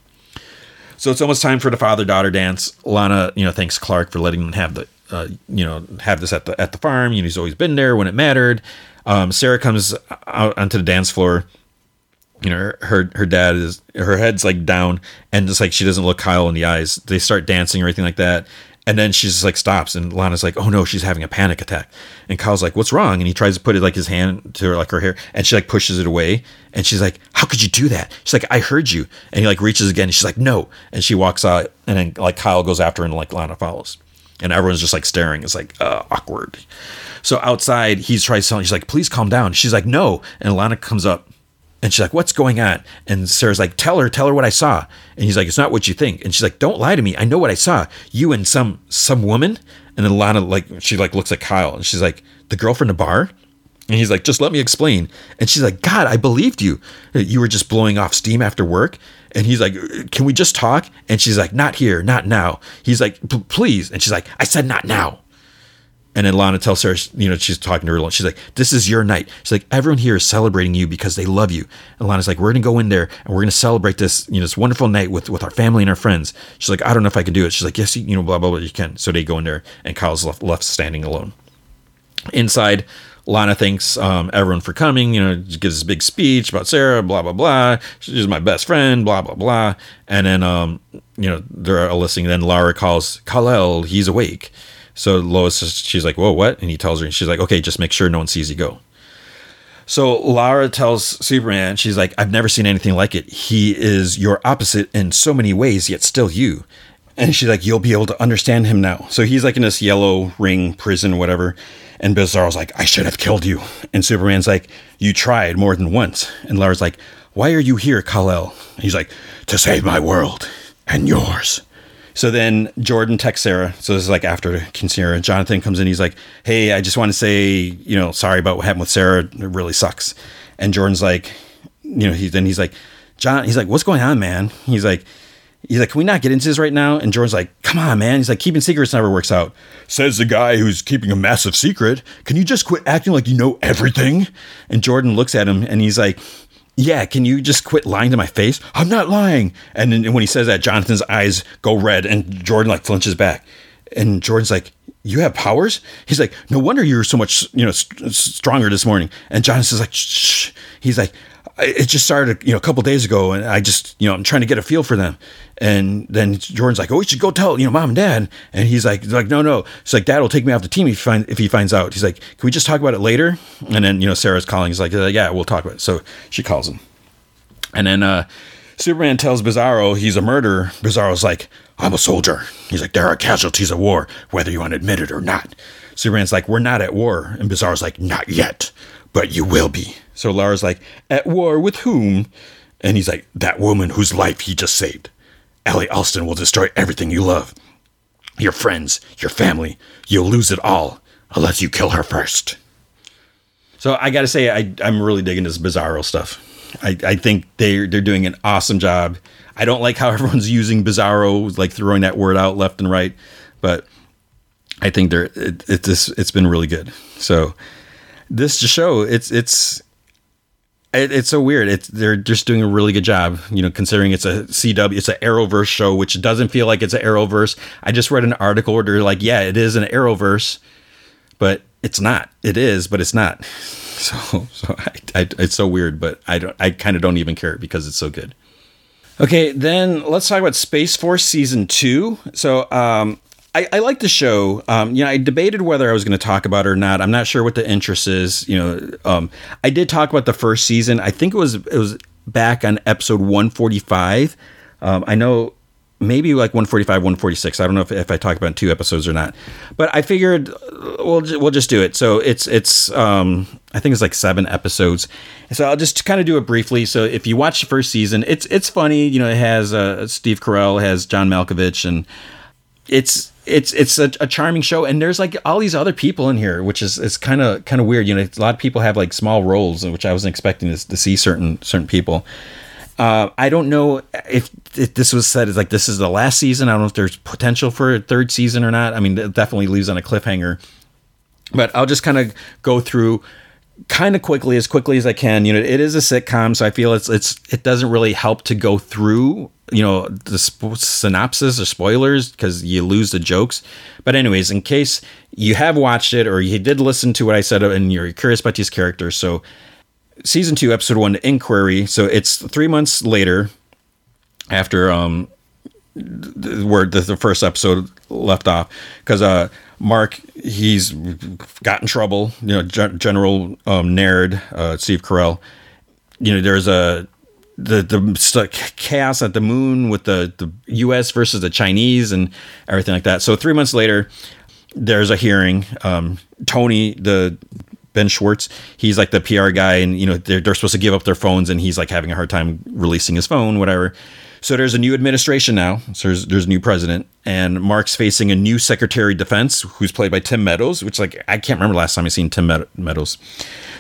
So it's almost time for the father daughter dance. Lana, you know, thanks Clark for letting them have the uh, you know, have this at the at the farm. You know, he's always been there when it mattered. Um, Sarah comes out onto the dance floor. You know, her her dad is her head's like down, and just like she doesn't look Kyle in the eyes. They start dancing or anything like that, And then she just like stops, and Lana's like, "Oh no, she's having a panic attack." And Kyle's like, "What's wrong?" And he tries to put it like his hand to her, like her hair, and she like pushes it away. And she's like, "How could you do that?" She's like, "I heard you." And he like reaches again, and she's like, "No." And she walks out, and then like Kyle goes after her, and like Lana follows, and everyone's just like staring. It's like uh, awkward. So outside, he's trying to tell. She's like, "Please calm down." She's like, "No." And Lana comes up and she's like, "What's going on?" And Sarah's like, "Tell her, tell her what I saw." And he's like, "It's not what you think." And she's like, "Don't lie to me. I know what I saw. You and some some woman." And then Lana like she like looks at Kyle and she's like, "The girl from the bar?" And he's like, "Just let me explain." And she's like, "God, I believed you. You were just blowing off steam after work." And he's like, "Can we just talk?" And she's like, "Not here, not now." He's like, "Please." And she's like, "I said not now." And then Lana tells Sarah, you know, she's talking to her. Alone. She's like, "This is your night." She's like, "Everyone here is celebrating you because they love you." And Lana's like, "We're gonna go in there and we're gonna celebrate this, you know, this wonderful night with with our family and our friends." She's like, "I don't know if I can do it." She's like, "Yes, you, you know, blah blah blah, you can." So they go in there, and Kyle's left left standing alone. Inside, Lana thanks um, everyone for coming. You know, gives this big speech about Sarah, blah blah blah. She's my best friend, blah blah blah. And then, um, you know, they're listening. Then Lara calls Kal-El. He's awake. So Lois, she's like, "Whoa, what?" And he tells her, and she's like, "Okay, just make sure no one sees you go." So Lara tells Superman, she's like, "I've never seen anything like it. He is your opposite in so many ways, yet still you." And she's like, "You'll be able to understand him now." So he's like in this yellow ring prison, whatever. And Bizarro's like, "I should have killed you." And Superman's like, "You tried more than once." And Lara's like, "Why are you here, Kal-El?" He's like, "To save my world and yours." So then Jordan texts Sarah. So this is like after Sarah. Jonathan comes in. He's like, "Hey, I just want to say, you know, sorry about what happened with Sarah. It really sucks." And Jordan's like, you know, he then he's like, John. He's like, "What's going on, man?" He's like, he's like, "Can we not get into this right now?" And Jordan's like, "Come on, man." He's like, "Keeping secrets never works out." Says the guy who's keeping a massive secret. Can you just quit acting like you know everything? And Jordan looks at him and he's like yeah, can you just quit lying to my face? I'm not lying. And then when he says that, Jonathan's eyes go red and Jordan like flinches back. And Jordan's like, you have powers? He's like, no wonder you're so much, you know, st- stronger this morning. And Jonathan's like, shh. He's like, it just started, you know, a couple days ago, and I just, you know, I'm trying to get a feel for them. And then Jordan's like, "Oh, we should go tell, you know, mom and dad." And he's like, "Like, no, no." It's like, "Dad will take me off the team if he, find, if he finds out." He's like, "Can we just talk about it later?" And then, you know, Sarah's calling. He's like, "Yeah, we'll talk about it." So she calls him, and then uh, Superman tells Bizarro he's a murderer. Bizarro's like, "I'm a soldier." He's like, "There are casualties of war, whether you want to admit it or not." Superman's like, "We're not at war," and Bizarro's like, "Not yet, but you will be." So Lara's like, At war with whom? And he's like, That woman whose life he just saved. Ellie Allston will destroy everything you love. Your friends, your family. You'll lose it all unless you kill her first. So I gotta say, I, I'm really digging this Bizarro stuff. I, I think they're they're doing an awesome job. I don't like how everyone's using Bizarro, like throwing that word out left and right, but I think they're it, it's it's been really good. So this show, it's it's it, it's so weird. It's they're just doing a really good job, you know, considering it's a CW, it's an Arrowverse show, which doesn't feel like it's an Arrowverse. I just read an article where they're like, yeah, it is an Arrowverse, but it's not. It is, but it's not. So, so I, I, it's so weird, but I don't. I kind of don't even care because it's so good. Okay, then let's talk about Space Force season two. So, um, I, I, like the show. Um, you know, I debated whether I was going to talk about it or not. I'm not sure what the interest is. You know, um, I did talk about the first season. I think it was it was back on episode 145. Um, I know maybe like 145, 146. I don't know if, if I talked about two episodes or not, but I figured we'll we'll just do it. So it's it's um, I think it's like seven episodes. So I'll just kind of do it briefly. So if you watch the first season, it's it's funny. You know, it has uh, Steve Carell, has John Malkovich, and it's it's it's a, a, charming show and there's like all these other people in here which is it's kind of kind of weird you know a lot of people have like small roles which i wasn't expecting to, to see certain certain people. Uh, i don't know if, if this was said as like this is the last season i don't know if there's potential for a third season or not i mean it definitely leaves on a cliffhanger. But i'll just kind of go through kind of quickly as quickly as I can. You know, it is a sitcom, so I feel it's it's it doesn't really help to go through you know the sp- synopsis or spoilers because you lose the jokes. But anyways, in case you have watched it or you did listen to what I said and you're curious about these characters, so season two, episode one, Inquiry. So it's three months later after um where the, the first episode left off because uh, Mark he's got in trouble. You know, Gen- General um, Naird, uh, Steve Carell. You know, there's a the the chaos at the moon with the the U.S. versus the Chinese and everything like that. So three months later, there's a hearing. Um, Tony the Ben Schwartz, he's like the PR guy, and you know they're they're supposed to give up their phones, and he's like having a hard time releasing his phone, whatever. So there's a new administration now. So there's there's a new president, and Mark's facing a new Secretary of Defense, who's played by Tim Meadows, which like I can't remember last time I seen Tim Meadows.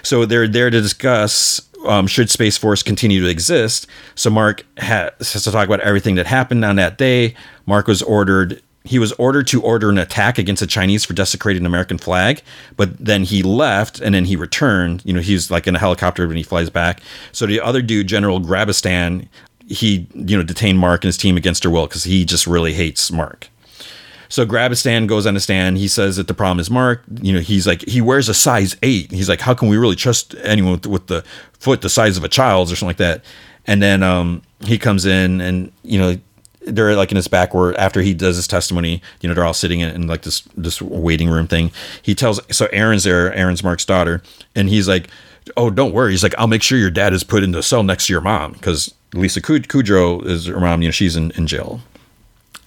So they're there to discuss um, should Space Force continue to exist. So Mark ha- has to talk about everything that happened on that day. Mark was ordered. He was ordered to order an attack against the Chinese for desecrating an American flag, but then he left and then he returned. You know, he's like in a helicopter when he flies back. So the other dude, General Grabaston, he you know detained Mark and his team against their will because he just really hates Mark. So Grabaston goes on the stand. He says that the problem is Mark. You know, he's like he wears a size eight. He's like, how can we really trust anyone with, with the foot the size of a child's or something like that? And then um, he comes in and you know they're like in his back where after he does his testimony, you know, they're all sitting in, in like this this waiting room thing. He tells so Erin's there, Erin's Mark's daughter, and he's like, "Oh, don't worry." He's like, "I'll make sure your dad is put in the cell next to your mom because Lisa Kudrow is her mom. You know, she's in, in jail."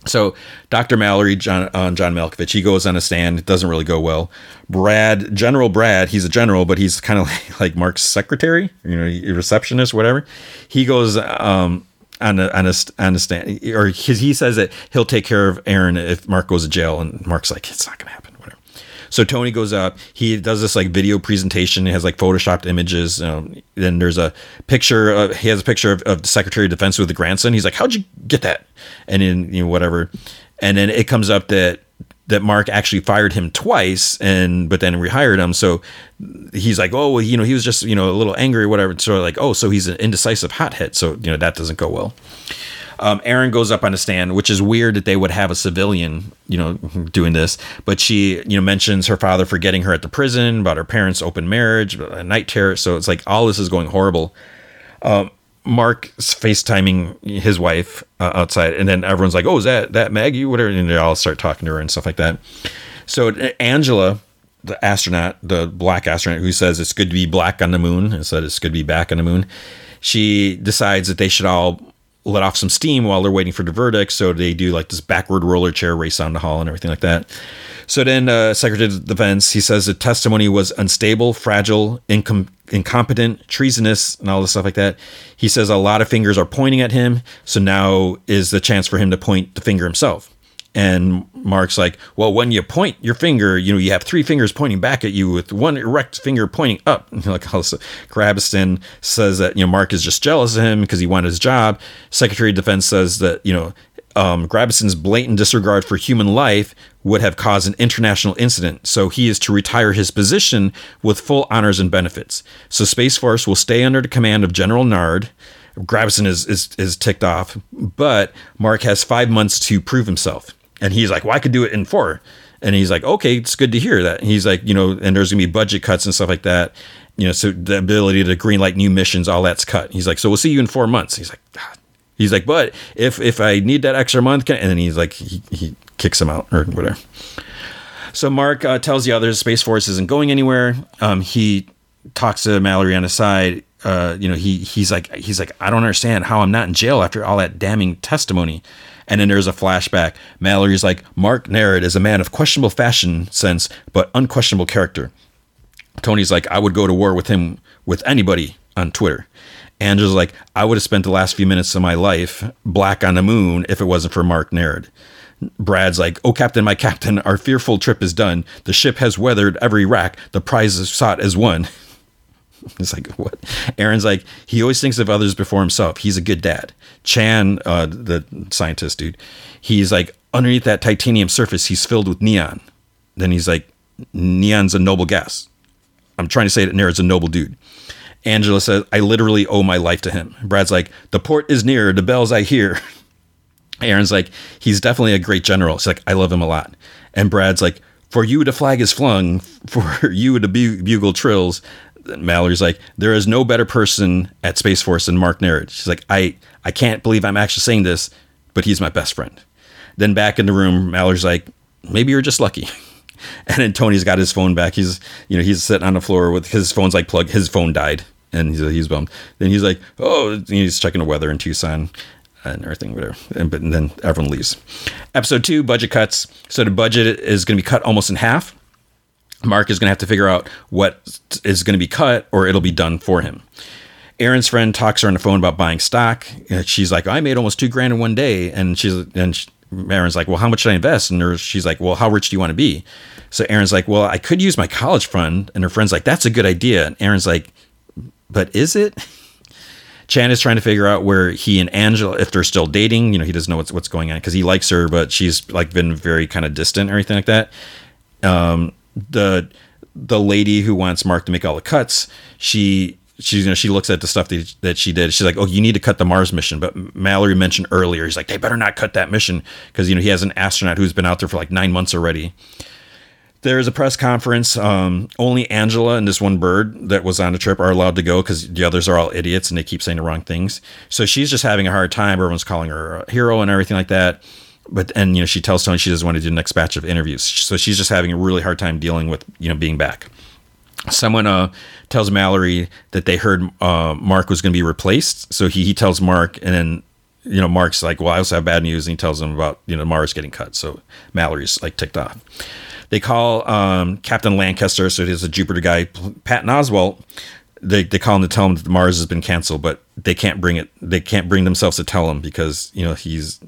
So Dr. Mallory, John uh, John Malkovich, he goes on a stand. It doesn't really go well. Brad, General Brad, he's a general, but he's kind of like, like Mark's secretary, you know, receptionist, whatever. He goes um, on a on a on a stand, or he, says that he'll take care of Erin if Mark goes to jail, and Mark's like, it's not gonna happen, whatever. So Tony goes up. He does this like video presentation. He has like photoshopped images. Um, then there's a picture. Of, he has a picture of, of the Secretary of Defense with the grandson. He's like, "How'd you get that?" And then you know whatever. And then it comes up that that Mark actually fired him twice, and but then rehired him. So he's like, "Oh, well, you know, he was just you know a little angry or whatever." So like, "Oh, so he's an indecisive hothead." So you know that doesn't go well. Um, Erin goes up on the stand, which is weird that they would have a civilian, you know, doing this. But she, you know, mentions her father forgetting her at the prison, about her parents' open marriage, a night terror. So it's like all this is going horrible. Um, Mark's FaceTiming his wife uh, outside, and then everyone's like, "Oh, is that that Maggie?" Whatever, and they all start talking to her and stuff like that. So Angela, the astronaut, the black astronaut, who says it's good to be black on the moon, and said it's good to be back on the moon, she decides that they should all let off some steam while they're waiting for the verdict. So they do like this backward roller chair race on the hall and everything like that. So then, uh, Secretary of Defense, he says the testimony was unstable, fragile, incom- incompetent, treasonous, and all this stuff like that. He says a lot of fingers are pointing at him. So now is the chance for him to point the finger himself. And Mark's like, well, when you point your finger, you know, you have three fingers pointing back at you with one erect finger pointing up. like also, Grabaston says that, you know, Mark is just jealous of him because he wanted his job. Secretary of Defense says that, you know, um, blatant disregard for human life would have caused an international incident, so he is to retire his position with full honors and benefits. So Space Force will stay under the command of General Naird. Grabaston is, is is ticked off, but Mark has five months to prove himself, and he's like, "Well, I could do it in four. And he's like, "Okay, it's good to hear that." And he's like, you know, and there's gonna be budget cuts and stuff like that. You know, so the ability to greenlight new missions, all that's cut. He's like, "So we'll see you in four months." He's like, God. He's like, but if if I need that extra month, and then he's like, he, he kicks him out or whatever. So Mark uh, tells the others Space Force isn't going anywhere. Um, he talks to Mallory on the side. Uh, you know, he he's like he's like I don't understand how I'm not in jail after all that damning testimony. And then there's a flashback. Mallory's like Mark Narrett is a man of questionable fashion sense, but unquestionable character. Tony's like I would go to war with him with anybody on Twitter. Angela's like, I would have spent the last few minutes of my life black on the moon if it wasn't for Mark Naird. Brad's like, Oh, Captain, my Captain, our fearful trip is done. The ship has weathered every rack. The prize is sought as won. it's like, what? Erin's like, he always thinks of others before himself. He's a good dad. Chan, uh, the scientist dude, he's like, underneath that titanium surface, he's filled with neon. Then he's like, neon's a noble gas. I'm trying to say that Naird's a noble dude. Angela says, I literally owe my life to him. Brad's like, the port is near, the bells I hear. Erin's like, he's definitely a great general. She's like, I love him a lot. And Brad's like, for you, the flag is flung. For you, the bu- bugle trills. Mallory's like, there is no better person at Space Force than Mark Naird. She's like, I, I can't believe I'm actually saying this, but he's my best friend. Then back in the room, Mallory's like, maybe you're just lucky. And then Tony's got his phone back. He's, you know, he's sitting on the floor with his phone's like plugged. His phone died, and he's he's bummed. Then he's like, oh, he's checking the weather in Tucson and everything, whatever. And, but, and then everyone leaves. Episode two, budget cuts. So the budget is going to be cut almost in half. Mark is going to have to figure out what is going to be cut, or it'll be done for him. Erin's friend talks her on the phone about buying stock. She's like, I made almost two grand in one day, and she's and she, Erin's like, well, how much should I invest? And she's like, well, how rich do you want to be? So Erin's like, well, I could use my college fund. And her friend's like, that's a good idea. And Erin's like, but is it? Chan is trying to figure out where he and Angela, if they're still dating, you know, he doesn't know what's what's going on because he likes her, but she's like been very kind of distant or anything like that. Um, the the lady who wants Mark to make all the cuts, she she you know she looks at the stuff that, that she did. She's like, oh, you need to cut the Mars mission. But Mallory mentioned earlier, he's like, they better not cut that mission because you know he has an astronaut who's been out there for like nine months already there's a press conference. Um, only Angela and this one bird that was on the trip are allowed to go because the others are all idiots and they keep saying the wrong things. So she's just having a hard time. Everyone's calling her a hero and everything like that. But and you know she tells Tony she doesn't want to do the next batch of interviews. So she's just having a really hard time dealing with you know being back. Someone uh, tells Mallory that they heard uh, Mark was going to be replaced. So he, he tells Mark, and then you know Mark's like, "Well, I also have bad news," and he tells him about you know Mars getting cut. So Mallory's like ticked off. They call um, Captain Lancaster, so is a Jupiter guy, Patton Oswalt. They, they call him to tell him that Mars has been canceled, but they can't bring it. They can't bring themselves to tell him because you know he's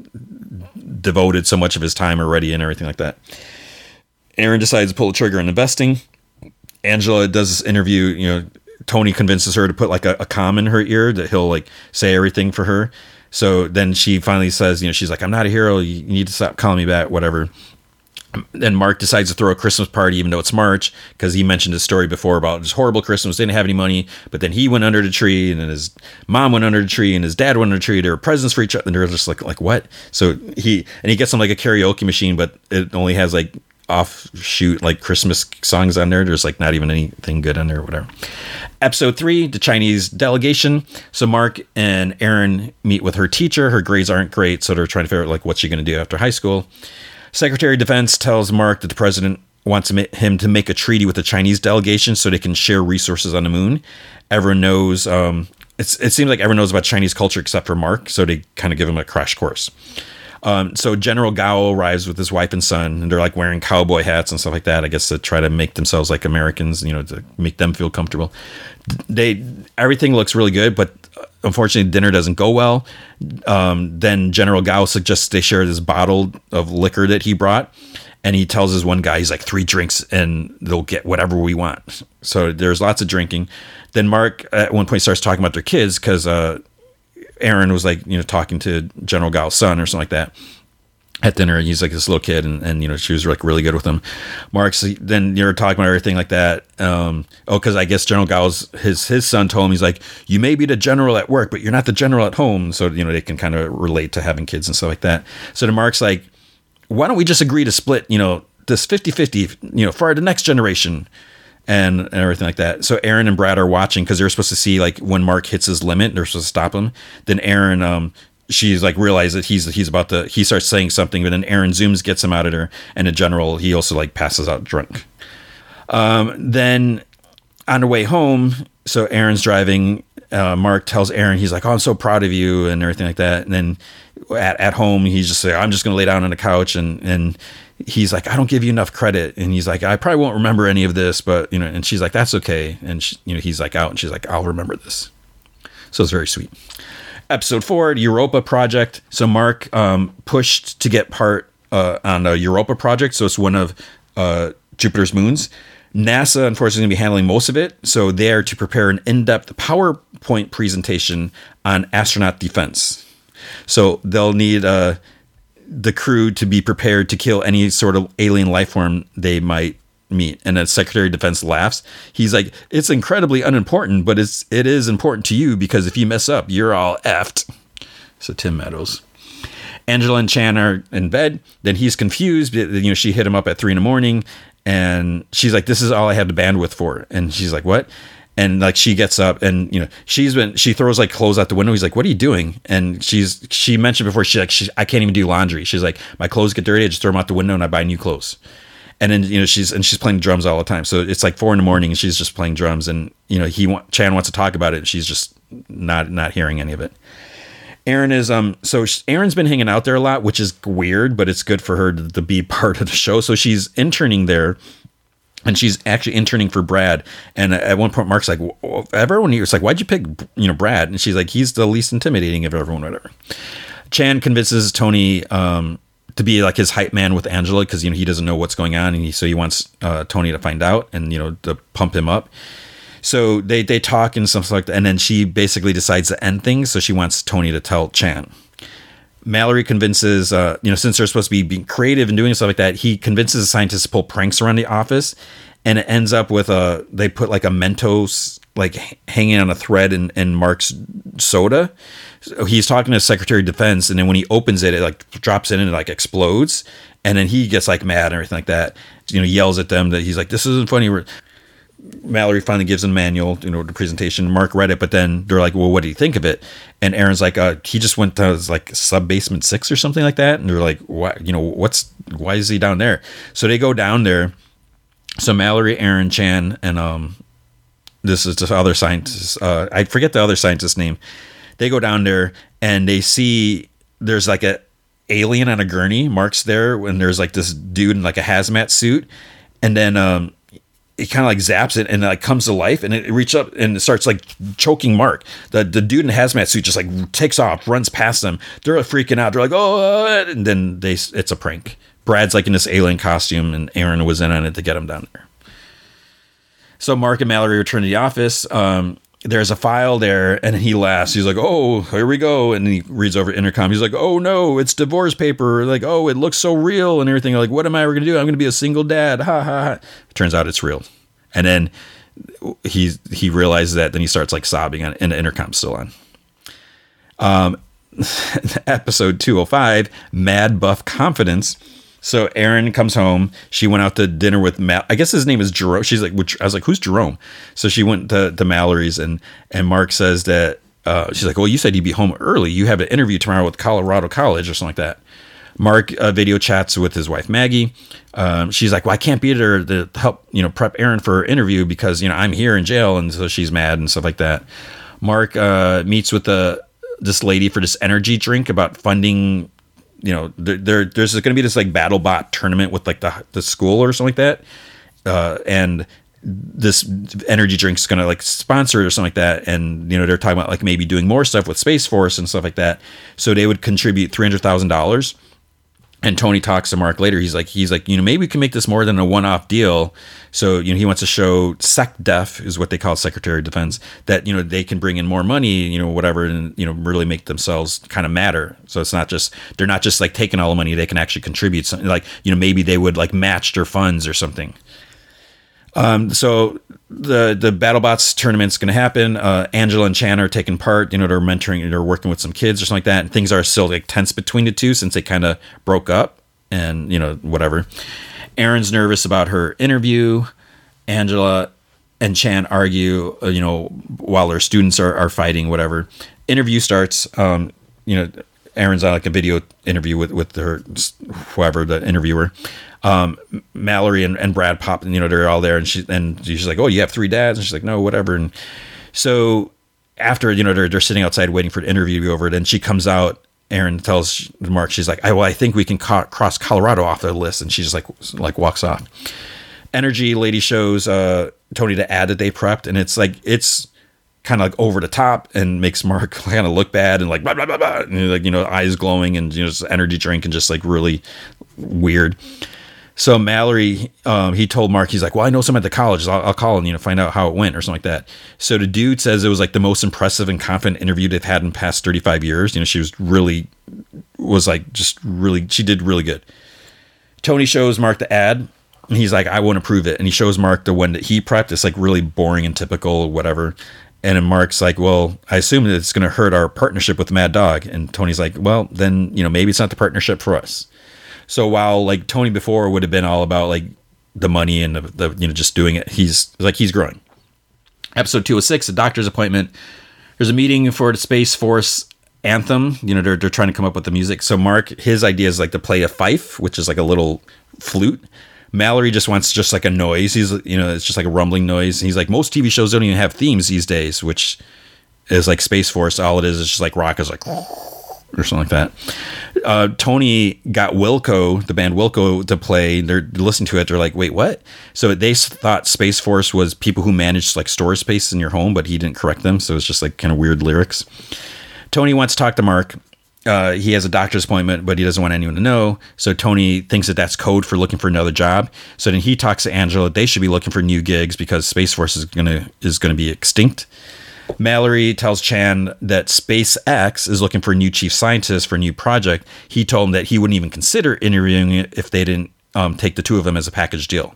devoted so much of his time already and everything like that. Erin decides to pull the trigger on investing. Angela does this interview. You know, Tony convinces her to put like a, a com in her ear that he'll like say everything for her. So then she finally says, you know, she's like, I'm not a hero. You need to stop calling me back, whatever then Mark decides to throw a Christmas party, even though it's March, because he mentioned his story before about his horrible Christmas. Didn't have any money, but then he went under the tree, and then his mom went under the tree, and his dad went under the tree. There were presents for each other, and they're just like, like what? So he and he gets them like a karaoke machine, but it only has like offshoot like Christmas songs on there. There's like not even anything good on there, or whatever. Episode three, the Chinese delegation. So Mark and Erin meet with her teacher. Her grades aren't great, so they're trying to figure out like what's she going to do after high school. Secretary of Defense tells Mark that the president wants him to make a treaty with the Chinese delegation so they can share resources on the moon. Everyone knows. Um, it seems like everyone knows about Chinese culture except for Mark, so they kind of give him a crash course. Um, so General Gao arrives with his wife and son, and they're like wearing cowboy hats and stuff like that. I guess to try to make themselves like Americans, you know, to make them feel comfortable. They everything looks really good, but unfortunately dinner doesn't go well. Um, then General Gao suggests they share this bottle of liquor that he brought. And he tells his one guy, he's like, three drinks and they'll get whatever we want. So there's lots of drinking. Then Mark at one point starts talking about their kids because uh, Erin was like, you know, talking to General Gao's son or something like that at dinner. And he's like this little kid, and, and you know she was like really good with him. Mark's then you're talking about everything like that. Um, oh, because I guess General Gao's his his son told him he's like you may be the general at work, but you're not the general at home. So you know they can kind of relate to having kids and stuff like that. So the Mark's like, why don't we just agree to split? You know this 50-50, You know for the next generation. And, and everything like that. So Erin and Brad are watching because they're supposed to see like when Mark hits his limit, they're supposed to stop him. Then Erin um, she's like realizes that he's he's about to he starts saying something, but then Erin zooms gets him out of her, and in general he also like passes out drunk. Um, then on the way home, so Erin's driving. Uh, Mark tells Erin he's like, "Oh, I'm so proud of you" and everything like that. And then at, at home, he's just like, "I'm just gonna lay down on the couch," and and he's like, "I don't give you enough credit." And he's like, "I probably won't remember any of this, but you know." And she's like, "That's okay." And she, you know, he's like out, and she's like, "I'll remember this." So it's very sweet. Episode four, Europa project. So Mark um, pushed to get part uh, on the Europa project. So it's one of uh, Jupiter's moons. NASA, unfortunately, is going to be handling most of it. So they are to prepare an in depth PowerPoint presentation on astronaut defense. So they'll need uh, the crew to be prepared to kill any sort of alien life form they might meet and the secretary of defense laughs he's like it's incredibly unimportant but it's it is important to you because if you mess up you're all effed. So tim meadows. Angela and chan are in bed. Then he's confused. You know she hit him up at three in the morning and she's like this is all i had the bandwidth for. And she's like what? And like she gets up and you know she's been she throws like clothes out the window. He's like what are you doing? And she's she mentioned before she's like she, i can't even do laundry. She's like my clothes get dirty. I just throw them out the window and i buy new clothes and then you know she's and she's playing drums all the time so it's like four in the morning and she's just playing drums and you know he chan wants to talk about it and she's just not not hearing any of it Erin is um so Erin's been hanging out there a lot, which is weird, but it's good for her to, to, be part of the show. So she's interning there and she's actually interning for Brad. And at one point, Mark's like, everyone here's like, why'd you pick, you know, Brad? And she's like, he's the least intimidating of everyone, whatever. Chan convinces Tony um, to be like his hype man with Angela because you know he doesn't know what's going on, and he, so he wants uh, Tony to find out and you know to pump him up. So they they talk and stuff like that, and then she basically decides to end things. So she wants Tony to tell Chan. Mallory convinces, uh, you know, since they're supposed to be being creative and doing stuff like that, he convinces the scientists to pull pranks around the office, and it ends up with a they put like a Mentos like hanging on a thread in, in Mark's soda. So he's talking to Secretary of Defense, and then when he opens it, it like drops in and it like explodes, and then he gets like mad and everything like that. You know, yells at them that he's like, "This isn't funny." Mallory finally gives him a manual, you know, the presentation. Mark read it, but then they're like, "Well, what do you think of it?" And Erin's like, uh, "He just went to like sub basement six or something like that." And they're like, "What? You know, what's why is he down there?" So they go down there. So Mallory, Erin, Chan, and um, this is the other scientist. Uh, I forget the other scientist's name. They go down there and they see there's like a alien on a gurney. Mark's there when there's like this dude in like a hazmat suit, and then um, it kind of like zaps it and like comes to life and it reaches up and it starts like choking Mark. The the dude in hazmat suit just like takes off, runs past them. They're freaking out. They're like, oh, and then they it's a prank. Brad's like in this alien costume and Erin was in on it to get him down there. So Mark and Mallory return to the office. Um, there's a file there and he laughs. He's like, oh, here we go. And he reads over intercom. He's like, oh no, it's divorce paper. Like, oh, it looks so real and everything. Like, what am I ever to do? I'm to be a single dad. Ha ha ha. Turns out it's real. And then he he realizes that. Then he starts like sobbing and the intercom's still on. Um, episode 205, Mad Buff Confidence so Erin comes home. She went out to dinner with Matt. I guess his name is Jerome. She's like, which, I was like, who's Jerome? So she went to, to Mallory's, and and Mark says that uh, she's like, well, you said you'd be home early. You have an interview tomorrow with Colorado College or something like that. Mark uh, video chats with his wife Maggie. Um, she's like, "Well, I can't be there to help, you know, prep Erin for her interview because you know I'm here in jail," and so she's mad and stuff like that. Mark uh, meets with the this lady for this energy drink about funding you know, there, there there's going to be this like battle bot tournament with like the the school or something like that, uh, and this energy drink's going to like sponsor it or something like that. And you know, they're talking about like maybe doing more stuff with Space Force and stuff like that. So they would contribute three hundred thousand dollars and Tony talks to Mark later. He's like, he's like, you know, maybe we can make this more than a one-off deal. So, you know, he wants to show SecDef is what they call Secretary of Defense that you know they can bring in more money, you know, whatever, and you know, really make themselves kind of matter. So it's not just they're not just like taking all the money; they can actually contribute something. Like you know, maybe they would like match their funds or something. Um, so the the BattleBots tournament's going to happen. Uh, Angela and Chan are taking part. You know, they're mentoring, they're working with some kids or something like that. And things are still like tense between the two since they kind of broke up and you know whatever. Erin's nervous about her interview. Angela and Chan argue, uh, you know, while their students are, are fighting, whatever. Interview starts. Um, you know, Erin's on like a video interview with with her whoever the interviewer um, Mallory and, and Brad pop, and you know they're all there, and she and she's like, "Oh, you have three dads," and she's like, "No, whatever." And so after you know they're they're sitting outside waiting for the interview to be over, then she comes out. Erin tells Mark, she's like, I, "Well, I think we can cross Colorado off the list," and she just like like walks off. Energy lady shows uh, Tony the ad that they prepped, and it's like it's kind of like over the top and makes Mark kind of look bad and like blah blah blah blah, and like you know eyes glowing and you know energy drink and just like really weird. So Mallory, um, he told Mark, he's like, well, I know some at the college. I'll, I'll call and you know find out how it went or something like that. So the dude says it was like the most impressive and confident interview they've had in past 35 years. You know, she was really was like just really she did really good. Tony shows Mark the ad. And he's like, I won't approve it. And he shows Mark the one that he prepped. It's like really boring and typical, or whatever. And Mark's like, well, I assume that it's going to hurt our partnership with Mad Dog. And Tony's like, well, then, you know, maybe it's not the partnership for us. So while like Tony before would have been all about like the money and the, the you know just doing it, he's like he's growing. Episode 206, a doctor's appointment. There's a meeting for the Space Force anthem. You know, they're, they're trying to come up with the music. So Mark, his idea is like to play a fife, which is like a little flute. Mallory just wants just like a noise. He's, you know, it's just like a rumbling noise. He's like, most TV shows don't even have themes these days, which is like Space Force. All it is is just like rock is like or something like that. Uh, Tony got Wilco, the band Wilco, to play. They're listening to it. They're like, wait, what? So they thought Space Force was people who managed like storage space in your home, but he didn't correct them. So it's just like kind of weird lyrics. Tony wants to talk to Mark. Uh, he has a doctor's appointment, but he doesn't want anyone to know. So Tony thinks that that's code for looking for another job. So then he talks to Angela. They should be looking for new gigs because Space Force is gonna is gonna be extinct. Mallory tells Chan that SpaceX is looking for a new chief scientist for a new project. He told him that he wouldn't even consider interviewing it if they didn't um, take the two of them as a package deal.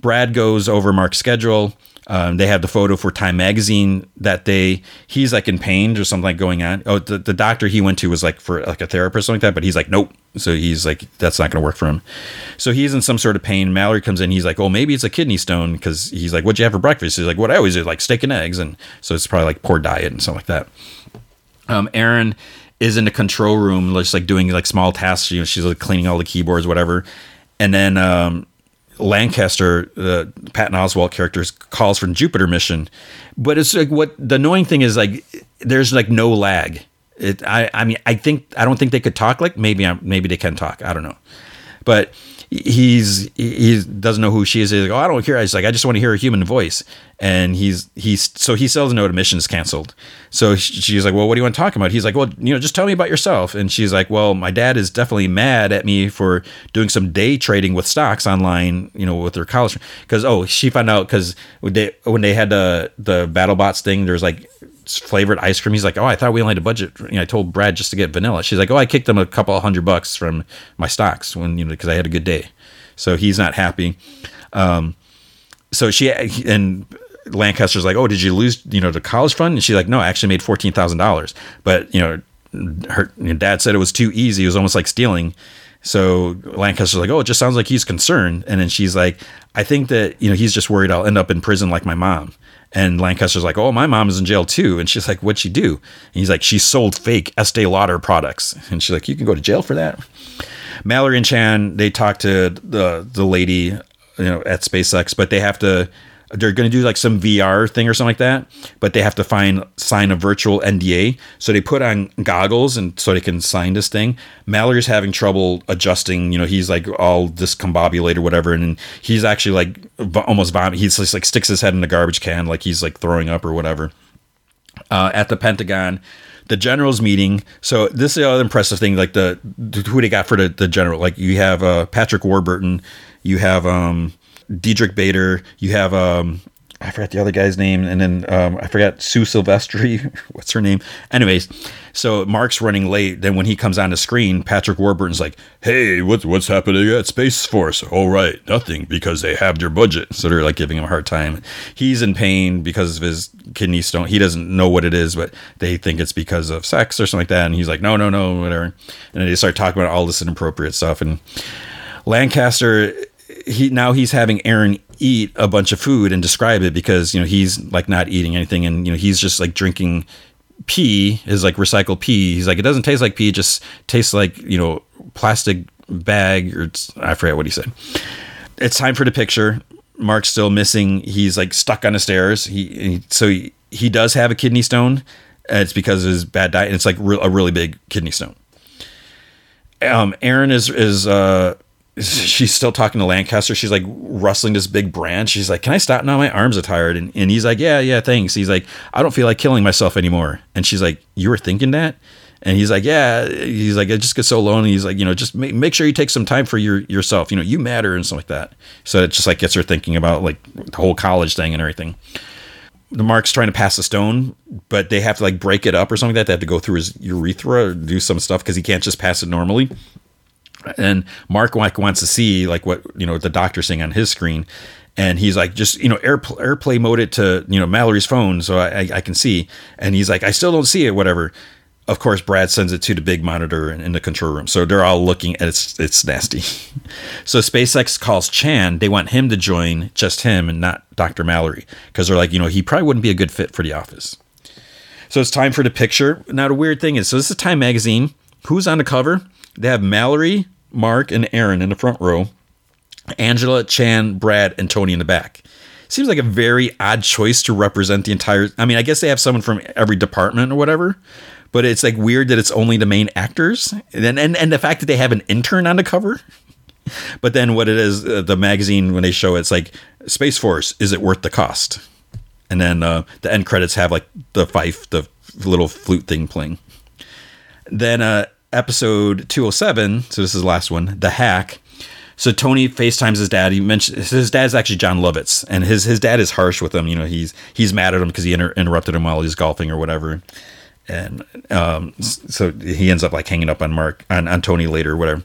Brad goes over Mark's schedule. Um, they have the photo for Time Magazine that day. He's like in pain or something like going on. Oh, the, the doctor he went to was like for like a therapist or something like that, but he's like, nope. So he's like, that's not going to work for him. So he's in some sort of pain. Mallory comes in. He's like, oh, maybe it's a kidney stone because he's like, what'd you have for breakfast? He's like, what I always do, like steak and eggs. And so it's probably like poor diet and something like that. Um, Erin is in the control room, just like doing like small tasks. You know, she's like cleaning all the keyboards, whatever. And then um, Lancaster, the Patton Oswalt characters, calls the Jupiter mission. But it's like what the annoying thing is like there's like no lag. It, I, I mean, I think I don't think they could talk. Like maybe, I'm, maybe they can talk. I don't know, but he's he doesn't know who she is. He's like, oh, I don't care. He's like, I just want to hear a human voice. And he's he's so he sells note mission is canceled. So she's like, well, what do you want to talk about? He's like, well, you know, just tell me about yourself. And she's like, well, my dad is definitely mad at me for doing some day trading with stocks online. You know, with their college because oh, she found out because they when they had the the BattleBots thing, there's like flavored ice cream. He's like, oh, I thought we only had a budget. You know, I told Brad just to get vanilla. She's like, oh, I kicked him a couple hundred bucks from my stocks when you know because I had a good day. So he's not happy. Um, so she and Lancaster's like, oh, did you lose you know the college fund? And she's like, no, I actually made fourteen thousand dollars. But you know, her dad said it was too easy. It was almost like stealing. So Lancaster's like, oh, it just sounds like he's concerned. And then she's like, I think that, you know, he's just worried I'll end up in prison like my mom. And Lancaster's like, oh, my mom is in jail too. And she's like, what'd she do? And he's like, she sold fake Estee Lauder products. And she's like, you can go to jail for that. Mallory and Chan, they talk to the the lady, you know, at SpaceX, but they have to they're going to do like some VR thing or something like that, but they have to find sign a virtual NDA. So they put on goggles and so they can sign this thing. Mallory's having trouble adjusting. You know, he's like all discombobulated or whatever, and he's actually like almost vomit. He's just like sticks his head in the garbage can like he's like throwing up or whatever. Uh, at the Pentagon, the generals meeting. So this is the other impressive thing, like the who they got for the, the general. Like you have uh, Patrick Warburton, you have um, Diedrich Bader. You have um, I forgot the other guy's name, and then um, I forgot Sue Sylvester. What's her name? Anyways, so Mark's running late. Then when he comes on the screen, Patrick Warburton's like, "Hey, what's what's happening at Space Force?" All right, nothing because they have their budget. So they're like giving him a hard time. He's in pain because of his kidney stone. He doesn't know what it is, but they think it's because of sex or something like that. And he's like, "No, no, no, whatever." And they start talking about all this inappropriate stuff and. Lancaster he now he's having Erin eat a bunch of food and describe it because you know he's like not eating anything and you know he's just like drinking pee is like recycled pee. He's like it doesn't taste like pee, it just tastes like you know plastic bag or I forget what he said. It's time for the picture. Mark's still missing. He's like stuck on the stairs. He, he so he, he does have a kidney stone. It's because of his bad diet. And it's like re- a really big kidney stone. Um, Erin is is uh she's still talking to Lancaster. She's like rustling this big branch. She's like, "Can I stop now? My arms are tired." And, and he's like, "Yeah, yeah, thanks." He's like, "I don't feel like killing myself anymore." And she's like, "You were thinking that?" And he's like, "Yeah." He's like, "I just get so lonely." He's like, "You know, just make, make sure you take some time for your yourself. You know, you matter and stuff like that." So it just like gets her thinking about like the whole college thing and everything. The Mark's trying to pass the stone, but they have to like break it up or something like that. They have to go through his urethra or do some stuff because he can't just pass it normally and Mark wants to see like what you know the doctor's saying on his screen, and he's like just you know air, airplay mode it to you know Mallory's phone so I, I can see, and he's like I still don't see it whatever, of course, Brad sends it to the big monitor in, in the control room. So they're all looking at it's it's nasty. so SpaceX calls Chan. They want him to join, just him, and not Dr. Mallory, because they're like, you know, he probably wouldn't be a good fit for the office. So it's time for the picture. Now the weird thing is, so this is Time Magazine. Who's on the cover? They have Mallory, Mark, and Erin in the front row. Angela, Chan, Brad, and Tony in the back. Seems like a very odd choice to represent the entire. I mean, I guess they have someone from every department or whatever, but it's like weird that it's only the main actors, and and, and the fact that they have an intern on the cover. But then what it is, uh, the magazine when they show it, it's like Space Force. Is it worth the cost? And then uh, the end credits have like the fife, the little flute thing playing. Then uh, episode 207, so this is the last one, The Hack. So Tony FaceTimes his dad. He mentioned his dad's actually Jon Lovitz, and his his dad is harsh with him. You know, he's he's mad at him because he inter- interrupted him while he's golfing or whatever. And um, so he ends up like hanging up on Mark on, on Tony later, or whatever.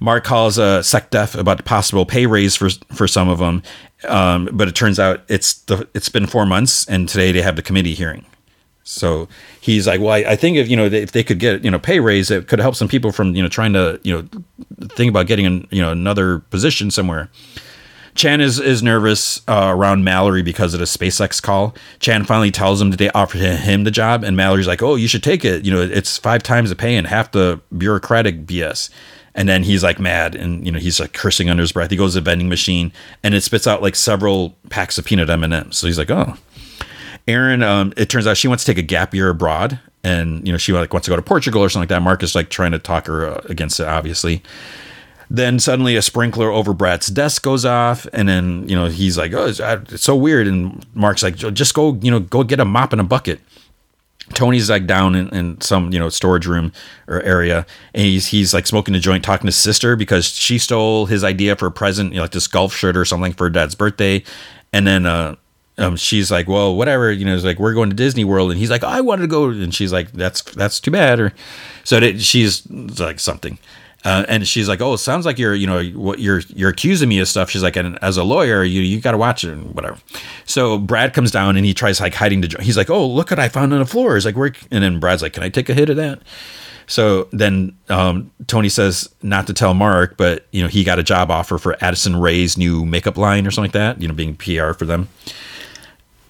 Mark calls uh, SecDef about the possible pay raise for for some of them, um, but it turns out it's the it's been four months, and today they have the committee hearing. So he's like, well, I, I, think if you know if they could get you know pay raise, it could help some people from you know trying to you know think about getting an, you know another position somewhere. Chan is is nervous uh, around Mallory because of the SpaceX call. Chan finally tells him that they offered him the job, and Mallory's like, "Oh, you should take it. You know, it's five times the pay and half the bureaucratic BS." And then he's like mad, and you know he's like cursing under his breath. He goes to the vending machine, and it spits out like several packs of peanut M and M's. So he's like, "Oh." Erin, um, it turns out she wants to take a gap year abroad, and you know she like wants to go to Portugal or something like that. Mark is like trying to talk her uh, against it, obviously. Then suddenly a sprinkler over Brad's desk goes off, and then you know he's like, "Oh, it's, it's so weird." And Mark's like, "Just go, you know, go get a mop and a bucket." Tony's like down in, in, some you know storage room or area, and he's he's like smoking a joint, talking to his sister because she stole his idea for a present, you know, like this golf shirt or something for her dad's birthday, and then uh, um, she's like, well, whatever, you know, it's like we're going to Disney World, and he's like, I wanted to go, and she's like, that's that's too bad, or so she's like something, uh, and she's like, oh, it sounds like you're, you know, what you're you're accusing me of stuff. She's like, and as a lawyer, you you got to watch it and whatever. So Brad comes down and he tries like hiding the. He's like, oh, look what I found on the floor. He's like, where? And then Brad's like, can I take a hit of that? So then um, Tony says not to tell Mark, but you know he got a job offer for Addison Rae's new makeup line or something like that. You know, being PR for them.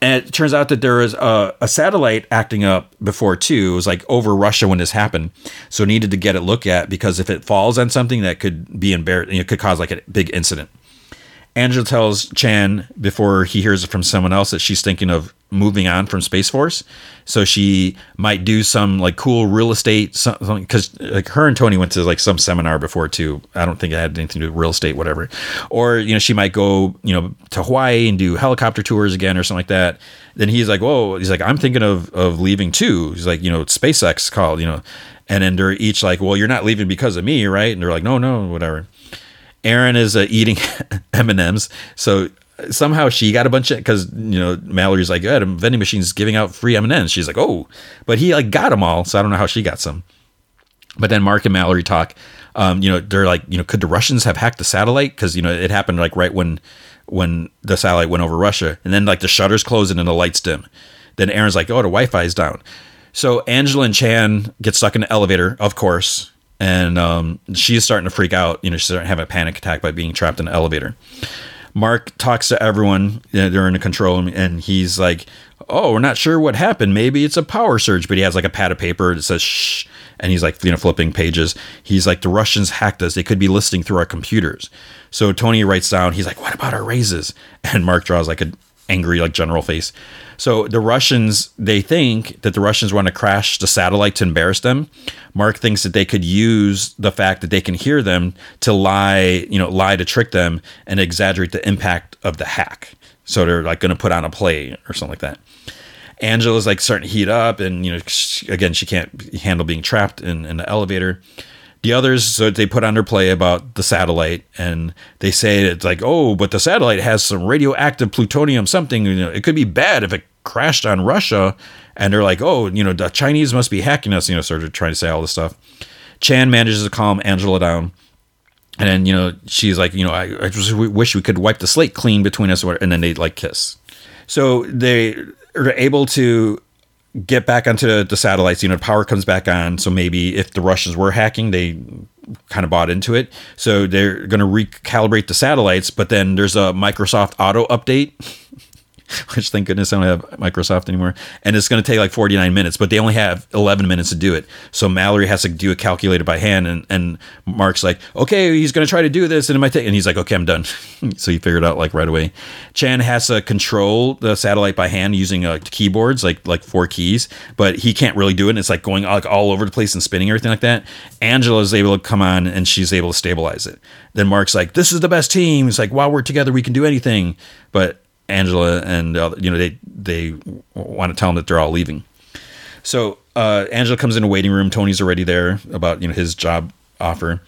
And it turns out that there was a, a, satellite acting up before too. It was like over Russia when this happened, so needed to get it looked at because if it falls on something that could be embarrassing, it could cause like a big incident. Angela tells Chan before he hears it from someone else that she's thinking of moving on from Space Force. So she might do some like cool real estate something because like her and Tony went to like some seminar before too. I don't think it had anything to do with real estate, whatever. Or you know she might go you know to Hawaii and do helicopter tours again or something like that. Then he's like, whoa, he's like, I'm thinking of of leaving too. He's like, you know, SpaceX called, you know, and then they're each like, well, you're not leaving because of me, right? And they're like, no, no, whatever. Erin is uh, eating M and M's, so somehow she got a bunch of because you know Mallory's like, yeah, the vending machine's giving out free M and M's. She's like, oh, but he like got them all, so I don't know how she got some. But then Mark and Mallory talk. Um, you know, they're like, you know, could the Russians have hacked the satellite? Because you know it happened like right when when the satellite went over Russia, and then like the shutters closing and the lights dim. Then Erin's like, oh, the Wi-Fi's down. So Angela and Chan get stuck in the elevator, of course, and um, she's starting to freak out. You know, she's starting to have a panic attack by being trapped in an elevator. Mark talks to everyone. You know, they're in the control room, and he's like, "Oh, we're not sure what happened. Maybe it's a power surge." But he has like a pad of paper that says "shh," and he's like, you know, flipping pages. He's like, "The Russians hacked us. They could be listening through our computers." So Tony writes down. He's like, "What about our raises?" And Mark draws like an angry, like general face. So the Russians, they think that the Russians want to crash the satellite to embarrass them. Mark thinks that they could use the fact that they can hear them to lie, you know, lie to trick them and exaggerate the impact of the hack. So they're like going to put on a play or something like that. Angela's like starting to heat up, and you know, again, she can't handle being trapped in, in the elevator. The others, so they put on their play about the satellite, and they say it's like, oh, but the satellite has some radioactive plutonium, something. You know, it could be bad if it crashed on Russia. And they're like, oh, you know, the Chinese must be hacking us. You know, sort of trying to say all this stuff. Chan manages to calm Angela down. And then, you know, she's like, you know, I, I just wish we could wipe the slate clean between us. And then they like kiss. So they are able to get back onto the, the satellites. You know, power comes back on. So maybe if the Russians were hacking, they kind of bought into it. So they're going to recalibrate the satellites. But then there's a Microsoft Auto update. which thank goodness I don't have Microsoft anymore. And it's going to take like 49 minutes, but they only have 11 minutes to do it. So Mallory has to do it calculated by hand. And, and Mark's like, okay, he's going to try to do this. And it might take, and he's like, okay, I'm done. so he figured out like right away. Chan has to control the satellite by hand using uh, keyboards, like, like four keys, but he can't really do it. And it's like going like all over the place and spinning everything like that. Angela is able to come on and she's able to stabilize it. Then Mark's like, this is the best team. It's like, while we're together, we can do anything. But Angela and uh, you know they they want to tell him that they're all leaving. So uh, Angela comes in a waiting room. Tony's already there about you know his job offer.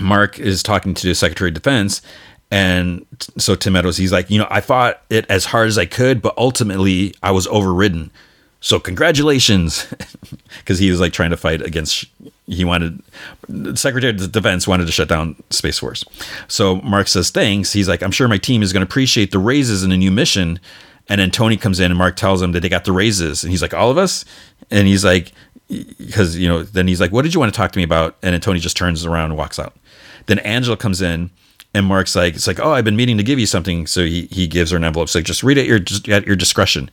Mark is talking to the Secretary of Defense, and so Tim Meadows he's like, you know, I fought it as hard as I could, but ultimately I was overridden. So congratulations, because he was like trying to fight against. He wanted the Secretary of Defense wanted to shut down Space Force. So Mark says thanks. He's like, I'm sure my team is going to appreciate the raises in the new mission. And then Tony comes in and Mark tells him that they got the raises, and he's like, all of us. And he's like, because you know, then he's like, what did you want to talk to me about? And then Tony just turns around and walks out. Then Angela comes in. And Mark's like, it's like, oh, I've been meaning to give you something. So he, he gives her an envelope. So like, just read it your, at your discretion.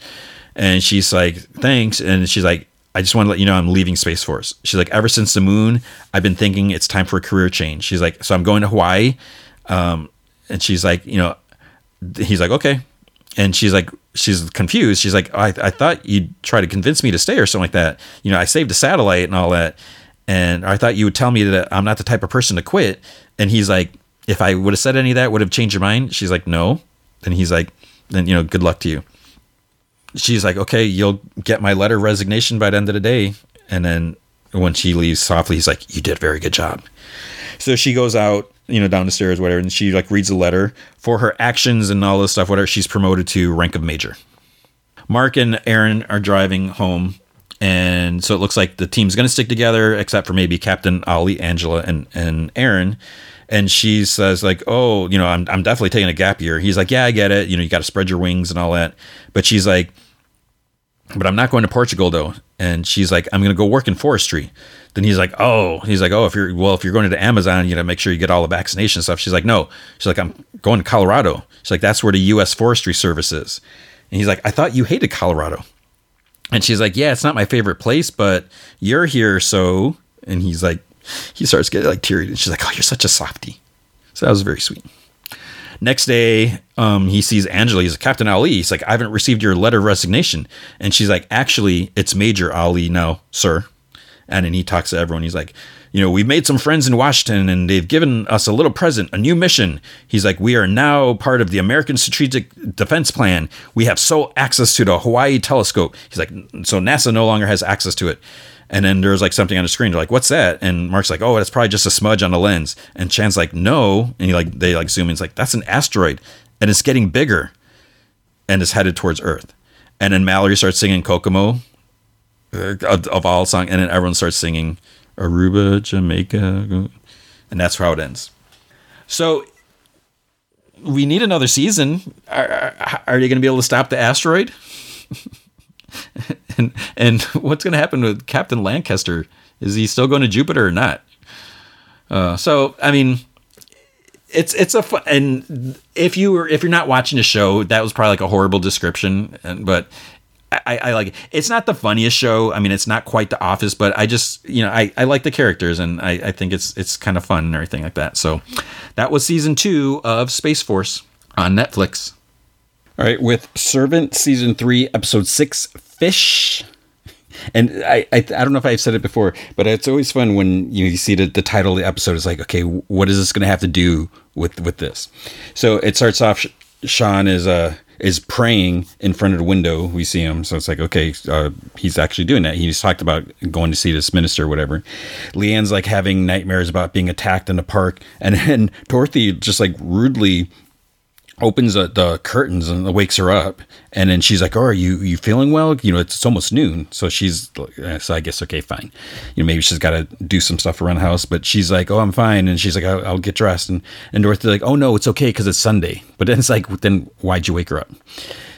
And she's like, thanks. And she's like, I just want to let you know I'm leaving Space Force. She's like, ever since the moon, I've been thinking it's time for a career change. She's like, so I'm going to Hawaii. Um, and she's like, you know, he's like, okay. And she's like, she's confused. She's like, I, I thought you'd try to convince me to stay or something like that. You know, I saved a satellite and all that. And I thought you would tell me that I'm not the type of person to quit. And he's like, if I would have said any of that, would have changed your mind. She's like, no. And he's like, then, you know, good luck to you she's like, okay, you'll get my letter resignation by the end of the day. And then when she leaves softly, he's like, you did a very good job. So she goes out, you know, down the stairs, whatever, and she like reads the letter for her actions and all this stuff, whatever. She's promoted to rank of major. Mark and Erin are driving home. And so it looks like the team's going to stick together, except for maybe Captain Ali, Angela, and, and Erin and she says like oh you know I'm, I'm definitely taking a gap year he's like yeah i get it you know you got to spread your wings and all that but she's like but I'm not going to Portugal though. And she's like, I'm going to go work in forestry. Then he's like, oh, he's like, oh, if you're, well, if you're going to Amazon, you to make sure you get all the vaccination stuff. She's like, no, she's like, I'm going to Colorado. She's like, that's where the U.S. Forestry Service is. And he's like, I thought you hated Colorado. And she's like, yeah, it's not my favorite place, but you're here. So, and he's like, he starts getting like teary. And she's like, oh, you're such a softy. So that was very sweet. Next day, um, he sees Angela. He's like, Captain Ali. He's like, I haven't received your letter of resignation. And she's like, actually, it's Major Ali now, sir. And then he talks to everyone. He's like, you know, we've made some friends in Washington and they've given us a little present, a new mission. He's like, we are now part of the American Strategic Defense Plan. We have sole access to the Hawaii telescope. He's like, so NASA no longer has access to it. And then there's like something on the screen. They're like, "What's that?" And Mark's like, "Oh, that's probably just a smudge on the lens." And Chan's like, "No," and he like they like zoom in. It's like that's an asteroid, and it's getting bigger, and it's headed towards Earth. And then Mallory starts singing Kokomo, uh, of, all songs, and then everyone starts singing Aruba, Jamaica, and that's how it ends. So we need another season. Are, are, are going to be able to stop the asteroid? and and what's going to happen with Captain Lancaster? Is he still going to Jupiter or not? Uh, so I mean, it's it's a fun, and if you were if you're not watching the show, that was probably like a horrible description, and but. I, I like it. It's not the funniest show. I mean, it's not quite The Office, but I just, you know, I, I like the characters and I, I think it's it's kind of fun and everything like that. So that was season two of Space Force on Netflix. All right, with Servant season three, episode six, Fish. And I, I, I don't know if I've said it before, but it's always fun when you see the, the title of the episode is like, okay, what is this going to have to do with with this? So it starts off. Sean is uh is praying in front of the window. We see him, so it's like, okay, uh, he's actually doing that. He's talked about going to see this minister, or whatever. Leanne's like having nightmares about being attacked in the park, and then Dorothy just like rudely opens the, the curtains and wakes her up. And then she's like oh are you you feeling well? You know it's, it's almost noon. So she's like so i guess okay fine. You know maybe she's got to do some stuff around the house but she's like oh i'm fine. And she's like i'll, I'll get dressed. And and dorothy's like oh no it's okay because it's sunday. But then it's like then why'd you wake her up?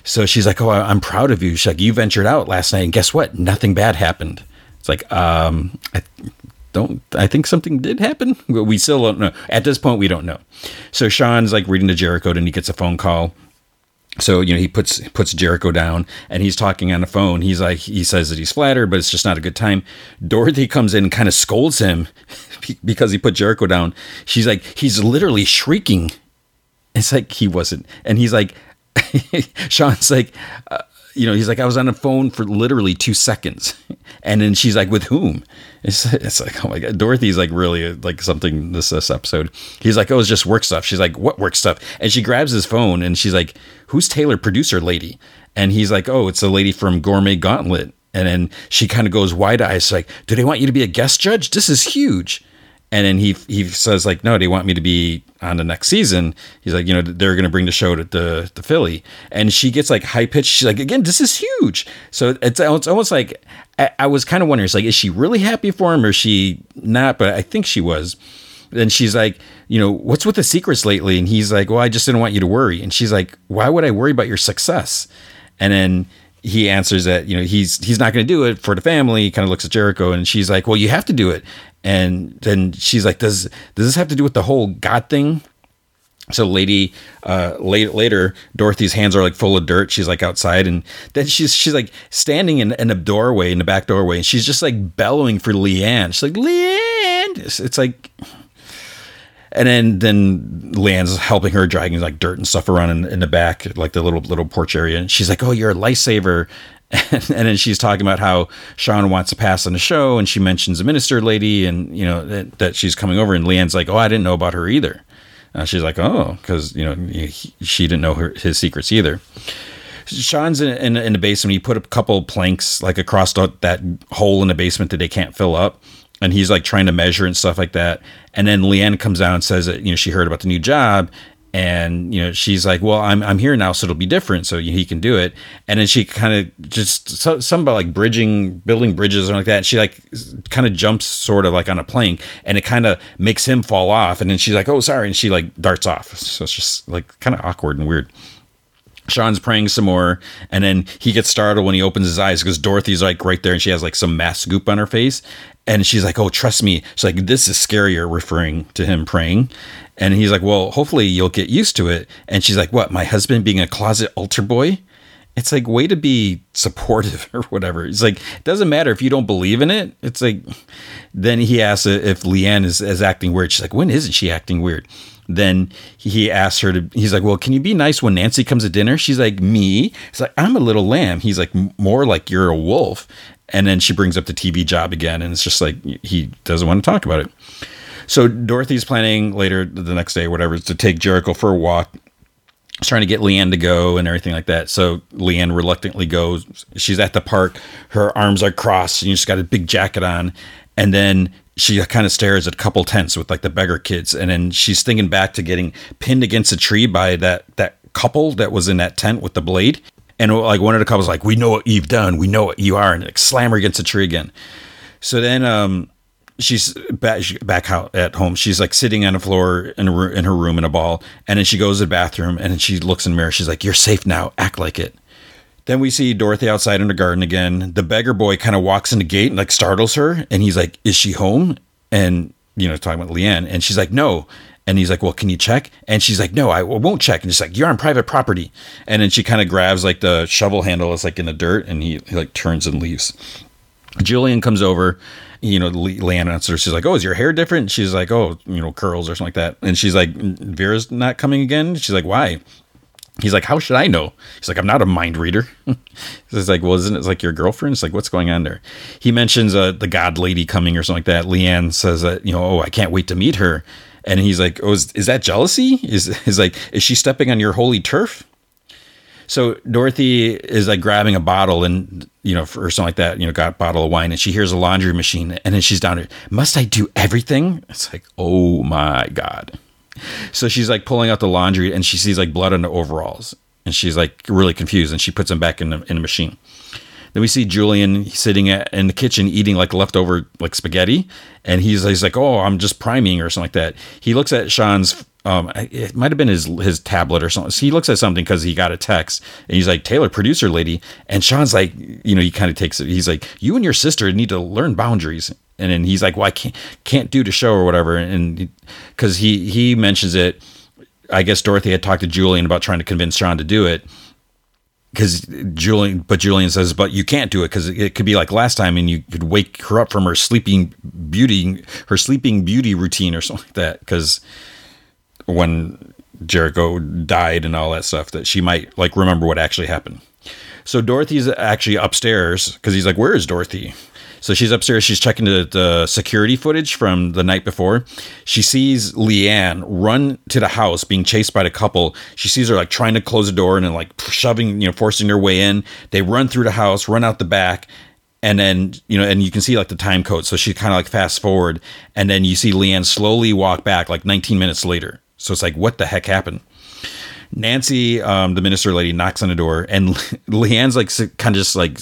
So she's like oh i'm proud of you. She's like you ventured out last night and guess what? Nothing bad happened. It's like um I, don't I think something did happen? We still don't know. At this point, we don't know. So Sean's like reading to Jericho, and he gets a phone call. So you know he puts puts Jericho down, and he's talking on the phone. He's like he says that he's flattered, but it's just not a good time. Dorothy comes in and kind of scolds him because he put Jericho down. She's like he's literally shrieking. It's like he wasn't, and he's like Sean's like. Uh, you know, he's like, I was on the phone for literally two seconds. And then she's like, with whom? It's, it's like, oh my God. Dorothy's like really uh, like something this, this episode. He's like, oh, it's just work stuff. She's like, what work stuff? And she grabs his phone and she's like, who's Taylor, producer lady? And he's like, oh, it's a lady from Gourmet Gauntlet. And then she kind of goes wide eyes, like, do they want you to be a guest judge? This is huge. And then he he says like, no, they want me to be on the next season. He's like, you know, they're going to bring the show to the the Philly, and she gets like high pitched. She's like, again, this is huge. So it's it's almost like I, I was kind of wondering, it's like, is she really happy for him or she not? But I think she was. Then she's like, you know, what's with the secrets lately? And he's like, well, I just didn't want you to worry. And she's like, why would I worry about your success? And then he answers that you know he's he's not going to do it for the family. He kind of looks at Jericho and she's like, "Well, you have to do it." And then she's like, "Does does this have to do with the whole God thing?" So, lady, uh, late, later, Dorothy's hands are like full of dirt. She's like outside, and then she's she's like standing in, in a doorway, in the back doorway, and she's just like bellowing for Leanne. She's like, Leanne. It's, it's like and then then Leanne's helping her dragging like dirt and stuff around in, in, the back, like the little little porch area. And she's like, "Oh, you're a lifesaver." And, and, then she's talking about how Sean wants to pass on the show, and she mentions a minister lady, and you know that, that she's coming over. And Leanne's like, "Oh, I didn't know about her either." Uh, she's like, "Oh, because you know he, she didn't know her, his secrets either." Sean's in, in, in, the basement. He put a couple planks like across the, that hole in the basement that they can't fill up and he's like trying to measure and stuff like that. And then Leanne comes out and says that you know she heard about the new job, and you know she's like, "Well, I'm I'm here now, so it'll be different, so he can do it." And then she kind of just so, some about like bridging, building bridges or like that. She like kind of jumps sort of like on a plank, and it kind of makes him fall off. And then she's like, "Oh, sorry," and she like darts off. So it's just like kind of awkward and weird. Sean's praying some more, and then he gets startled when he opens his eyes because Dorothy's like right there, and she has like some mask goop on her face, and she's like, "Oh, trust me." She's like, "This is scarier," referring to him praying, and he's like, "Well, hopefully you'll get used to it." And she's like, "What? My husband being a closet altar boy?" It's like way to be supportive or whatever. It's like it doesn't matter if you don't believe in it. It's like then he asks if Leanne is, is acting weird. She's like, "When isn't she acting weird?" Then he asks her to he's like well can you be nice when nancy comes to dinner she's like me he's like i'm a little lamb he's like more like you're a wolf and then she brings up the tv job again and it's just like he doesn't want to talk about it so dorothy's planning later the next day whatever to take jericho for a walk She's trying to get Leanne to go and everything like that. So Leanne reluctantly goes. She's at the park. Her arms are crossed and she's got a big jacket on. And then she kind of stares at a couple tents with like the beggar kids, and then she's thinking back to getting pinned against a tree by that that couple that was in that tent with the blade. And like one of the couples, like, we know what you've done, we know what you are, and like slam her against a tree again. So then, um, she's back back out at home. She's like sitting on the floor in, a, in her room in a ball, and then she goes to the bathroom, and then she looks in the mirror. She's like, "You're safe now. Act like it." Then we see Dorothy outside in the garden again. The beggar boy kind of walks in the gate and like startles her, and he's like, "Is she home?" And you know, talking about Leanne, and she's like, "No." And he's like, "Well, can you check?" And she's like, "No, I won't check." And she's like, "You're on private property." And then she kind of grabs like the shovel handle that's like in the dirt, and he, he like turns and leaves. Julian comes over. You know, Leanne answers. She's like, "Oh, is your hair different?" She's like, "Oh, you know, curls or something like that." And she's like, "Vera's not coming again." She's like, "Why?" He's like, how should I know? He's like, I'm not a mind reader. He's like, well, isn't it like your girlfriend? It's like, what's going on there? He mentions uh, the God lady coming or something like that. Leanne says that, you know, oh, I can't wait to meet her. And he's like, oh, is, is that jealousy? Is, is like, is she stepping on your holy turf? So Dorothy is like grabbing a bottle and, you know, or something like that, you know, got a bottle of wine and she hears a laundry machine and then she's down there. Must I do everything? It's like, oh my God. So she's like pulling out the laundry and she sees like blood on the overalls and she's like really confused and she puts them back in the, in the machine. Then we see Julian sitting at, in the kitchen eating like leftover like spaghetti, and he's, he's like, "Oh, I'm just priming" or something like that. He looks at Sean's. Um, it might have been his his tablet or something. So he looks at something because he got a text, and he's like, "Taylor, producer lady," and Sean's like, you know, he kind of takes it. He's like, "You and your sister need to learn boundaries." And then he's like, "Well, I can't can't do the show or whatever," and because he he mentions it. I guess Dorothy had talked to Julian about trying to convince Sean to do it because Julian, but Julian says, but you can't do it because it could be like last time, and you could wake her up from her sleeping beauty, her sleeping beauty routine or something like that. Because when Jericho died and all that stuff, that she might like remember what actually happened. So Dorothy's actually upstairs because he's like, "Where is Dorothy?" So she's upstairs. She's checking the, the, security footage from the night before. She sees Leanne run to the house, being chased by the couple. She sees her like trying to close the door and then like shoving, you know, forcing their way in. They run through the house, run out the back, and then you know, and you can see like the time code. So she kind of like fast forward, and then you see Leanne slowly walk back like 19 minutes later. So it's like, what the heck happened? Nancy, um, the minister lady, knocks on the door, and Leanne's like kind of just like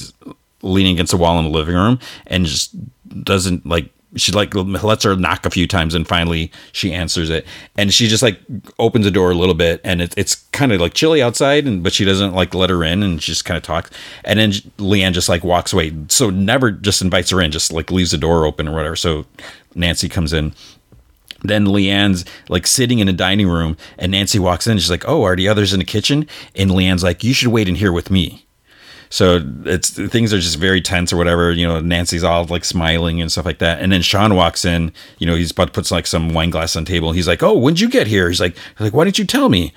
leaning against a wall in the living room and just doesn't like she like lets her knock a few times and finally she answers it. And she just like opens the door a little bit and it, it's kind of like chilly outside and but she doesn't like let her in and she just kind of talks. And then leanne just like walks away. So never just invites her in just like leaves the door open or whatever. So nancy comes in. Then Leanne's like sitting in a dining room and Nancy walks in. She's like, Oh, are the others in the kitchen? And Leanne's like, You should wait in here with me. So it's things are just very tense or whatever. You know, Nancy's all like smiling and stuff like that. And then Sean walks in. You know, he's about to put like some wine glass on the table. He's like, "Oh, when'd you get here?" He's like, "Like, why didn't you tell me?"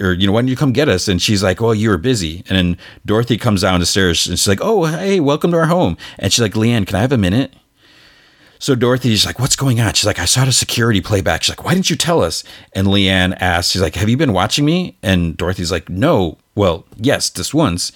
Or you know, why didn't you come get us? And she's like, "Well, you were busy." And then Dorothy comes down the stairs and she's like, "Oh, hey, welcome to our home." And she's like, "Leanne, can I have a minute?" So Dorothy's like, "What's going on?" She's like, "I saw the security playback." She's like, "Why didn't you tell us?" And Leanne asks, "She's like, have you been watching me?" And Dorothy's like, "No." Well, yes, this once.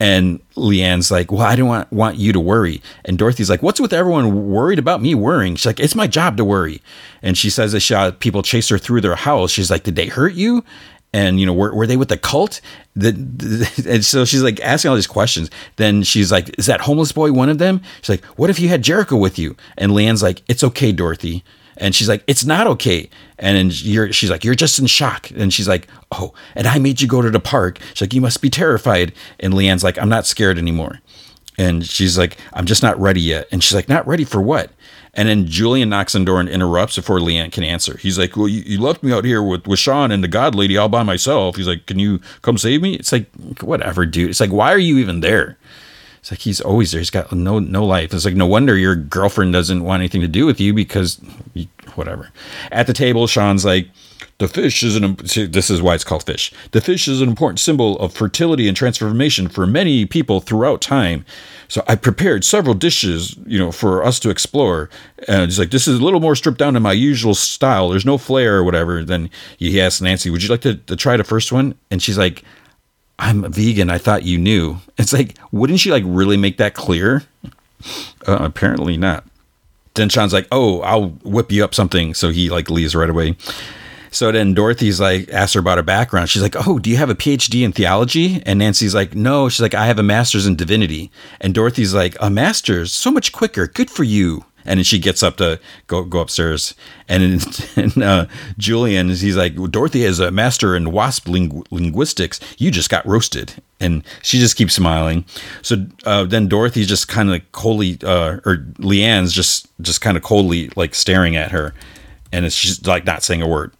And Leanne's like, Well, I don't want, want you to worry. And Dorothy's like, What's with everyone worried about me worrying? She's like, It's my job to worry. And she says that she, uh, people chase her through their house. She's like, Did they hurt you? And, you know, were, were they with the cult? The, the, and so she's like asking all these questions. Then she's like, Is that homeless boy one of them? She's like, What if you had Jericho with you? And Leanne's like, It's okay, Dorothy. And she's like, it's not okay. And then she's like, you're just in shock. And she's like, oh, and I made you go to the park. She's like, you must be terrified. And Leanne's like, I'm not scared anymore. And she's like, I'm just not ready yet. And she's like, not ready for what? And then Julian knocks on the door and interrupts before Leanne can answer. He's like, Well, you, you, left me out here with, with Sean and the God lady all by myself. He's like, Can you come save me? It's like, whatever, dude. It's like, why are you even there? It's like he's always there. He's got no no life. It's like no wonder your girlfriend doesn't want anything to do with you because you, whatever. At the table, Sean's like, the fish is an this is why it's called fish. The fish is an important symbol of fertility and transformation for many people throughout time. So I prepared several dishes, you know, for us to explore. And he's like this is a little more stripped down to my usual style. There's no flair or whatever. Then he asks Nancy, "Would you like to, to try the first one?" And she's like, I'm a vegan. I thought you knew. It's like, wouldn't she like really make that clear? Uh, apparently not. Then Sean's like, oh, I'll whip you up something. So he like leaves right away. So then Dorothy's like, asks her about her background. She's like, oh, do you have a PhD in theology? And Nancy's like, no. She's like, I have a master's in divinity. And Dorothy's like, a master's? So much quicker. Good for you and then she gets up to go go upstairs and, and uh, julian he's like dorothy is a master in wasp ling- linguistics you just got roasted and she just keeps smiling so uh, then dorothy's just kind of coldly uh, or leanne's just just kind of coldly like staring at her and it's just like not saying a word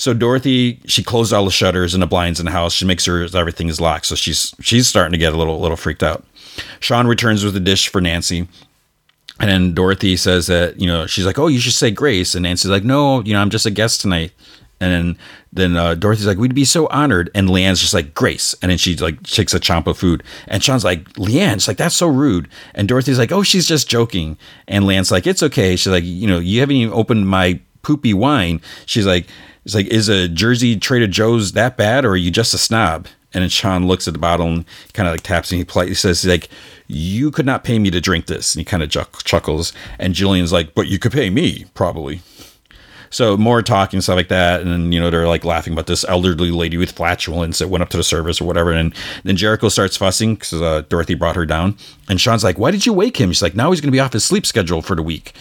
so Dorothy, she closed all the shutters and the blinds in the house. She makes sure everything is locked. So she's she's starting to get a little little freaked out. Sean returns with a dish for Nancy. And then Dorothy says that, you know, she's like, oh, you should say grace. And Nancy's like, no, you know, I'm just a guest tonight. And then, then uh, Dorothy's like, we'd be so honored. And Leanne's just like, grace. And then she like takes a chomp of food. And Sean's like, Leanne, she's like, that's so rude. And Dorothy's like, oh, she's just joking. And Leanne's like, it's okay. She's like, you know, you haven't even opened my poopy wine. She's like, it's like, is a Jersey Trader Joe's that bad or are you just a snob? And then Sean looks at the bottle and kind of like taps and he politely says, like, you could not pay me to drink this. And he kind of chuckles. And Julian's like, but you could pay me, probably. So more talking stuff like that, and then you know they're like laughing about this elderly lady with flatulence that went up to the service or whatever, and then Jericho starts fussing because uh, Dorothy brought her down, and Sean's like, "Why did you wake him?" She's like, "Now he's going to be off his sleep schedule for the week."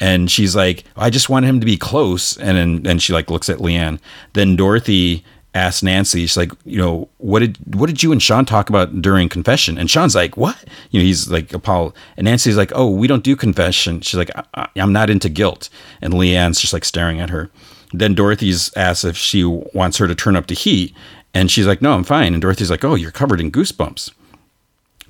And she's like, I just want him to be close. And then and she like looks at Leanne. Then Dorothy asks Nancy, she's like, you know, what did what did you and Sean talk about during confession? And Sean's like, what? You know, he's like Apollo. And Nancy's like, oh, we don't do confession. She's like, I, am not into guilt. And Leanne's just like staring at her. Then Dorothy's asked if she wants her to turn up the heat. And she's like, no, I'm fine. And Dorothy's like, oh, you're covered in goosebumps.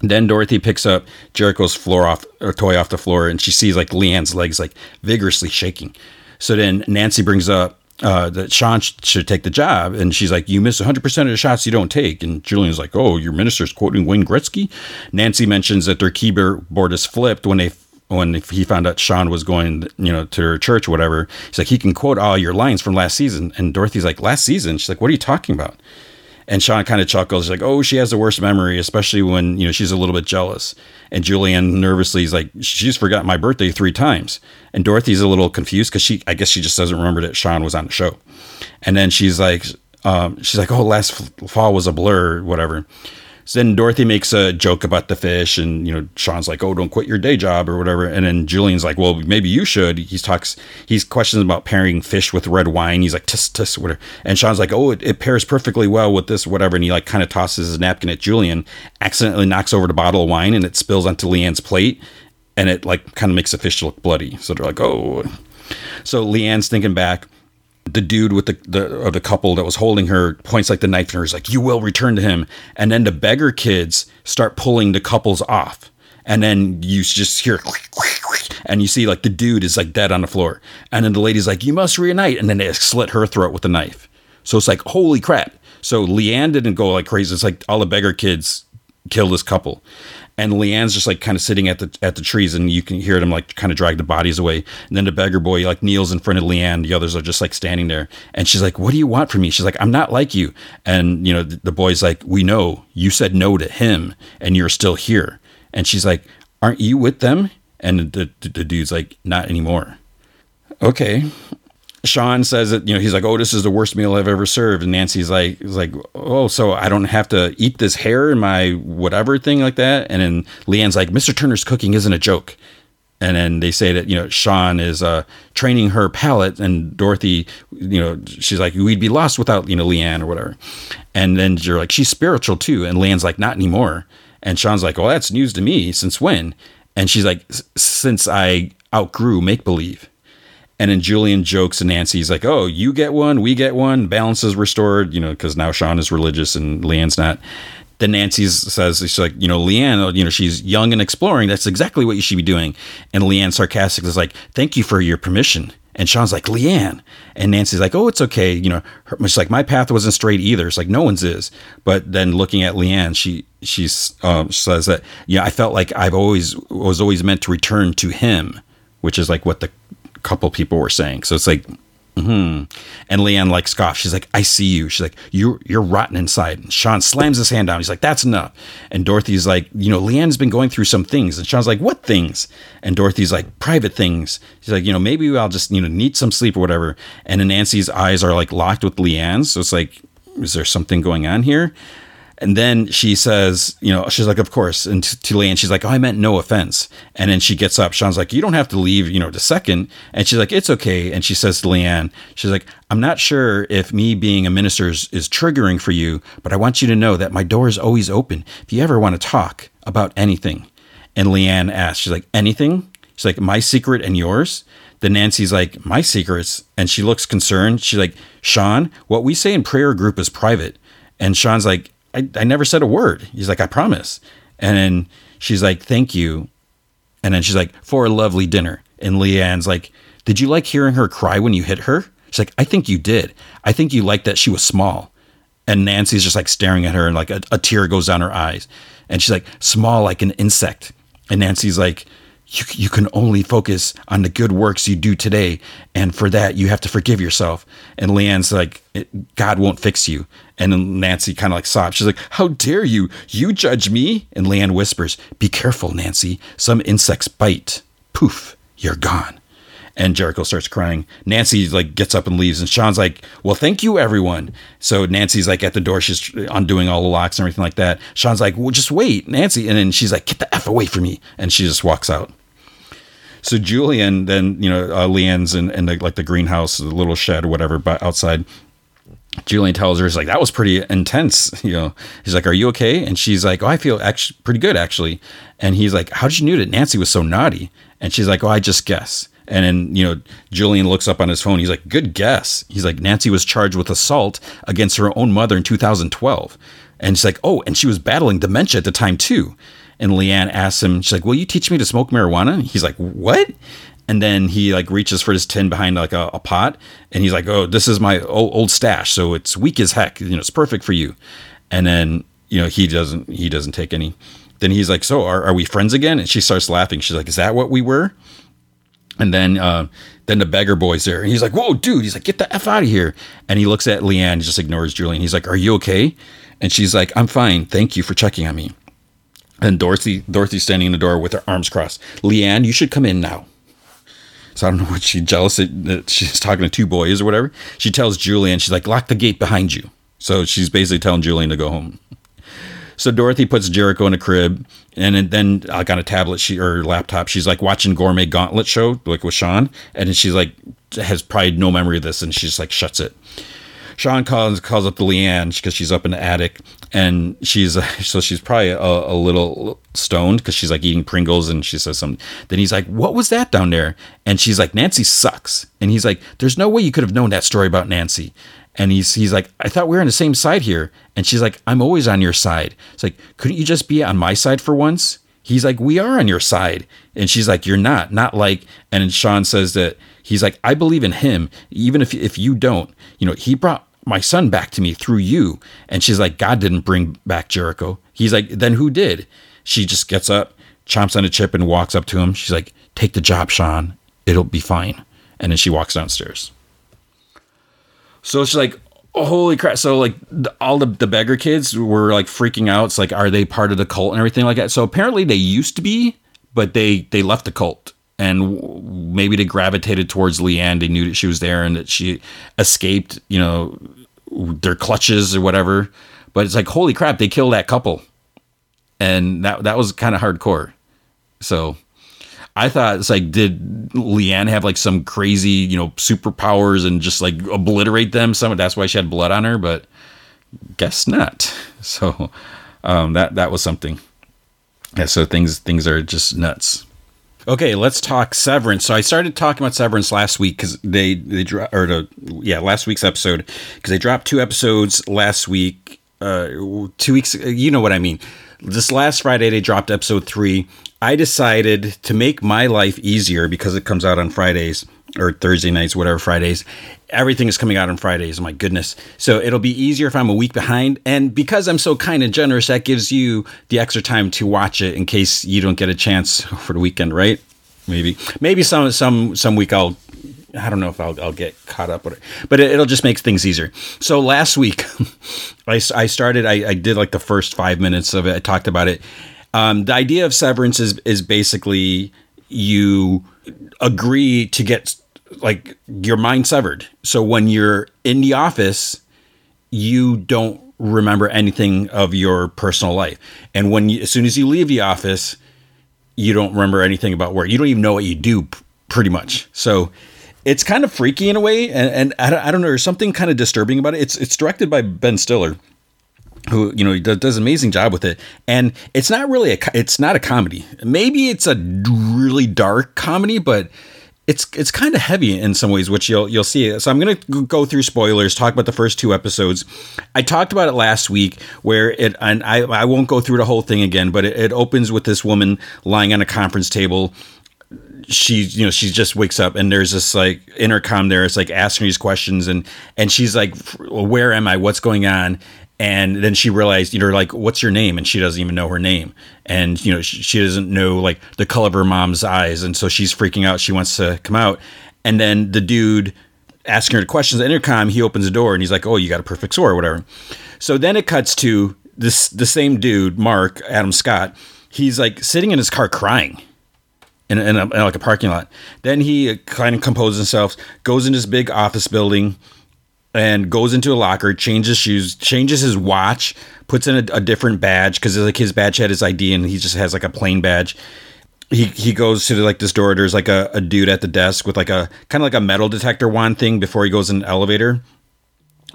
Then Dorothy picks up Jericho's floor off or toy off the floor, and she sees like Leanne's legs like vigorously shaking. So then Nancy brings up uh, that Sean sh- should take the job, and she's like, "You miss 100 percent of the shots you don't take." And Julian's like, "Oh, your minister's quoting Wayne Gretzky." Nancy mentions that their keyboard is flipped when they when he found out Sean was going, you know, to her church or whatever. He's like, he can quote all your lines from last season. And Dorothy's like, last season? She's like, what are you talking about? And Sean kind of chuckles, like, "Oh, she has the worst memory, especially when you know she's a little bit jealous." And Julianne nervously is like, "She's forgotten my birthday three times." And Dorothy's a little confused because she, I guess, she just doesn't remember that Sean was on the show. And then she's like, um, "She's like, oh, last fall was a blur, whatever." So then Dorothy makes a joke about the fish, and you know Sean's like, "Oh, don't quit your day job or whatever." And then Julian's like, "Well, maybe you should." He talks, he's questions about pairing fish with red wine. He's like, "Tis, tis, whatever." And Sean's like, "Oh, it, it pairs perfectly well with this, whatever." And he like kind of tosses his napkin at Julian, accidentally knocks over the bottle of wine, and it spills onto Leanne's plate, and it like kind of makes the fish look bloody. So they're like, "Oh." So Leanne's thinking back the dude with the the or the couple that was holding her points like the knife in her is like you will return to him. And then the beggar kids start pulling the couples off. And then you just hear and you see like the dude is like dead on the floor. And then the lady's like you must reunite. And then they slit her throat with a knife. So it's like holy crap. So leanne didn't go like crazy. It's like all the beggar kids kill this couple and Leanne's just like kind of sitting at the at the trees, and you can hear them like kind of drag the bodies away. And then the beggar boy like kneels in front of Leanne. The others are just like standing there, and she's like, "What do you want from me?" She's like, "I'm not like you." And you know, the, the boy's like, "We know you said no to him, and you're still here." And she's like, "Aren't you with them?" And the, the, the dude's like, "Not anymore." Okay, Sean says that you know he's like, oh, this is the worst meal I've ever served, and Nancy's like, is like, oh, so I don't have to eat this hair in my whatever thing like that, and then Leanne's like, Mr. Turner's cooking isn't a joke, and then they say that you know Sean is uh, training her palate, and Dorothy, you know, she's like, we'd be lost without you know Leanne or whatever, and then you're like, she's spiritual too, and Leanne's like, not anymore, and Sean's like, well, that's news to me. Since when? And she's like, since I outgrew make believe. And then Julian jokes and Nancy's like, "Oh, you get one, we get one. Balance is restored, you know, because now Sean is religious and Leanne's not." Then Nancy says, "She's like, you know, Leanne, you know, she's young and exploring. That's exactly what you should be doing." And Leanne sarcastic is like, "Thank you for your permission." And Sean's like, "Leanne," and Nancy's like, "Oh, it's okay." You know, her, she's like, "My path wasn't straight either." It's like no one's is. But then looking at Leanne, she she's um, says that, "Yeah, I felt like I've always was always meant to return to him." Which is like what the couple people were saying. So it's like, hmm. And Leanne like scoffs. She's like, I see you. She's like, you're you're rotten inside. And Sean slams his hand down. He's like, that's enough. And Dorothy's like, you know, Leanne's been going through some things. And Sean's like, what things? And Dorothy's like, private things. She's like, you know, maybe I'll just you know need some sleep or whatever. And Nancy's eyes are like locked with Leanne's. So it's like, is there something going on here? And then she says, you know, she's like, of course. And to, Leanne, she's like, oh, I meant no offense. And then she gets up. Sean's like, you don't have to leave, you know, the second. And she's like, it's okay. And she says to Leanne, she's like, I'm not sure if me being a minister is, is triggering for you, but I want you to know that my door is always open if you ever want to talk about anything. And Leanne asks, she's like, anything? She's like, my secret and yours? Then Nancy's like, my secrets. And she looks concerned. She's like, Sean, what we say in prayer group is private. And Sean's like, I, I never said a word. He's like, I promise. And then she's like, thank you. And then she's like, for a lovely dinner. And Leanne's like, did you like hearing her cry when you hit her? She's like, I think you did. I think you liked that she was small. And Nancy's just like staring at her and like a, a tear goes down her eyes. And she's like, small like an insect. And Nancy's like, you, you can only focus on the good works you do today. And for that, you have to forgive yourself. And Leanne's like, God won't fix you. And then Nancy kind of like sobs. She's like, How dare you? You judge me? And Leanne whispers, Be careful, Nancy. Some insects bite. Poof, you're gone. and Jericho starts crying. Nancy like gets up and leaves, and Sean's like, "Well, thank you, everyone." So Nancy's like at the door, she's undoing all the locks and everything like that. Sean's like, "Well, just wait, Nancy," and then she's like, "Get the f away from me," and she just walks out. So Julian then, you know, uh, Leanne's in, in the, like the greenhouse, the little shed or whatever, but outside. Julian tells her, "He's like that was pretty intense." You know, he's like, "Are you okay?" And she's like, "Oh, I feel actually pretty good actually." And he's like, "How did you know that Nancy was so naughty?" And she's like, "Oh, I just guess." And then you know, Julian looks up on his phone. He's like, "Good guess." He's like, "Nancy was charged with assault against her own mother in 2012." And she's like, "Oh, and she was battling dementia at the time too." And Leanne asks him, she's like, "Will you teach me to smoke marijuana?" And He's like, "What?" and then he like reaches for his tin behind like a, a pot. And he's like oh this is my old, old, stash so it's weak as heck. You know it's perfect for you. And then you know he doesn't he doesn't take any. Then he's like so are, are we friends again? And she starts laughing. She's like is that what we were? And then uh, then the beggar boy's there. And he's like whoa dude. He's like get the f out of here. And he looks at leanne just ignores julian. He's like are you okay? And she's like i'm fine. Thank you for checking on me and dorothy dorothy's standing in the door with her arms crossed leanne you should come in now so I don't know what she's jealous that she's talking to two boys or whatever. She tells Julian, she's like, lock the gate behind you. So she's basically telling Julian to go home. So Dorothy puts Jericho in a crib, and then like on uh, a tablet she or laptop, she's like watching Gourmet Gauntlet show like with Sean, and she's like has probably no memory of this, and she just like shuts it. Sean calls calls up to Leanne because she's up in the attic, and she's so she's probably a, a little stoned because she's like eating Pringles, and she says something. Then he's like, "What was that down there?" And she's like, "Nancy sucks." And he's like, "There's no way you could have known that story about Nancy." And he's he's like, "I thought we were on the same side here." And she's like, "I'm always on your side." It's like, couldn't you just be on my side for once? He's like, "We are on your side," and she's like, "You're not." Not like. And Sean says that he's like, "I believe in him, even if if you don't." You know, he brought my son back to me through you. And she's like, God didn't bring back Jericho. He's like, then who did? She just gets up, chomps on a chip, and walks up to him. She's like, take the job, Sean. It'll be fine. And then she walks downstairs. So she's like, oh, holy crap. So, like, the, all the, the beggar kids were like freaking out. It's like, are they part of the cult and everything like that? So apparently they used to be, but they, they left the cult and maybe they gravitated towards Leanne. They knew that she was there and that she escaped, you know, their clutches or whatever. But it's like, holy crap, they killed that couple, and that that was kind of hardcore. So I thought it's like, did Leanne have like some crazy, you know, superpowers and just like obliterate them? Some that's why she had blood on her, but guess not. So um, that that was something. Yeah, so things things are just nuts. Okay, let's talk Severance. So I started talking about Severance last week because they they dropped or the, yeah last week's episode because they dropped two episodes last week. Uh, two weeks, you know what I mean. This last Friday they dropped episode three. I decided to make my life easier because it comes out on Fridays or Thursday nights, whatever Fridays. Everything is coming out on Fridays. My goodness. So it'll be easier if I'm a week behind. And because I'm so kind and generous, that gives you the extra time to watch it in case you don't get a chance for the weekend, right? Maybe, maybe some some some week I'll I don't know if I'll, I'll get caught up with it, but it, will just make things easier. So last week, I, I started, I, I, did like the first five minutes of it. I talked about it. Um, the idea of severance is, is basically you agree to get like your mind severed. So when you're in the office, you don't remember anything of your personal life. And when you, as soon as you leave the office, you don't remember anything about work. You don't even know what you do pretty much. So it's kind of freaky in a way. And, and I, don't, I don't know, there's something kind of disturbing about it. It's, it's directed by Ben Stiller who you know does, does an amazing job with it and it's not really a it's not a comedy maybe it's a really dark comedy but it's it's kind of heavy in some ways, which you'll you'll see. So I'm going to go through spoilers, talk about the first two episodes. I talked about it last week, where it and I I won't go through the whole thing again, but it, it opens with this woman lying on a conference table. She you know she just wakes up and there's this like intercom there. It's like asking these questions and and she's like, where am I? What's going on? and then she realized you know like what's your name and she doesn't even know her name and you know she, she, doesn't know like the color of her mom's eyes and so she's freaking out. She wants to come out. And then the dude asking her questions at intercom he opens the door and he's like oh you got a perfect score or whatever. So then it cuts to this the same dude mark adam scott he's like sitting in his car crying in, in, a, in like a parking lot. Then he uh, kind of composes himself, goes in this big office building, and goes into a locker, changes shoes, changes his watch, puts in a, a different badge because like his badge had his ID and he just has like a plain badge. He he goes to like this door. There's like a, a dude at the desk with like a kind of like a metal detector wand thing before he goes in the elevator.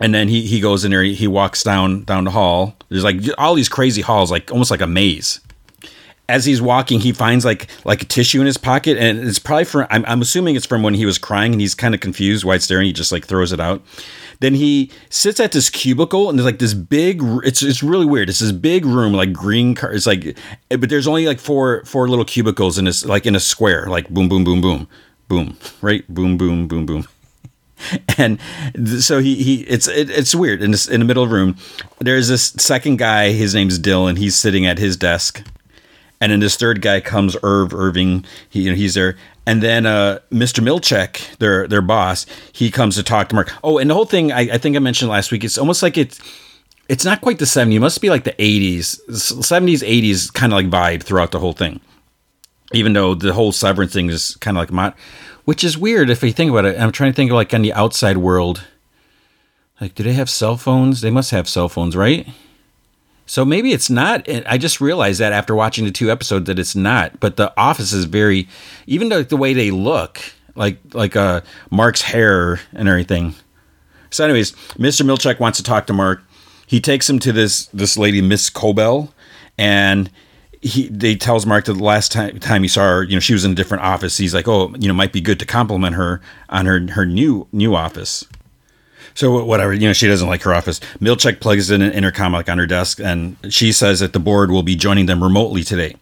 And then he, he goes in there. He walks down down the hall. There's like all these crazy halls, like almost like a maze as he's walking, he finds like like a tissue in his pocket, and it's probably from. I'm, I'm assuming it's from when he was crying, and he's kind of confused why it's there, and he just like throws it out. Then he sits at this cubicle, and there's like this big. It's it's really weird. It's this big room, like green. Car, it's like, eh, but there's only like four four little cubicles in this like in a square, like boom boom boom boom boom, right? Boom boom boom boom and so he he it's it, it's weird in this in the middle of the room there's this second guy his name's dylan he's sitting at his desk and then this third guy comes irv irving he, you know, he's there and then uh, Mr. Milchick, their their boss, he comes to talk to Mark. Oh, and the whole thing, I, I think I mentioned last week. It's almost like it's it's not quite the 70s. It must be like the 80s, 70s, 80s kind of like vibe throughout the whole thing. Even though the whole severance thing is kind of like mod, which is weird if you think about it. I'm trying to think of like on the outside world. Like, do they have cell phones? They must have cell phones, right? So maybe it's not. I just realized that after watching the two episodes that it's not. But the office is very, even the, the way they look, like like uh, Mark's hair and everything. So, anyways, Mr. Milchick wants to talk to Mark. He takes him to this this lady, Miss Cobel, and he they tells Mark that the last time time he saw her, you know, she was in a different office. He's like, oh, you know, might be good to compliment her on her her new new office. So whatever, you know, she doesn't like her office. Milchick plugs in an intercom like on her desk, and she says that the board will be joining them remotely today.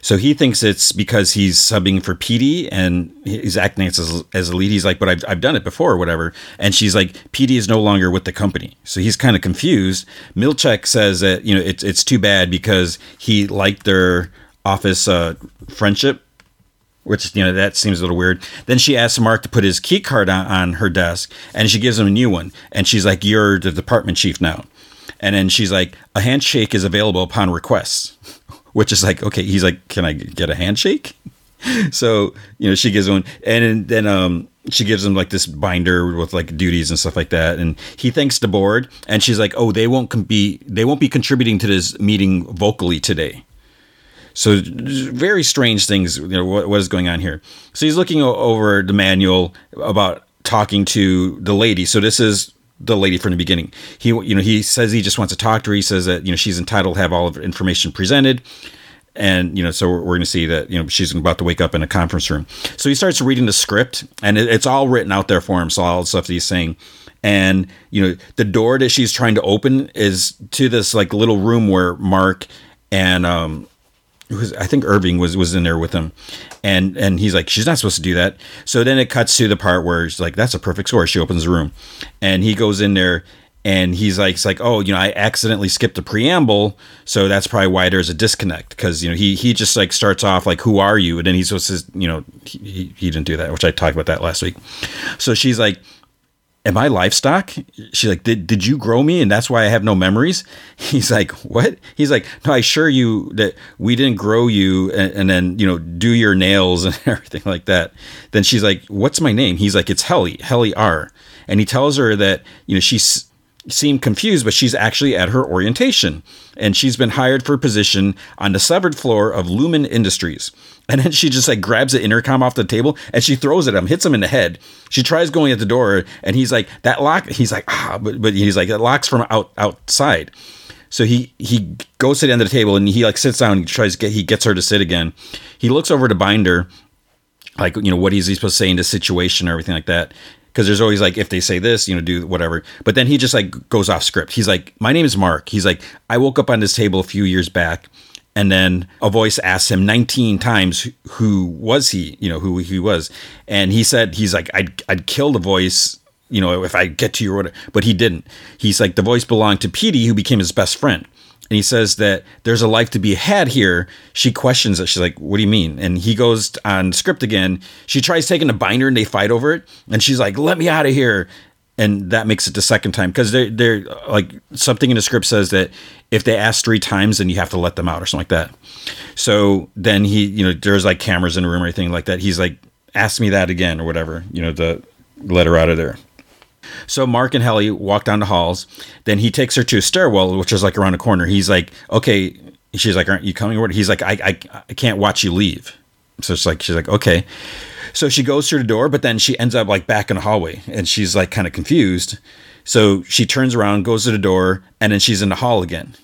So he thinks it's because he's subbing for Petey and he's acting as, as a lead. He's like, but I've, I've done it before or whatever. And she's like, Petey is no longer with the company. So he's kind of confused. Milchick says that, you know, it's, it's too bad because he liked their office uh, friendship which you know that seems a little weird. Then she asks Mark to put his key card on, on her desk, and she gives him a new one. And she's like, "You're the department chief now." And then she's like, "A handshake is available upon request," which is like, okay. He's like, "Can I get a handshake?" so you know, she gives one, and then um, she gives him like this binder with like duties and stuff like that and he thanks the board and she's like oh they won't be they won't be contributing to this meeting vocally today so very strange things. You know what, what is going on here. So he's looking over the manual about talking to the lady. So this is the lady from the beginning. He you know he says he just wants to talk to her. He says that you know she's entitled to have all of the information presented. And you know, so we're, going to see that you know she's about to wake up in a conference room. So he starts reading the script, and it, it's all written out there for him. So all the stuff that he's saying, and you know, the door that she's trying to open is to this like little room where Mark and um, was I think Irving was was in there with him, and and he's like, she's not supposed to do that. So then it cuts to the part where he's like, that's a perfect score. She opens the room, and he goes in there. And he's like, it's like, oh, you know, I accidentally skipped a preamble, so that's probably why there's a disconnect. Because you know, he he just like starts off like, who are you? And then he's supposed to, you know, he, he didn't do that, which I talked about that last week. So she's like, am I livestock? She's like, did, did you grow me? And that's why I have no memories. He's like, what? He's like, no, I assure you that we didn't grow you and, and, then, you know, do your nails and everything like that. Then she's like, what's my name? He's like, it's Helly, Helly R. And he tells her that, you know, she's seemed confused, but she's actually at her orientation. And she's been hired for a position on the severed floor of Lumon Industries. And then she just like grabs the intercom off the table and she throws it at him, hits him in the head. She tries going at the door and he's like, that lock, he's like, ah, but, but he's like, that lock's from out outside. So he he goes to the end of the table and he like sits down and tries to get he gets her to sit again. He looks over to Binder, like you know what is he supposed to say in this situation or everything like that. Because there's always like if they say this, you know, do whatever. But then he just like goes off script. He's like, my name is Mark. He's like, I woke up on this table a few years back and then a voice asks him 19 times who was he you know who he was and he said he's like i'd, I'd kill the voice you know if i get to your order. but he didn't he's like the voice belonged to Petey who became his best friend and he says that there's a life to be had here she questions it she's like what do you mean and he goes on script again she tries taking a binder and they fight over it and she's like let me out of here and that makes it the second time because they're they're like something in the script says that if they ask three times, then you have to let them out or something like that. So then he, you know, there's like cameras in the room or anything like that. He's like, ask me that again or whatever, you know, to let her out of there. So Mark and Helly walk down the halls. Then he takes her to a stairwell, which is like around a corner. He's like, okay. She's like, aren't you coming? What? He's like, I, I, I can't watch you leave. So it's like, she's like, okay. So she goes through the door, but then she ends up like back in the hallway and she's like kind of confused. So she turns around, goes to the door, and then she's in the hall again.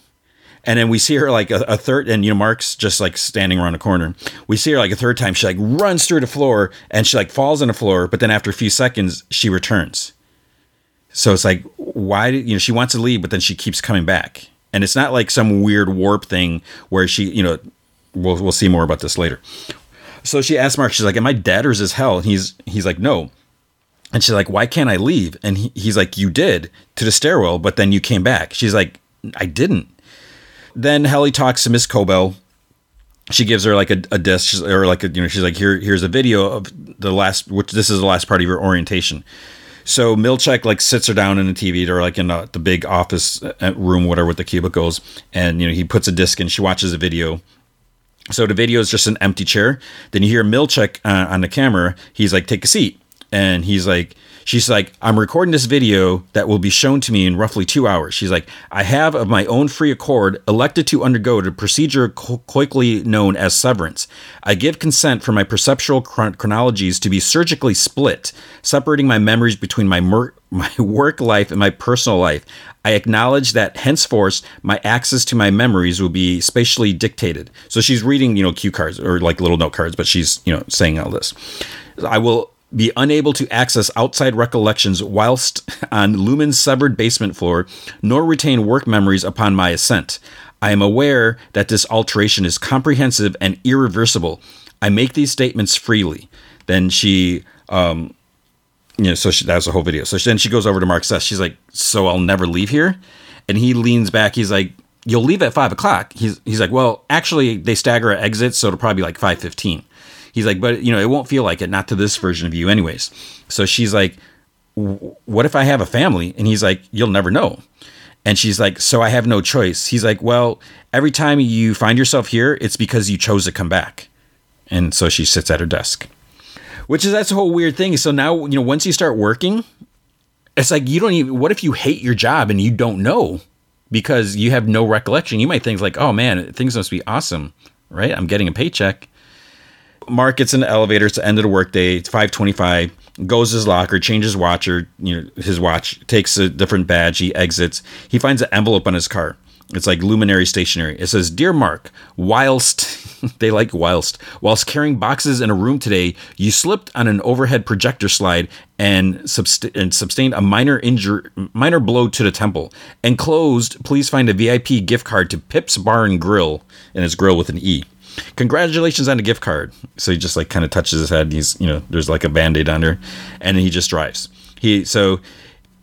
And then we see her like a, a, third, and you know, Mark's just like standing around the corner. We see her like a third time. She like runs through the floor and she like falls on the floor, but then after a few seconds, she returns. So it's like, why did you know, she wants to leave, but then she keeps coming back. And it's not like some weird warp thing where she, you know, we'll, we'll see more about this later. So she asks Mark, she's like, Am I dead or is this hell? And he's he's like, No. And she's like, Why can't I leave? And he, he's like, You did to the stairwell, but then you came back. She's like, I didn't. Then Helly talks to Miss Cobel. She gives her like a, a disc or like a, you know, she's like, Here, here's a video of the last which this is the last part of your orientation. So Milchick like sits her down in the TV or like in the, the big office uh, room, whatever with the cubicles, and you know he puts a disc and she watches a video so the video is just an empty chair. Then you hear Milchick uh, on the camera. He's like, "Take a seat," and he's like, "She's like, I'm recording this video that will be shown to me in roughly two hours." She's like, "I have, of my own free accord, elected to undergo the procedure colloquially known as severance. I give consent for my perceptual chron- chronologies to be surgically split, separating my memories between my mer- my work life and my personal life. I acknowledge that henceforth my access to my memories will be spatially dictated. So she's reading, you know, cue cards or like little note cards, but she's, you know, saying all this. I will be unable to access outside recollections whilst on Lumon's severed basement floor, nor retain work memories upon my ascent. I am aware that this alteration is comprehensive and irreversible. I make these statements freely. Then she um, you know, so she, that was the whole video. So she, then she goes over to Mark Seth. She's like, "So I'll never leave here," and he leans back. He's like, "You'll leave at five o'clock." He's he's like, "Well, actually, they stagger at exits, so it'll probably be like five fifteen. He's like, "But you know, it won't feel like it, not to this version of you, anyways." So she's like, "What if I have a family?" And he's like, "You'll never know." And she's like, "So I have no choice." He's like, "Well, every time you find yourself here, it's because you chose to come back." And so she sits at her desk which is that's a whole weird thing. So now you know once you start working, it's like you don't even. What if you hate your job and you don't know because you have no recollection? You might think like, oh man, things must be awesome, right? I'm getting a paycheck. Mark gets in the elevator. It's the end of the workday. It's five twenty-five. Goes to his locker, changes watch or you know his watch, takes a different badge. He exits. He finds an envelope on his car. It's like luminary stationery. It says, Dear Mark, whilst they like whilst, whilst carrying boxes in a room today, you slipped on an overhead projector slide and, subst- and sustained a minor injury, minor blow to the temple. Enclosed, please find a VIP gift card to Pips Bar and Grill, and it's grill with an E. Congratulations on the gift card. So he just like kind of touches his head. he's, you know, there's like a band aid there, and he just drives. He, so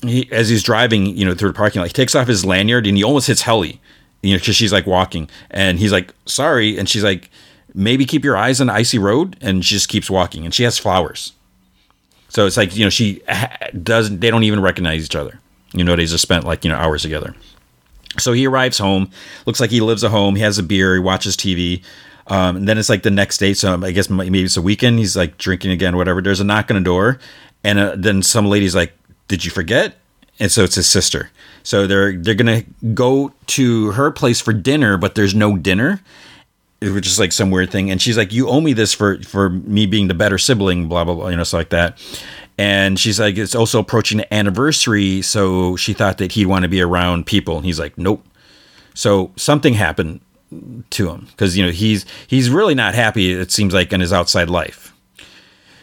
he as he's driving, you know, through the parking lot, he takes off his lanyard and he almost hits Helly, you know, because she's like walking, and he's like, "Sorry," and she's like, "Maybe keep your eyes on the icy road," and she just keeps walking, and she has flowers. So it's like you know she doesn't. They don't even recognize each other. You know, they just spent like you know hours together. So he arrives home. Looks like he lives at home. He has a beer. He watches TV. Um, and then it's like the next day. So I guess maybe it's a weekend. He's like drinking again, whatever. There's a knock on the door, and uh, then some lady's like, did you forget? And so it's his sister. So they're they're gonna go to her place for dinner, but there's no dinner. Was just like some weird thing. And she's like, "You owe me this for for me being the better sibling." Blah blah blah. You know, stuff like that. And she's like, "It's also approaching the anniversary, so she thought that he'd want to be around people." And he's like, "Nope." So something happened to him because you know he's he's really not happy. It seems like in his outside life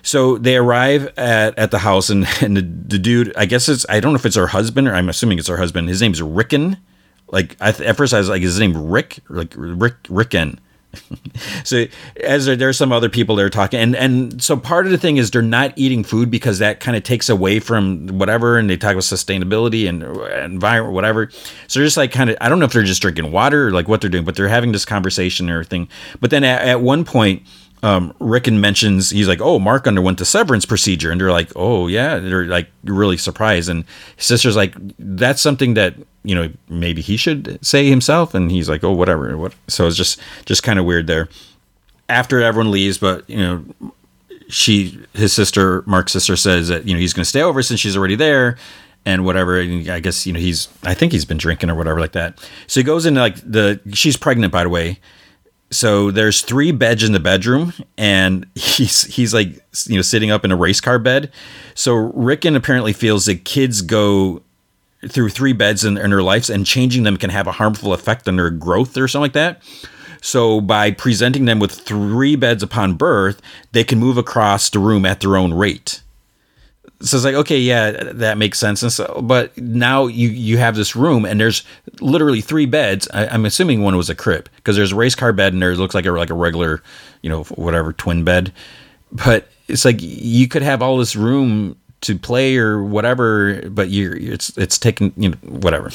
so they arrive at, at the house, and, and the, the dude, I guess it's, I don't know if it's her husband, or I'm assuming it's her husband. His name's Ricken. Like, I, at first I was like, is his name Rick? Like, Rick, Ricken. so as there, there, are some other people there talking and and so part of the thing is they're not eating food because that kind of takes away from whatever and they talk about sustainability and environment whatever. So they're just like kind of i don't know if they're just drinking water or like what they're doing but they're having this conversation and everything. But then at, at one point um, Ricken mentions he's like, "Oh, Mark underwent the severance procedure," and they're like, "Oh yeah," they're like really surprised, and sister's like, "That's something that you know maybe he should say himself," and he's like, "Oh, whatever." What? So it's just just kind of weird there. After everyone leaves, but you know, she his sister Mark's sister says that you know he's going to stay over since she's already there and whatever. And I guess you know he's I think he's been drinking or whatever like that. So he goes into like the she's pregnant by the way. So there's three beds in the bedroom, and he's he's like you know sitting up in a race car bed. So Ricken apparently feels that kids go through three beds in, in their lives, and changing them can have a harmful effect on their growth or something like that. So by presenting them with three beds upon birth, they can move across the room at their own rate. So it's like okay yeah that makes sense. And so but now you you have this room and there's literally three beds. I, am assuming one was a crib because there's a race car bed and there looks like a like a regular you know whatever twin bed. But it's like you could have all this room to play or whatever but you're it's it's taking you know whatever.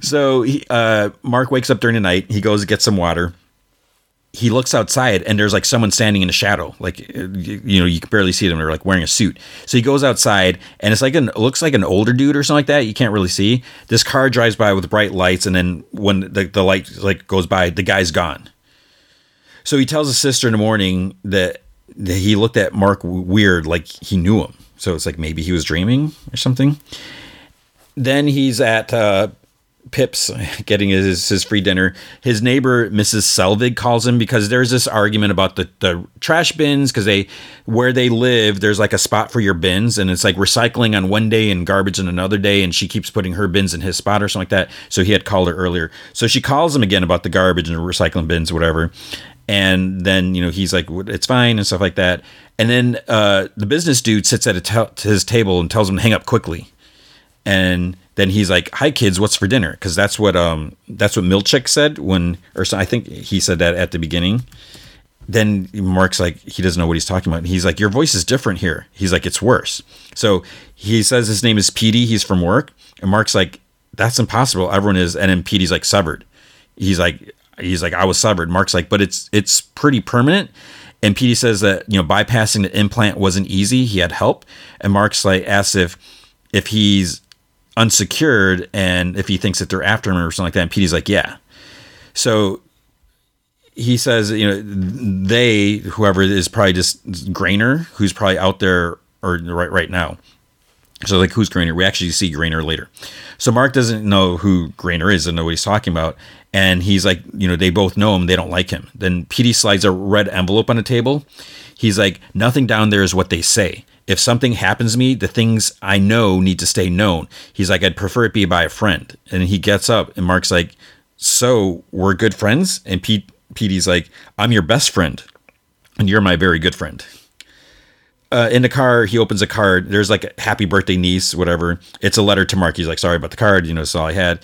So he, uh, mark wakes up during the night. He goes to get some water. He looks outside and there's like someone standing in the shadow. Like you know you can barely see them. They're like wearing a suit. So he goes outside and it's like an it looks like an older dude or something like that you can't really see. This car drives by with bright lights and then when the, the light like goes by the guy's gone. So he tells his sister in the morning that he looked at mark weird like he knew him so it's like maybe he was dreaming or something then he's at uh, Pips getting his, his free dinner. His neighbor, Mrs. Selvig, calls him because there's this argument about the, the trash bins because they where they live, there's like a spot for your bins, and it's like recycling on one day and garbage on another day, and she keeps putting her bins in his spot or something like that. So he had called her earlier. So she calls him again about the garbage and the recycling bins, whatever. And then you know he's like, it's fine and stuff like that. And then uh, the business dude sits at his table and tells him to hang up quickly. And then he's like, "Hi kids, what's for dinner?" Because that's what um that's what Milchick said when, or so I think he said that at the beginning. Then Mark's like, he doesn't know what he's talking about. He's like, "Your voice is different here." He's like, "It's worse." So he says his name is Petey. He's from work, and Mark's like, "That's impossible. Everyone is." And then Petey's like, "Severed." He's like, he's like, "I was severed." Mark's like, "But it's it's pretty permanent." And Petey says that you know bypassing the implant wasn't easy. He had help, and Mark's like asks if if he's unsecured and if he thinks that they're after him or something like that. And Petey's like, yeah. So he says, you know, they, whoever is probably just Graner, who's probably out there or right right now. So like, who's Graner? We actually see Graner later. So Mark doesn't know who Graner is and know what he's talking about. And he's like, you know, they both know him. They don't like him. Then Petey slides a red envelope on the table. He's like, nothing down there is what they say if something happens to me, the things I know need to stay known. He's like, I'd prefer it be by a friend. And he gets up, and Mark's like, So we're good friends? And Pete, Petey's like, I'm your best friend, and you're my very good friend. Uh, in the car, he opens a card. There's like a happy birthday niece, whatever. It's a letter to Mark. He's like, sorry about the card. You know, it's all I had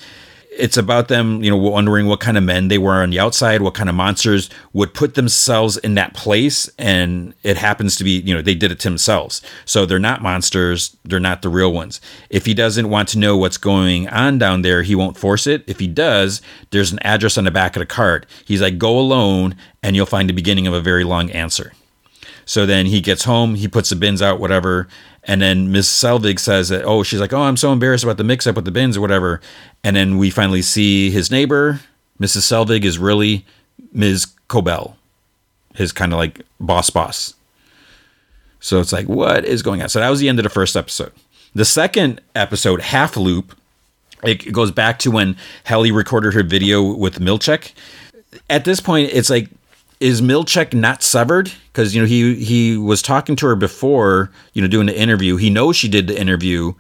it's about them, you know, wondering what kind of men they were on the outside, what kind of monsters would put themselves in that place. And it happens to be, you know, they did it to themselves. So they're not monsters. They're not the real ones. If he doesn't want to know what's going on down there, he won't force it. If he does, there's an address on the back of the card. He's like, go alone and you'll find the beginning of a very long answer. So then he gets home, he puts the bins out, whatever. And then Miss Selvig says that, oh, she's like, oh, I'm so embarrassed about the mix up with the bins or whatever. And then we finally see his neighbor, Mrs. Selvig, is really Ms. Cobel, his kind of like boss boss. So it's like, what is going on? So that was the end of the first episode. The second episode, Half Loop, it goes back to when Helly recorded her video with Milchick. At this point, it's like is Milchick not severed? Because you know he he was talking to her before, you know, doing the interview. He knows she did the interview.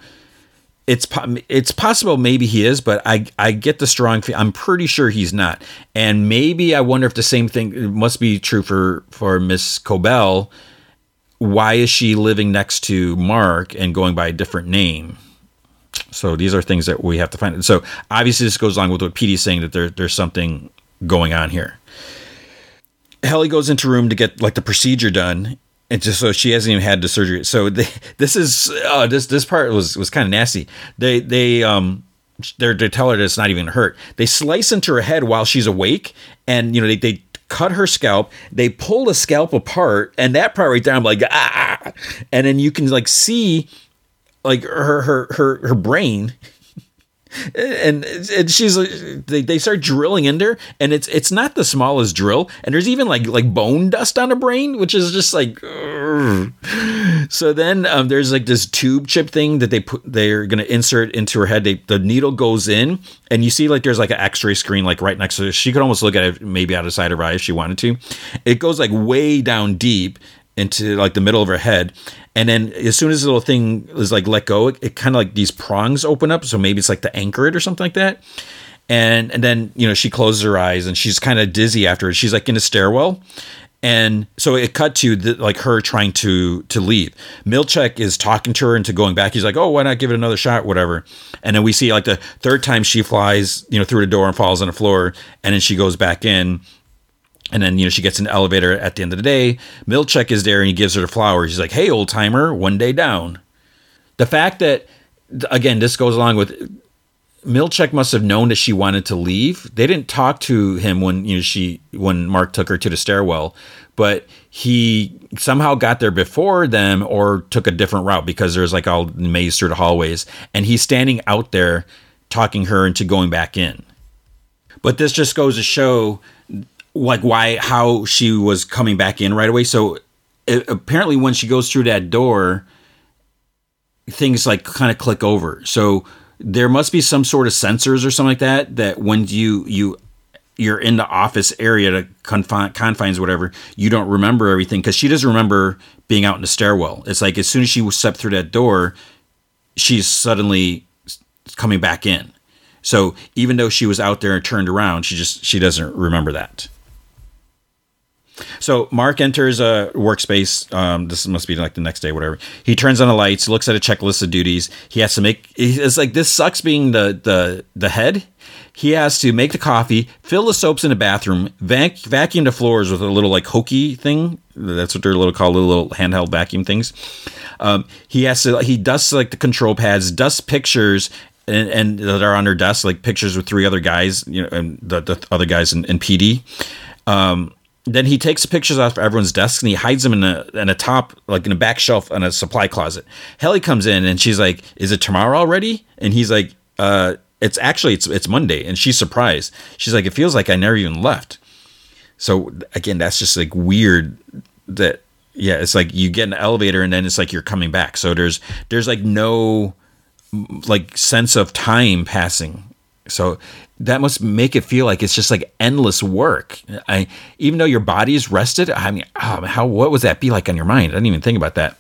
It's it's possible maybe he is, but I I get the strong feel. I'm pretty sure he's not. And maybe I wonder if the same thing must be true for for Miss Cobel. Why is she living next to Mark and going by a different name? So these are things that we have to find. So obviously this goes along with what Petey's saying that there there's something going on here. Helly goes into room to get like the procedure done, and just so she hasn't even had the surgery. So they, this is uh, this this part was was kind of nasty. They they um they they tell her that it's not even hurt. They slice into her head while she's awake, and you know they they cut her scalp. They pull the scalp apart, and that part right there, I'm like, ah. And then you can like see like her her her her brain and and she's they, they start drilling in her and it's it's not the smallest drill and there's even like like bone dust on her brain which is just like so then um, there's like this tube chip thing that they put they're gonna insert into her head. They, the needle goes in and you see like there's like an x-ray screen like right next to her she could almost look at it maybe out of sight of her eye if she wanted to. It goes like way down deep into like the middle of her head and then as soon as the little thing is like let go, it, it kind of like these prongs open up. So maybe it's like to anchor it or something like that. And and then you know she closes her eyes and she's kind of dizzy afterwards. She's like in a stairwell, and so it cut to the, like her trying to to leave. Milchick is talking to her into going back. He's like, "Oh, why not give it another shot, whatever." And then we see like the third time she flies, you know, through the door and falls on the floor, and then she goes back in and then, you know, she gets an elevator at the end of the day. Milchick is there and he gives her the flowers. He's like, hey, old timer, one day down. The fact that, again, this goes along with Milchick must have known that she wanted to leave. They didn't talk to him when, you know, she, when Mark took her to the stairwell, but he somehow got there before them or took a different route because there's like all maze through the hallways. And he's standing out there talking her into going back in. But this just goes to show like why how she was coming back in right away. So it, apparently, when she goes through that door, things like kind of click over. So there must be some sort of sensors or something like that that when you you you're in the office area to confine, confines whatever you don't remember everything because she doesn't remember being out in the stairwell it's like as soon as she stepped through that door she's suddenly coming back in so even though she was out there and turned around she just she doesn't remember that so Mark enters a workspace. Um, this must be like the next day, whatever. He turns on the lights, looks at a checklist of duties. He has to make. It's like this sucks being the the the head. He has to make the coffee, fill the soaps in the bathroom, vac- vacuum the floors with a little like hokey thing. That's what they're little called, little, little handheld vacuum things. Um, he has to. He dusts like the control pads, dusts pictures, and, and, that are on their desk, like pictures with three other guys, you know, and the, the other guys in, in Petey. Um, then he takes the pictures off everyone's desks and he hides them in a in a top like in a back shelf in a supply closet. Helly comes in and she's like, "Is it tomorrow already?" And he's like, "Uh, it's actually it's it's Monday." And she's surprised. She's like, "It feels like I never even left." So again, that's just like weird that yeah, it's like you get an elevator and then it's like you're coming back. So there's there's like no like sense of time passing. So that must make it feel like it's just like endless work. I even though your body is rested. I mean, oh, how what would that be like on your mind? I didn't even think about that.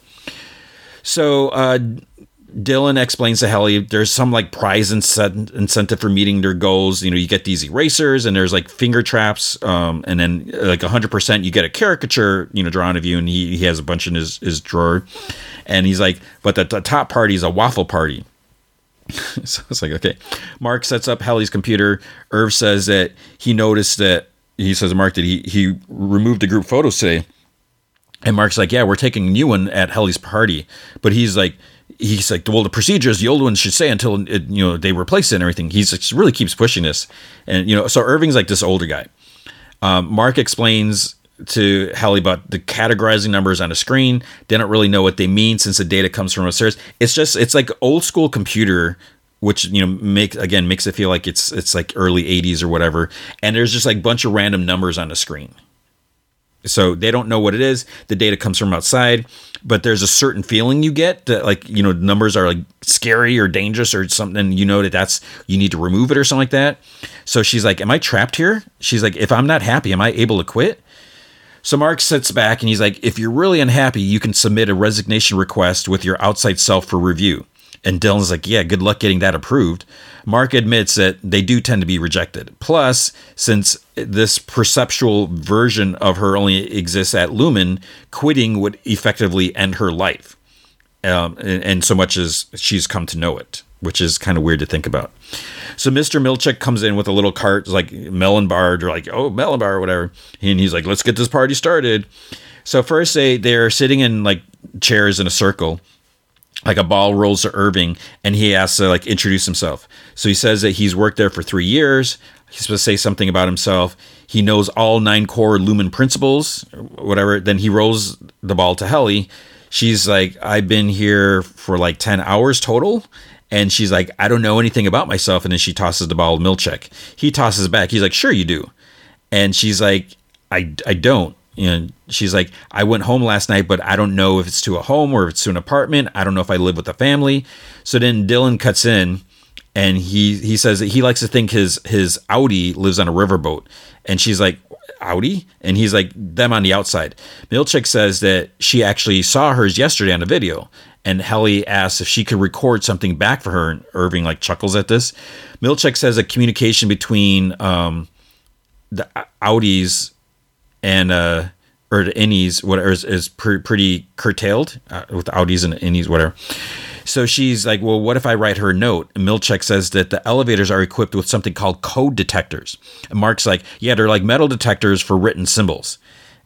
So uh, Dylan explains to Helly there's some like prize incentive for meeting their goals. You know, you get these erasers and there's like finger traps, um, and then like 100% you get a caricature, you know, drawn of you, and he, he has a bunch in his, his drawer. And he's like, but the, the top party is a waffle party. so it's like, okay. Mark sets up Helly's computer. Irv says that he noticed that he says Mark that he he removed the group photos today. And Mark's like, yeah, we're taking a new one at Helly's party. But he's like, he's like, well, the procedures, the old ones should say until it, you know they replace it and everything. He's like, really keeps pushing this, and you know, so Irving's like this older guy. Um, Mark explains to Helly about the categorizing numbers on a screen. They don't really know what they mean since the data comes from upstairs. It's just it's like old school computer, which you know make again makes it feel like it's it's like early '80s or whatever. And there's just like a bunch of random numbers on the screen. So they don't know what it is. The data comes from outside, but there's a certain feeling you get that like you know numbers are like scary or dangerous or something. You know that that's you need to remove it or something like that. So she's like, "Am I trapped here?" She's like, "If I'm not happy, am I able to quit?" So Mark sits back and he's like, if you're really unhappy, you can submit a resignation request with your outside self for review. And Dylan's like, yeah, good luck getting that approved. Mark admits that they do tend to be rejected. Plus, since this perceptual version of her only exists at Lumon, quitting would effectively end her life. Um, and, and so much as she's come to know it, which is kind of weird to think about. So Mr. Milchick comes in with a little cart, like melon bar, or like, oh, melon bar or whatever. And he's like, let's get this party started. So first they they're sitting in like chairs in a circle. like a ball rolls to Irving and he has to like introduce himself. So he says that he's worked there for three years. He's supposed to say something about himself. He knows all nine core Lumon principles, whatever. Then he rolls the ball to Helly. She's like, I've been here for like 10 hours total. And she's like, I don't know anything about myself. And then she tosses the ball to Milchick. He tosses back. He's like, Sure, you do. And she's like, I, I don't and she's like i went home last night but i don't know if it's to a home or if it's to an apartment i don't know if i live with a family so then dylan cuts in and he he says that he likes to think his his outie lives on a riverboat and she's like outie and he's like them on the outside milchick says that she actually saw hers yesterday on a video and Helly asks if she could record something back for her, and Irving like chuckles at this. Milchick says a communication between um, the outies and uh or the innies whatever is, is pre- pretty curtailed uh, with outies and innies whatever. So she's like, well, what if I write her a note? And Milchick says that the elevators are equipped with something called code detectors. And Mark's like, yeah, they're like metal detectors for written symbols.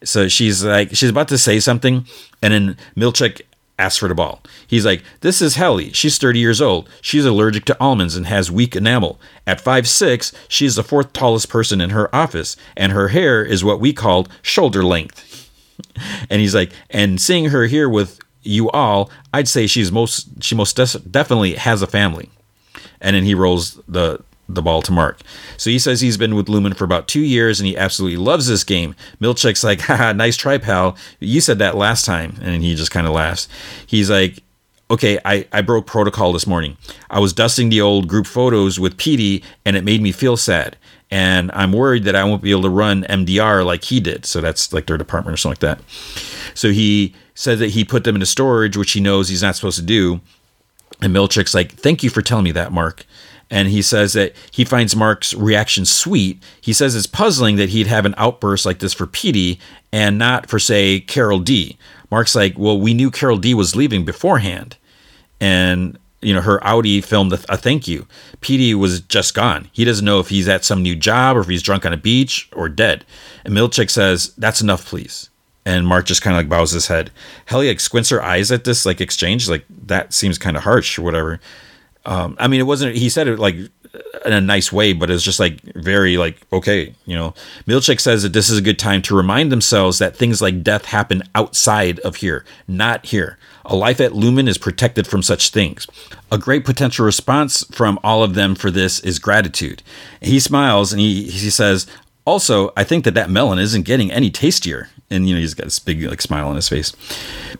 So she's like, she's about to say something, and then Milchick asks for the ball. He's like, This is Helly. She's 30 years old. She's allergic to almonds and has weak enamel. At five six, she's the fourth tallest person in her office, and her hair is what we called shoulder length. and he's like, And seeing her here with you all, I'd say she's most she most des- definitely has a family. And then he rolls the the ball to Mark. So he says he's been with Lumon for about two years and he absolutely loves this game. Milchick's like, haha, nice try, pal. You said that last time. And he just kind of laughs. He's like, okay, I, I broke protocol this morning. I was dusting the old group photos with Petey and it made me feel sad. And I'm worried that I won't be able to run MDR like he did. So that's like their department or something like that. So he said that he put them into storage, which he knows he's not supposed to do. And Milchick's like, thank you for telling me that, Mark and he says that he finds Mark's reaction sweet. He says it's puzzling that he'd have an outburst like this for Petey and not for, say, Carol D. Mark's like, well, we knew Carol D was leaving beforehand. And, you know, her outie filmed a, thank you. Petey was just gone. He doesn't know if he's at some new job or if he's drunk on a beach or dead. And Milchick says, that's enough, please. And Mark just kind of like bows his head. Helly like squints her eyes at this like exchange, like that seems kind of harsh or whatever. Um, I mean, it wasn't. He said it like in a nice way, but it's just like very like okay, you know. Milchick says that this is a good time to remind themselves that things like death happen outside of here, not here. A life at Lumon is protected from such things. A great potential response from all of them for this is gratitude. He smiles and he he says, also, I think that that melon isn't getting any tastier. And you know he's got this big like smile on his face.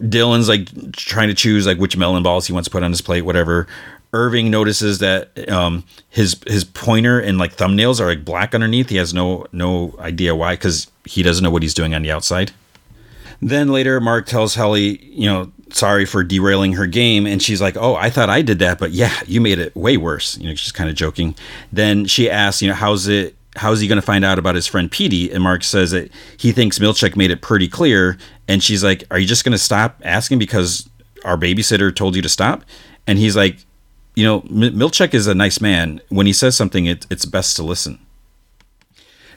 Dylan's like trying to choose like which melon balls he wants to put on his plate, whatever. Irving notices that um, his his pointer and like thumbnails are like black underneath. He has no no idea why because he doesn't know what he's doing on the outside. Then later, Mark tells Helly, you know, sorry for derailing her game, and she's like, "Oh, I thought I did that, but yeah, you made it way worse." You know, she's kind of joking. Then she asks, you know, how's it? How's he going to find out about his friend Petey? And Mark says that he thinks Milchick made it pretty clear. And she's like, "Are you just going to stop asking because our babysitter told you to stop?" And he's like, you know, Milchick is a nice man. When he says something, it, it's best to listen.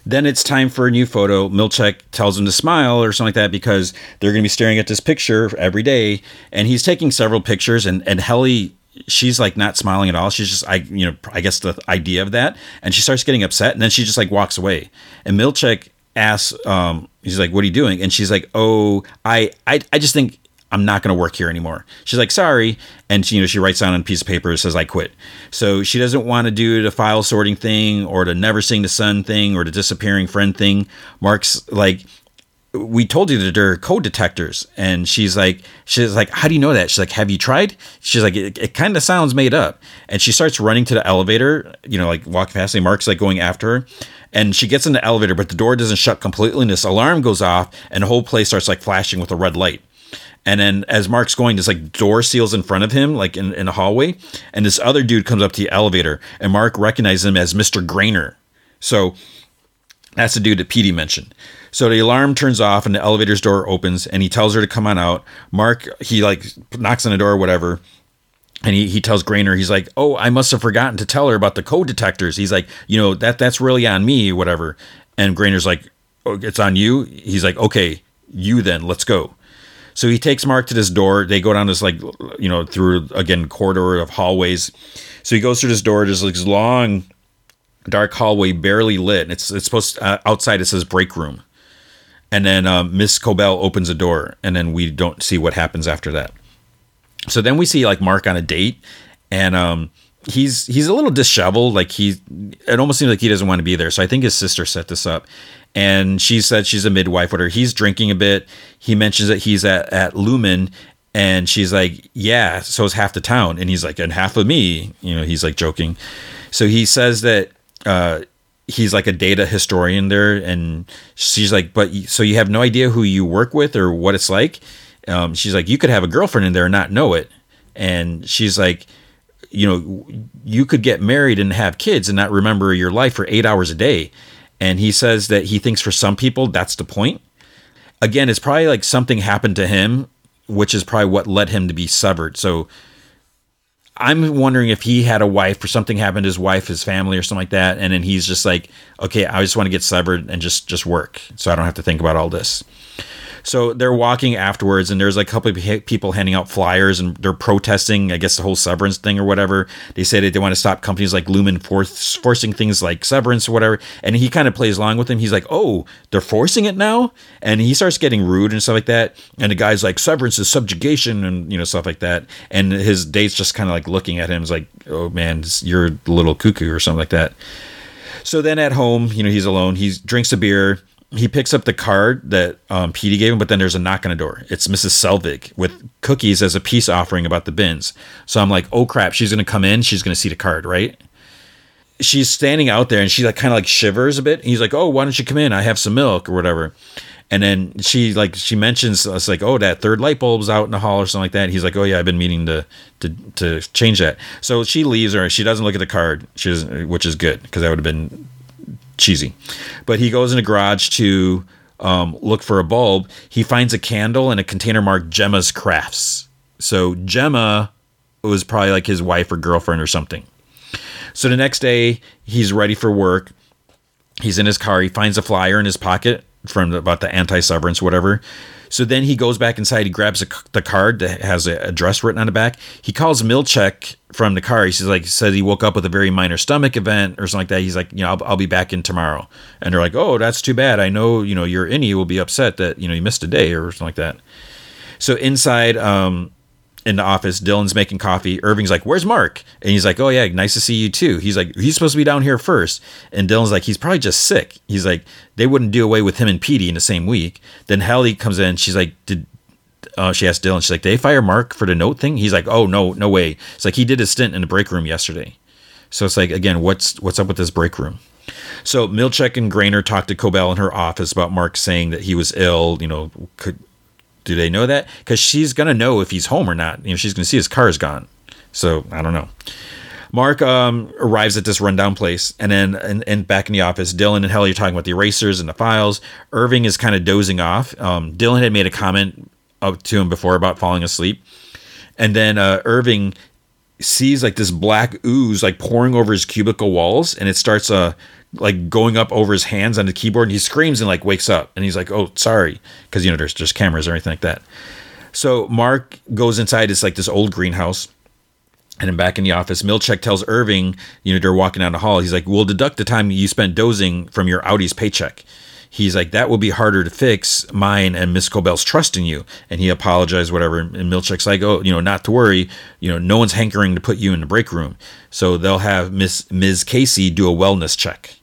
Then it's time for a new photo. Milchick tells him to smile or something like that because they're going to be staring at this picture every day. And he's taking several pictures, and and Helly, she's like not smiling at all. She's just, I, you know, I guess the idea of that, and she starts getting upset, and then she just like walks away. And Milchick asks, um, he's like, "What are you doing?" And she's like, "Oh, I, I, I just think I'm not going to work here anymore. She's like, sorry. And she, you know, she writes down on a piece of paper, says, I quit. So she doesn't want to do the file sorting thing or the never seeing the sun thing or the disappearing friend thing. Mark's like, we told you that there are code detectors. And she's like, she's like, how do you know that? She's like, have you tried? She's like, it, it kind of sounds made up. And she starts running to the elevator, you know, like walking past me. Mark's like going after her. And she gets in the elevator, but the door doesn't shut completely. And this alarm goes off and the whole place starts like flashing with a red light. And then as Mark's going, this like door seals in front of him, like in, in a hallway. And this other dude comes up to the elevator, and Mark recognizes him as Mr. Graner. So that's the dude that Petey mentioned. So the alarm turns off and the elevator's door opens and he tells her to come on out. Mark, he like knocks on the door or whatever. And he, he tells Graner, he's like, Oh, I must have forgotten to tell her about the code detectors. He's like, you know, that that's really on me, whatever. And Graner's like, oh, it's on you. He's like, okay, you then, let's go. So he takes Mark to this door. They go down this like you know through again corridor of hallways. So he goes through this door. There's like this long, dark hallway, barely lit. And it's it's supposed to, uh, outside. It says break room, and then um, Miss Cobel opens a door, and then we don't see what happens after that. So then we see like Mark on a date, and um, he's he's a little disheveled. Like he, it almost seems like he doesn't want to be there. So I think his sister set this up, and she said she's a midwife. Whatever. He's drinking a bit. He mentions that he's at at Lumon, and she's like, "Yeah, so is half the town." And he's like, "And half of me." You know, he's like joking. So he says that. Uh, he's like a data historian there and she's like but so you have no idea who you work with or what it's like um, she's like you could have a girlfriend in there and not know it and she's like you know you could get married and have kids and not remember your life for eight hours a day. And he says that he thinks for some people that's the point. Again it's probably like something happened to him which is probably what led him to be severed. So I'm wondering if he had a wife or something happened to his wife, his family, or something like that, and then he's just like, okay, I just want to get severed and just just work, so I don't have to think about all this. So they're walking afterwards, and there's like a couple of people handing out flyers, and they're protesting, I guess, the whole severance thing or whatever. They say that they want to stop companies like Lumon force, forcing things like severance or whatever. And he kind of plays along with him. He's like, "Oh, they're forcing it now," and he starts getting rude and stuff like that. And the guy's like, "Severance is subjugation," and you know stuff like that. And his date's just kind of like looking at him, is like, "Oh man, you're a little cuckoo" or something like that. So then at home, you know, he's alone. He drinks a beer he picks up the card that um, Petey gave him, but then there's a knock on the door. It's Mrs. Selvig with cookies as a peace offering about the bins. So I'm like, oh crap, she's gonna come in. She's gonna see the card, right? She's standing out there and she like kind of like shivers a bit. He's like, oh, why don't you come in? I have some milk or whatever. And then she like she mentions us like, oh, that third light bulb's out in the hall or something like that. He's like, oh yeah, I've been meaning to to to change that. So she leaves her. She doesn't look at the card, She doesn't, which is good because that would have been cheesy. But he goes in a garage to um, look for a bulb. He finds a candle and a container marked Gemma's Crafts. So Gemma was probably like his wife or girlfriend or something. So the next day, he's ready for work. He's in his car. He finds a flyer in his pocket from the, about the anti severance, whatever. So then he goes back inside. He grabs a, the card that has an address written on the back. He calls Milchick from the car. He says like says he woke up with a very minor stomach event or something like that. He's like, you know, I'll, I'll be back in tomorrow. And they're like, oh, that's too bad. I know, you know, your innie will be upset that you know you missed a day or something like that. So inside, um, in the office. Dylan's making coffee. Irving's like, "Where's Mark?" And he's like, "Oh yeah, nice to see you too." He's like, "He's supposed to be down here first. And Dylan's like, "He's probably just sick." He's like, "They wouldn't do away with him and Petey in the same week." Then Helly comes in. She's like, "Did?" Uh, she asked Dylan. She's like, they fire Mark for the note thing?" He's like, "Oh no, no way." It's like he did his stint in the break room yesterday. So it's like again, what's what's up with this break room? So Milchick and Graner talked to Cobel in her office about Mark saying that he was ill. You know, could do they know that? Because she's gonna know if he's home or not. You know, she's gonna see his car is gone. So I don't know. Mark um, arrives at this rundown place, and then and, and, back in the office, Dylan and Helly are talking about the erasers and the files. Irving is kind of dozing off. Um, Dylan had made a comment up to him before about falling asleep, and then uh, Irving sees like this black ooze like pouring over his cubicle walls, and it starts uh like going up over his hands on the keyboard and he screams and like wakes up. And he's like oh sorry because you know there's just cameras or anything like that. So mark goes inside it's like this old greenhouse and then back in the office. Milchick tells irving you know they're walking down the hall. He's like we'll deduct the time you spent dozing from your outie's paycheck. He's like that will be harder to fix mine and miss cobel's trust in you. And he apologized whatever. And milchick's like oh you know not to worry. You know no one's hankering to put you in the break room. So they'll have miss ms casey do a wellness check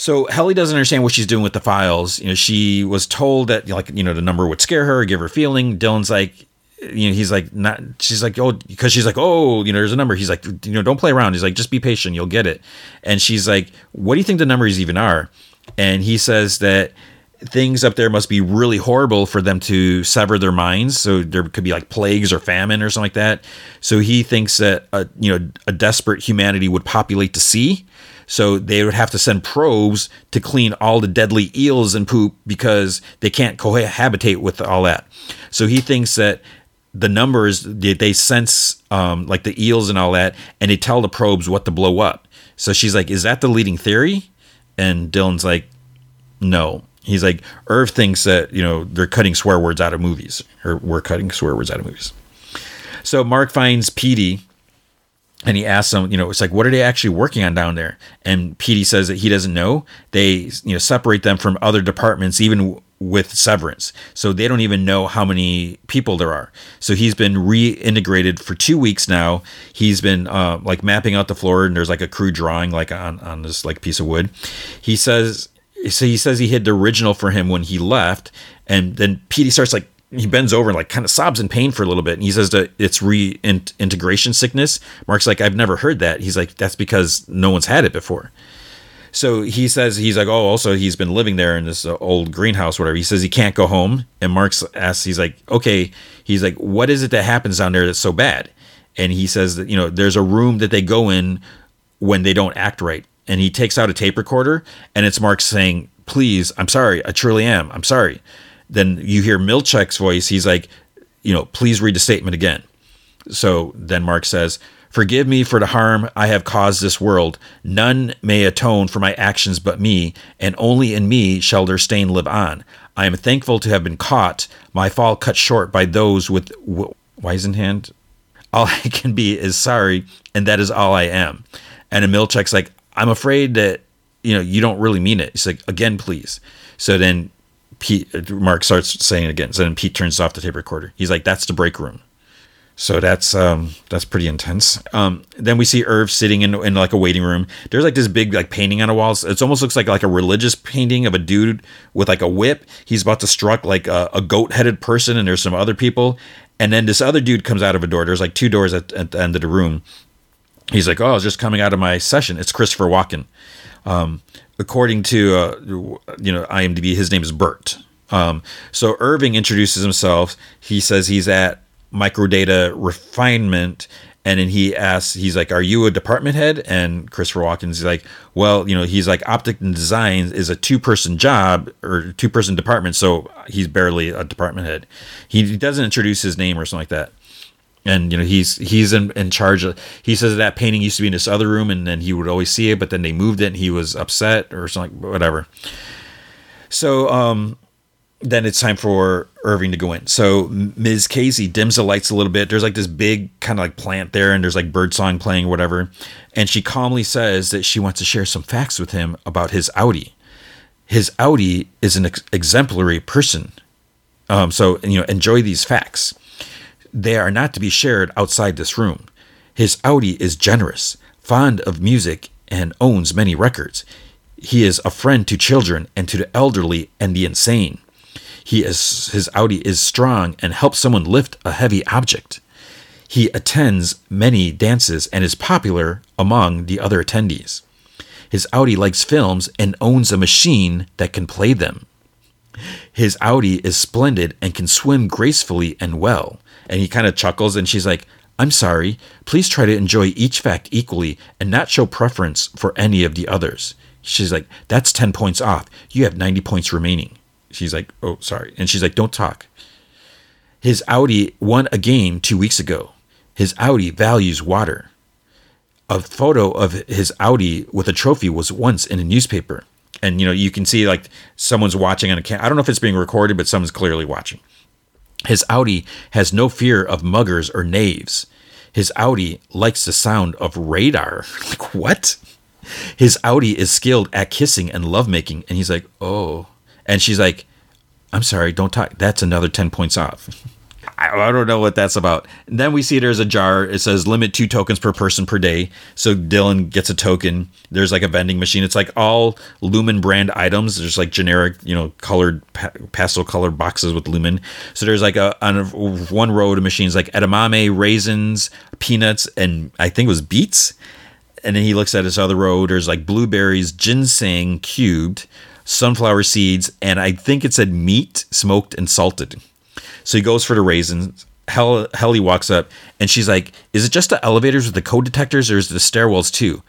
so Helly doesn't understand what she's doing with the files. You know, she was told that like you know the number would scare her, give her feeling. Dylan's like, you know, he's like not. She's like, oh, because she's like, oh, you know, there's a number. He's like, you know, don't play around. He's like, just be patient, you'll get it. And she's like, what do you think the numbers even are? And he says that things up there must be really horrible for them to sever their minds. So there could be like plagues or famine or something like that. So he thinks that a, you know a desperate humanity would populate the sea so they would have to send probes to clean all the deadly eels and poop because they can't cohabitate with all that. So he thinks that the numbers they sense um, like the eels and all that, and they tell the probes what to blow up. So she's like, "Is that the leading theory?" And Dylan's like, "No." He's like, Irv thinks that, you know, they're cutting swear words out of movies, or we're cutting swear words out of movies. So Mark finds Petey and he asks him, you know, it's like, what are they actually working on down there? And Petey says that he doesn't know. They, you know, separate them from other departments, even with severance. So they don't even know how many people there are. So he's been reintegrated for two weeks now. He's been uh, like mapping out the floor, and there's like a crude drawing like on on this like piece of wood. He says, so he says he hid the original for him when he left, and then Petey starts like he bends over and like kind of sobs in pain for a little bit and he says that it's reintegration sickness. Mark's like i've never heard that. He's like that's because no one's had it before. So he says he's like oh also he's been living there in this uh, old greenhouse whatever. He says he can't go home and mark's asks he's like okay he's like what is it that happens down there that's so bad? And he says that you know there's a room that they go in when they don't act right and he takes out a tape recorder and it's mark saying please i'm sorry i truly am i'm sorry then you hear Milchick's voice. He's like, you know, please read the statement again. So then Mark says, Forgive me for the harm I have caused this world. None may atone for my actions but me, and only in me shall their stain live on. I am thankful to have been caught, my fall cut short by those with w- Wisenhand. All I can be is sorry, and that is all I am. And Milchick's like, I'm afraid that, you know, you don't really mean it. He's like, again, please. So then Pete Mark starts saying it again. So then Pete turns off the tape recorder. He's like, "That's the break room." So that's um, that's pretty intense. Um, then we see Irv sitting in, in like a waiting room. There's like this big like painting on a wall. It almost looks like like a religious painting of a dude with like a whip. He's about to struck like a, a goat headed person, and there's some other people. And then this other dude comes out of a door. There's like two doors at, at the end of the room. He's like, "Oh, I was just coming out of my session. It's Christopher Walken." Um, according to uh, you know IMDb, his name is Bert. Um, so Irving introduces himself. He says he's at Macrodata Refinement, and then he asks, he's like, "Are you a department head?" And Christopher Walken is like, "Well, you know, he's like, Optic and Design is a two-person job or two-person department, so he's barely a department head." He doesn't introduce his name or something like that and you know he's he's in, in charge of he says that painting used to be in this other room and then he would always see it but then they moved it and he was upset or something whatever so um then it's time for Irving to go in. So Ms. Casey dims the lights a little bit. There's like this big kind of like plant there, and there's like birdsong playing or whatever. And she calmly says that she wants to share some facts with him about his outie. His outie is an ex- exemplary person. Um, so you know, enjoy these facts. They are not to be shared outside this room. His outie is generous, fond of music, and owns many records. He is a friend to children and to the elderly and the insane. He is his outie is strong and helps someone lift a heavy object. He attends many dances and is popular among the other attendees. His outie likes films and owns a machine that can play them. His outie is splendid and can swim gracefully and well. And he kind of chuckles and she's like, I'm sorry. Please try to enjoy each fact equally and not show preference for any of the others. She's like, That's 10 points off. You have 90 points remaining. She's like, Oh, sorry. And she's like, Don't talk. His outie won a game two weeks ago. His outie values water. A photo of his outie with a trophy was once in a newspaper. And you know, you can see like someone's watching on a camera. I don't know if it's being recorded, but someone's clearly watching. His outie has no fear of muggers or knaves. His outie likes the sound of radar. like, what? His outie is skilled at kissing and lovemaking. And he's like, oh. And she's like, I'm sorry, don't talk. That's another 10 points off. I, I don't know what that's about. And then we see there's a jar. It says limit two tokens per person per day. So Dylan gets a token. There's like a vending machine. It's like all Lumon brand items. There's like generic, you know, colored pa- pastel colored boxes with Lumon. So there's like a on one row of machines like edamame, raisins, peanuts, and I think it was beets. And then he looks at his other row. There's like blueberries, ginseng cubed, sunflower seeds, and I think it said meat smoked and salted. So he goes for the raisins. Hell, Helly walks up and she's like, "Is it just the elevators with the code detectors, or is it the stairwells too?"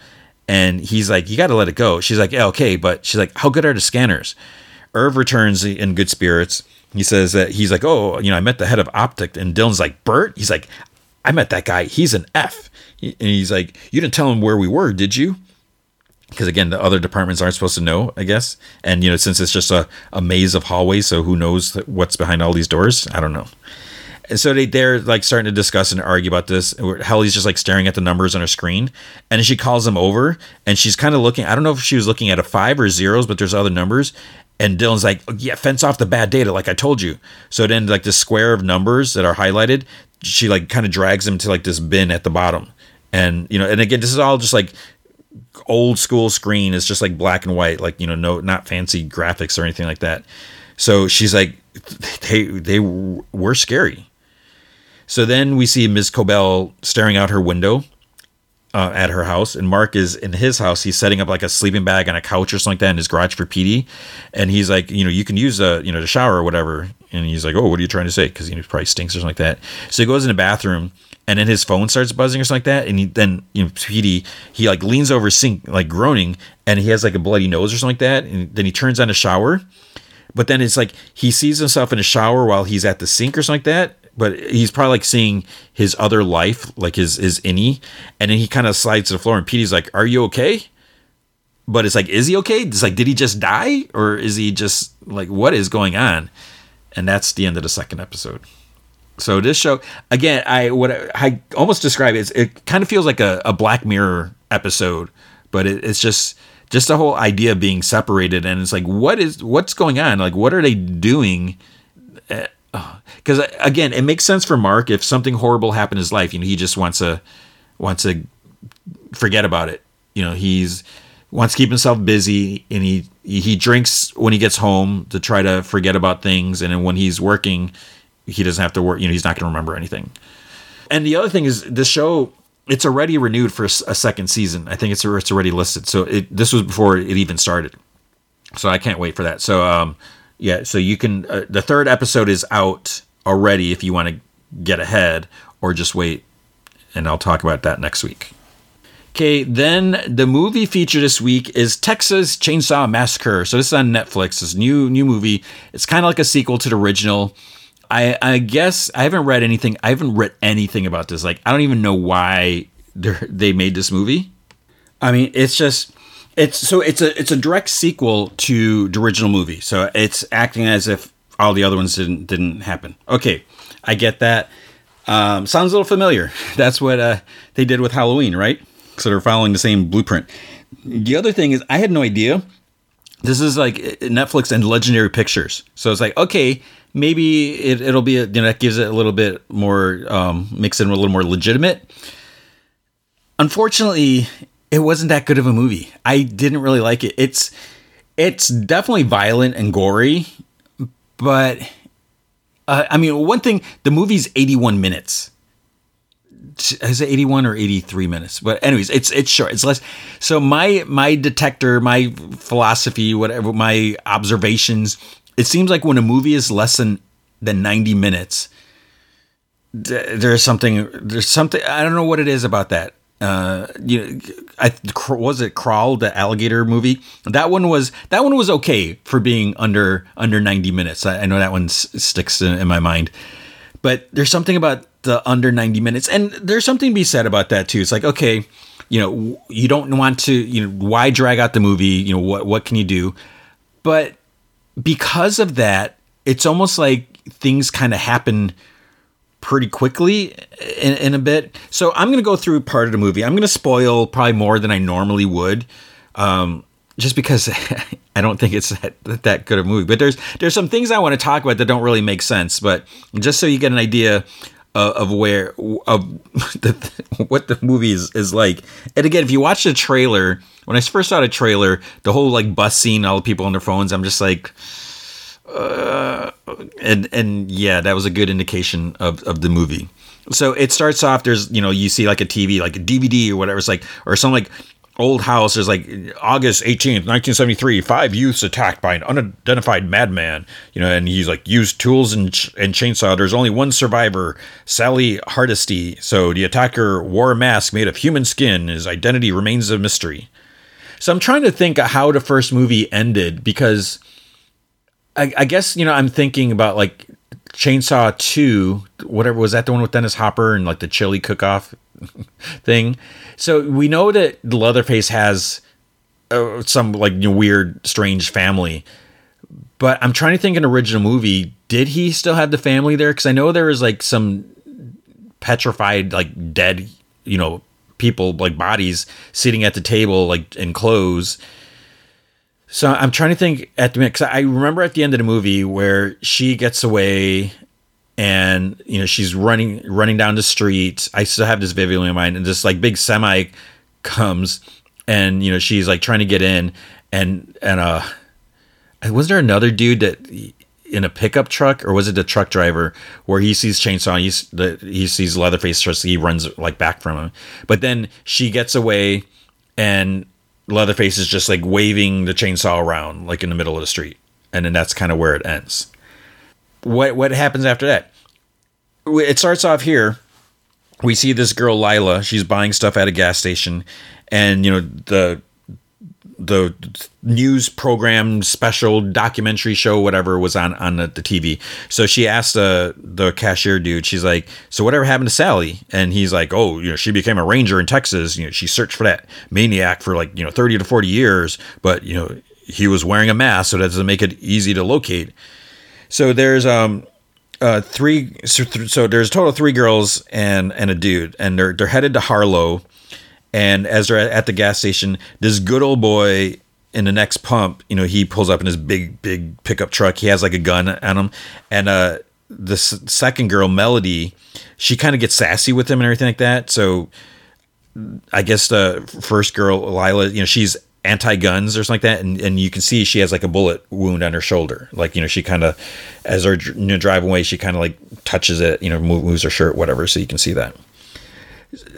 And he's like, "You got to let it go." She's like, "Yeah, okay," but she's like, "How good are the scanners?" Irv returns in good spirits. He says that he's like, "Oh, you know, I met the head of Optic," and Dylan's like, "Bert?" He's like, "I met that guy. He's an F." And he's like, "You didn't tell him where we were, did you?" Because again the other departments aren't supposed to know i guess and you know since it's just a, a maze of hallways so who knows what's behind all these doors i don't know and so they they're like starting to discuss and argue about this Helly's just like staring at the numbers on her screen and she calls him over and she's kind of looking i don't know if she was looking at a five or zeros but there's other numbers and Dylan's like, oh, yeah, fence off the bad data, like I told you. So then, like the square of numbers that are highlighted, she like kind of drags them to like this bin at the bottom. And you know, and again, this is all just like old school screen. It's just like black and white, like you know, no, not fancy graphics or anything like that. So she's like, they they were scary. So then we see Ms. Cobell staring out her window uh, at her house, and Mark is in his house. He's setting up like a sleeping bag on a couch or something like that in his garage for Petey, and he's like, you know, you can use a you know the shower or whatever. And he's like, oh, what are you trying to say? Because he probably stinks or something like that. So he goes in the bathroom, and then his phone starts buzzing or something like that. And he, then you know, Petey he like leans over sink like groaning, and he has like a bloody nose or something like that. And then he turns on the shower, but then it's like he sees himself in a shower while he's at the sink or something like that but he's probably like seeing his other life, like his his innie, and then he kind of slides to the floor, and Petey's like, "Are you okay?" But it's like, is he okay? It's like, did he just die, or is he just like, what is going on? And that's the end of the second episode. So this show, again, I what I almost describe it, it kind of feels like a, a Black Mirror episode, but it, it's just just the whole idea of being separated, and it's like, what is what's going on? Like, what are they doing? Because uh, again, it makes sense for Mark if something horrible happened in his life. You know, he just wants to wants to forget about it. You know, he's wants to keep himself busy, and he he drinks when he gets home to try to forget about things. And then when he's working, he doesn't have to work. You know, he's not going to remember anything. And the other thing is, this show it's already renewed for a second season. I think it's it's already listed. So it this was before it even started. So I can't wait for that. So um, yeah, so you can. Uh, the third episode is out already if you want to get ahead, or just wait, and I'll talk about that next week. Okay, then the movie feature this week is Texas Chainsaw Massacre. So this is on Netflix. This new new movie. It's kind of like a sequel to the original. I I guess I haven't read anything. I haven't read anything about this. Like I don't even know why they made this movie. I mean, it's just it's so it's a it's a direct sequel to the original movie. So it's acting as if all the other ones didn't didn't happen. Okay, I get that. Um, sounds a little familiar. That's what uh, they did with Halloween, right? So they're following the same blueprint. The other thing is, I had no idea. This is like Netflix and Legendary Pictures. So it's like, okay, maybe it, will be, a, you know, that gives it a little bit more, um, makes it a little more legitimate. Unfortunately, it wasn't that good of a movie. I didn't really like it. It's it's definitely violent and gory, but uh, I mean, one thing the movie's 81 minutes. Is it 81 or 83 minutes? But anyways, it's it's short. It's less. So my my detector, my philosophy, whatever, my observations. It seems like when a movie is less than than 90 minutes, there's something. There's something. I don't know what it is about that uh, you know, I was it Crawl the alligator movie. That one was that one was okay for being under under ninety minutes. I, I know that one s- sticks in, in, my mind, but there's something about the under ninety minutes, and there's something to be said about that too. It's like okay, you know, you don't want to, you know, why drag out the movie? You know, what what can you do? But because of that, it's almost like things kind of happen pretty quickly in, in a bit. So I'm going to go through part of the movie. I'm going to spoil probably more than I normally would. Um, just because I don't think it's that, that good a movie. But there's there's some things I want to talk about that don't really make sense. But just so you get an idea of, where of the, what the movie is, is like. And again, if you watch the trailer, when I first saw the trailer, the whole like bus scene, all the people on their phones, I'm just like, uh, and and yeah, that was a good indication of of the movie. So it starts off. There's you know you see like a TV, like a DVD or whatever. It's like or some like old house. There's like August 18th, 1973. Five youths attacked by an unidentified madman. You know, and he's like used tools and ch- and chainsaw. There's only one survivor, Sally Hardesty. So the attacker wore a mask made of human skin. His identity remains a mystery. So I'm trying to think how the first movie ended because I, I guess you know I'm thinking about like Chainsaw Two, whatever was that the one with Dennis Hopper and like the chili cook-off thing. So we know that Leatherface has uh, some like weird, strange family. But I'm trying to think an original movie. Did he still have the family there? Because I know there was like some petrified, like dead, you know, people like bodies sitting at the table, like in clothes. So I'm trying to think at the because I remember at the end of the movie where she gets away and you know she's running running down the street. I still have this vividly in mind, and this like big semi comes, and you know she's like trying to get in, and and uh, was there another dude that in a pickup truck, or was it the truck driver where he sees chainsaw, he's the he sees Leatherface, so he runs like back from him, but then she gets away, and Leatherface is just like waving the chainsaw around like in the middle of the street, and then that's kind of where it ends. What what happens after that? It starts off here. We see this girl Lila. She's buying stuff at a gas station, and you know the the news program special documentary show whatever was on on the, the TV. So she asked the the cashier dude, she's like, "So whatever happened to Sally?" And he's like, "Oh, you know, she became a ranger in Texas. You know, she searched for that maniac for like, you know, 30 to 40 years, but, you know, he was wearing a mask, so that doesn't make it easy to locate." So there's um uh three so, so there's a total of three girls and and a dude and they're they're headed to Harlow and as they're at the gas station, this good old boy in the next pump, you know, he pulls up in his big, big pickup truck. He has like a gun on him. And uh, the second girl, Melody, she kind of gets sassy with him and everything like that. So I guess the first girl, Lila, you know, she's anti guns or something like that. And, and you can see she has like a bullet wound on her shoulder. Like, you know, she kind of, as they're you know, driving away, she kind of like touches it, you know, moves her shirt, whatever. So you can see that.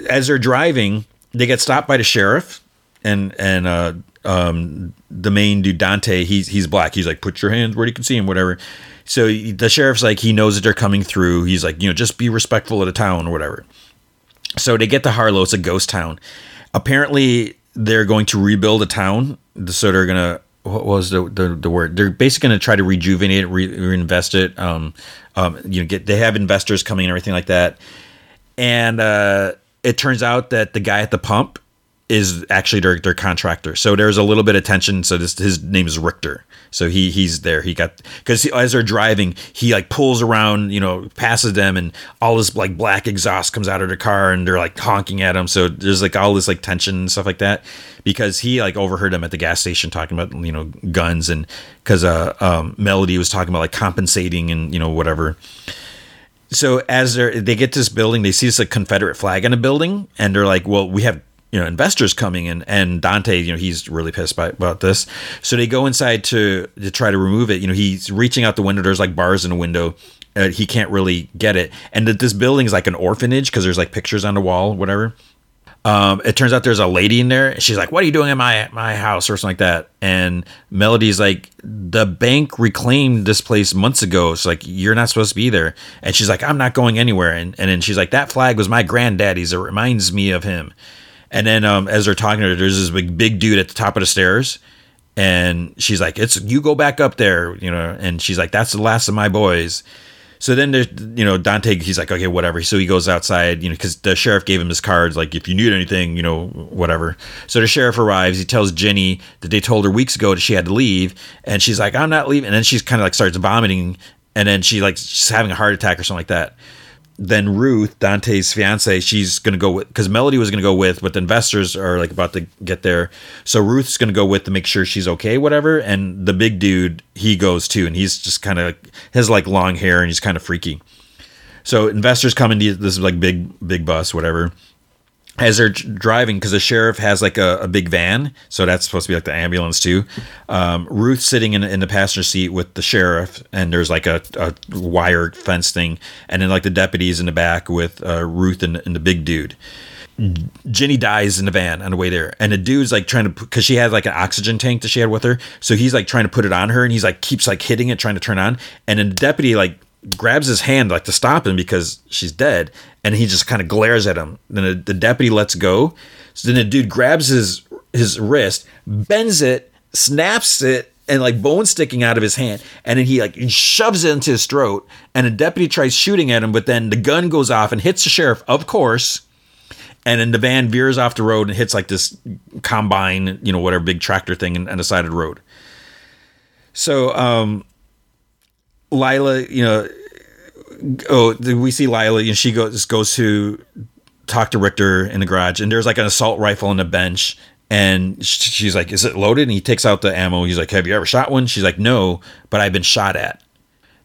As they're driving, they get stopped by the sheriff and and uh um the main dude Dante he's he's black. He's like put your hands where you can see him whatever. So the sheriff's like he knows that they're coming through. He's like you know just be respectful of the town or whatever. So they get to Harlow. It's a ghost town. Apparently they're going to rebuild a town. So they're gonna what was the the, the word? They're basically going to try to rejuvenate re- reinvest it um um you know get they have investors coming and everything like that. And uh it turns out that the guy at the pump is actually their, their contractor. So there's a little bit of tension. So this his name is Richter. So he he's there. He got because as they're driving, he like pulls around, you know, passes them, and all this like black exhaust comes out of the car, and they're like honking at him. So there's like all this like tension and stuff like that because he like overheard them at the gas station talking about you know guns and because uh um, Melody was talking about like compensating and you know whatever so as they they get to this building, they see this like Confederate flag in a building, and they're like, "Well, we have you know investors coming in." And Dante, you know, he's really pissed by, about this. So they go inside to to try to remove it. You know, he's reaching out the window. There's like bars in the window. Uh, he can't really get it, and that this building is like an orphanage because there's like pictures on the wall, whatever. Um, it turns out there's a lady in there. She's like, "What are you doing in my my house?" or something like that. And Melody's like, "The bank reclaimed this place months ago. It's like you're not supposed to be there." And she's like, "I'm not going anywhere." And and then she's like, "That flag was my granddaddy's. It reminds me of him." And then um, as they're talking to her, there's this big big dude at the top of the stairs, and she's like, "It's you go back up there," you know. And she's like, "That's the last of my boys." So then there's, you know, Dante, he's like, okay, whatever. So he goes outside, you know, because the sheriff gave him his cards, like, if you need anything, you know, whatever. So the sheriff arrives. He tells Ginny that they told her weeks ago that she had to leave. And she's like, I'm not leaving. And then she's kind of like starts vomiting. And then she, like, she's having a heart attack or something like that. Then Ruth, Dante's fiance, she's to go with, because Melody was to go with, but the investors are like about to get there. So Ruth's to go with to make sure she's okay, whatever. And the big dude, he goes too. And he's just kind of, has like long hair and he's kind of freaky. So investors come into this like big, big bus, whatever. As they're driving, because the sheriff has like a, a, big van, so that's supposed to be like the ambulance too. Um, Ruth sitting in, in the passenger seat with the sheriff, and there's like a, a wire fence thing, and then like the deputies in the back with uh, Ruth and, and the big dude. Ginny dies in the van on the way there, and the dude's like trying to because she had like an oxygen tank that she had with her, so he's like trying to put it on her, and he's like keeps like hitting it, trying to turn on, and then the deputy like grabs his hand like to stop him because she's dead, and he just kind of glares at him. Then the, deputy lets go, so then the dude grabs his his wrist, bends it, snaps it, and like bone sticking out of his hand, and then he like shoves it into his throat, and the deputy tries shooting at him, but then the gun goes off and hits the sheriff, of course and then the van veers off the road and hits like this combine, you know, whatever big tractor thing on the side of the road. So, um, Lila, you know, oh, we see Lila, and she goes goes to talk to Richter in the garage, and there's like an assault rifle on the bench, and she's like, "Is it loaded?" And he takes out the ammo. He's like, "Have you ever shot one?" She's like, "No, but I've been shot at."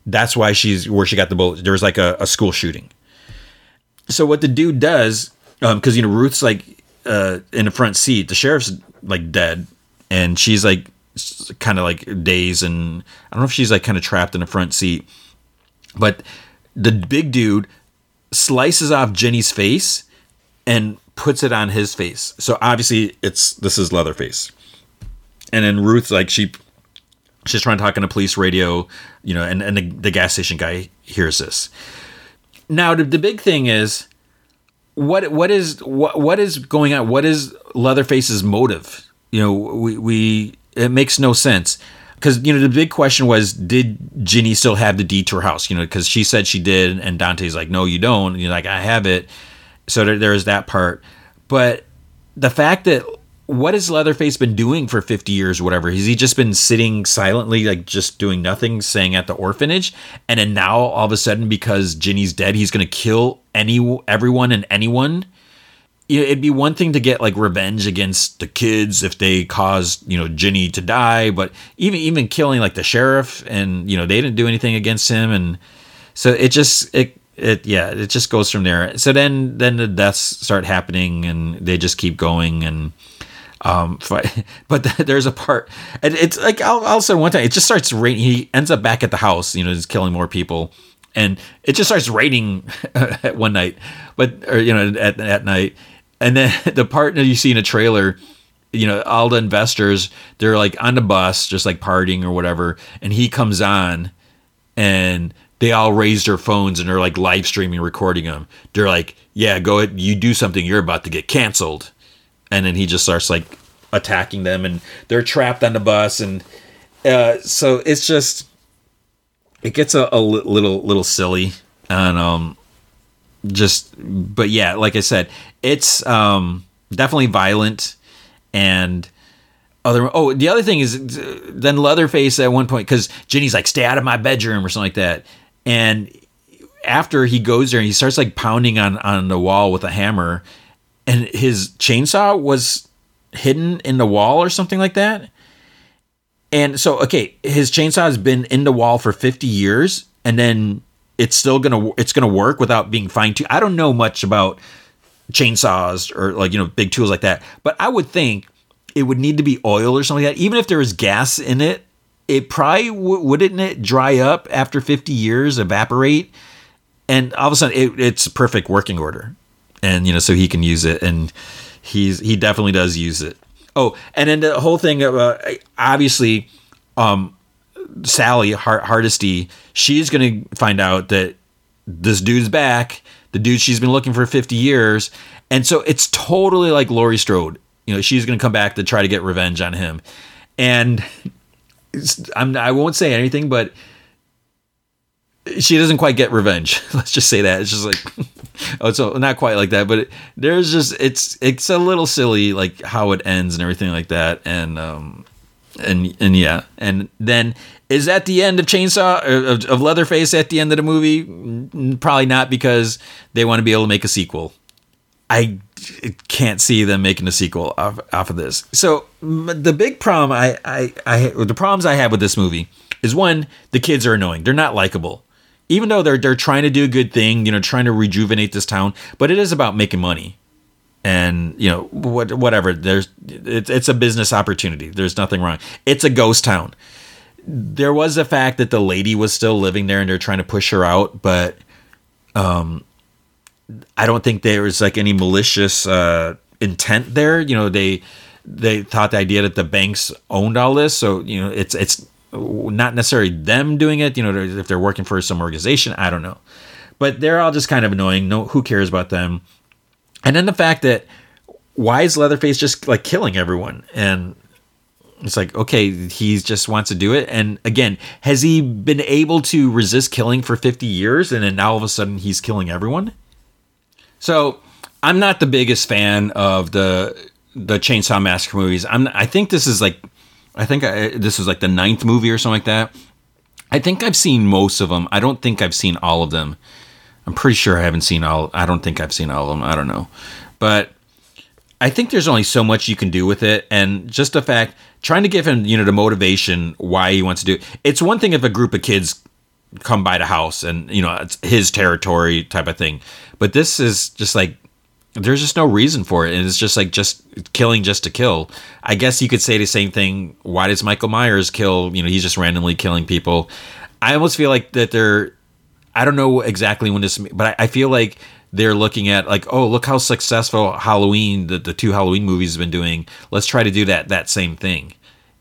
That's why she's where she got the bullet. There was like a, a school shooting. So what the dude does, because um, you know Ruth's like uh, in the front seat, the sheriff's like dead, and she's like kind of like days and I don't know if she's like kind of trapped in the front seat, but the big dude slices off Ginny's face and puts it on his face. So obviously it's this is Leatherface. And then Ruth like she she's trying to talk on a police radio, you know, and, and the, the gas station guy hears this. Now the, the big thing is what what is what what is going on? What is Leatherface's motive? You know, we we it makes no sense because you know the big question was did Ginny still have the detour house? You know, because she said she did, and Dante's like, no, you don't. And you're like, I have it. So there, there's that part, but the fact that what has Leatherface been doing for 50 years, whatever? Has he just been sitting silently, like just doing nothing, saying at the orphanage? And then now all of a sudden, because Ginny's dead, he's to kill any, everyone and anyone? You know, it'd be one thing to get like revenge against the kids if they caused, you know, Ginny to die, but even, even killing like the sheriff and, you know, they didn't do anything against him. And so it just, it, it yeah it just goes from there so then then the deaths start happening and they just keep going and um but but there's a part and it's like I'll, say one time it just starts raining he ends up back at the house you know just killing more people and it just starts raining at one night but or you know at, at night and then the part that you see in a trailer you know all the investors they're like on the bus just like partying or whatever and he comes on and they all raise their phones and they're like live streaming, recording them. They're like, "Yeah, go ahead, you do something. You're about to get canceled." And then he just starts like attacking them, and they're trapped on the bus, and uh, so it's just it gets a, a little little silly, and um, just but yeah, like I said, it's um definitely violent and other oh the other thing is then leatherface at one point because ginny's like stay out of my bedroom or something like that. And after he goes there and he starts like pounding on on the wall with a hammer and his chainsaw was hidden in the wall or something like that. And so okay his chainsaw has been in the wall for 50 years and then it's still gonna it's gonna work without being fine-tuned. I don't know much about chainsaws or like you know big tools like that but i would think it would need to be oil or something like that. Even if there was gas in it it probably wouldn't it dry up after 50 years, evaporate, and all of a sudden it, it's perfect working order, and you know so he can use it, and he's he definitely does use it. Oh, and then the whole thing, uh, obviously, um, Sally Hardesty, she's gonna find out that this dude's back, the dude she's been looking for 50 years, and so it's totally like Laurie Strode. You know, she's gonna come back to try to get revenge on him, and I'm, I won't say anything, but she doesn't quite get revenge. Let's just say that it's just like, oh, so not quite like that, but it, there's just it's it's a little silly like how it ends and everything like that, and um and and yeah, and then is that the end of Chainsaw of, of Leatherface at the end of the movie? Probably not because they want to be able to make a sequel. I can't see them making a sequel off, off of this. So the big problem I, I, I the problems I have with this movie is one, the kids are annoying. They're not likable. Even though they're they're trying to do a good thing, you know, trying to rejuvenate this town, but it is about making money. And you know what, whatever. There's it's it's a business opportunity. There's nothing wrong. It's a ghost town. There was the fact that the lady was still living there, and they're trying to push her out, but um, I don't think there was like any malicious uh, intent there. You know, they they thought the idea that the banks owned all this, so you know, it's it's not necessarily them doing it. You know, if they're working for some organization, I don't know, but they're all just kind of annoying. No, who cares about them? And then the fact that why is Leatherface just like killing everyone and it's like okay he just wants to do it and again has he been able to resist killing for 50 years and then now all of a sudden he's killing everyone so I'm not the biggest fan of the the Chainsaw Massacre movies. I'm I think this is like I think I, this is like the ninth movie or something like that. I think I've seen most of them. I don't think I've seen all of them. I'm pretty sure I haven't seen all. I don't think I've seen all of them. I don't know, but I think there's only so much you can do with it, and just the fact trying to give him you know the motivation why he wants to do. It. It's one thing if a group of kids come by the house and you know it's his territory type of thing, but this is just like there's just no reason for it and it's just like just killing just to kill i guess you could say the same thing why does michael myers kill you know he's just randomly killing people i almost feel like that they're i don't know exactly when this but i, I feel like they're looking at like oh look how successful halloween the, the two halloween movies have been doing let's try to do that that same thing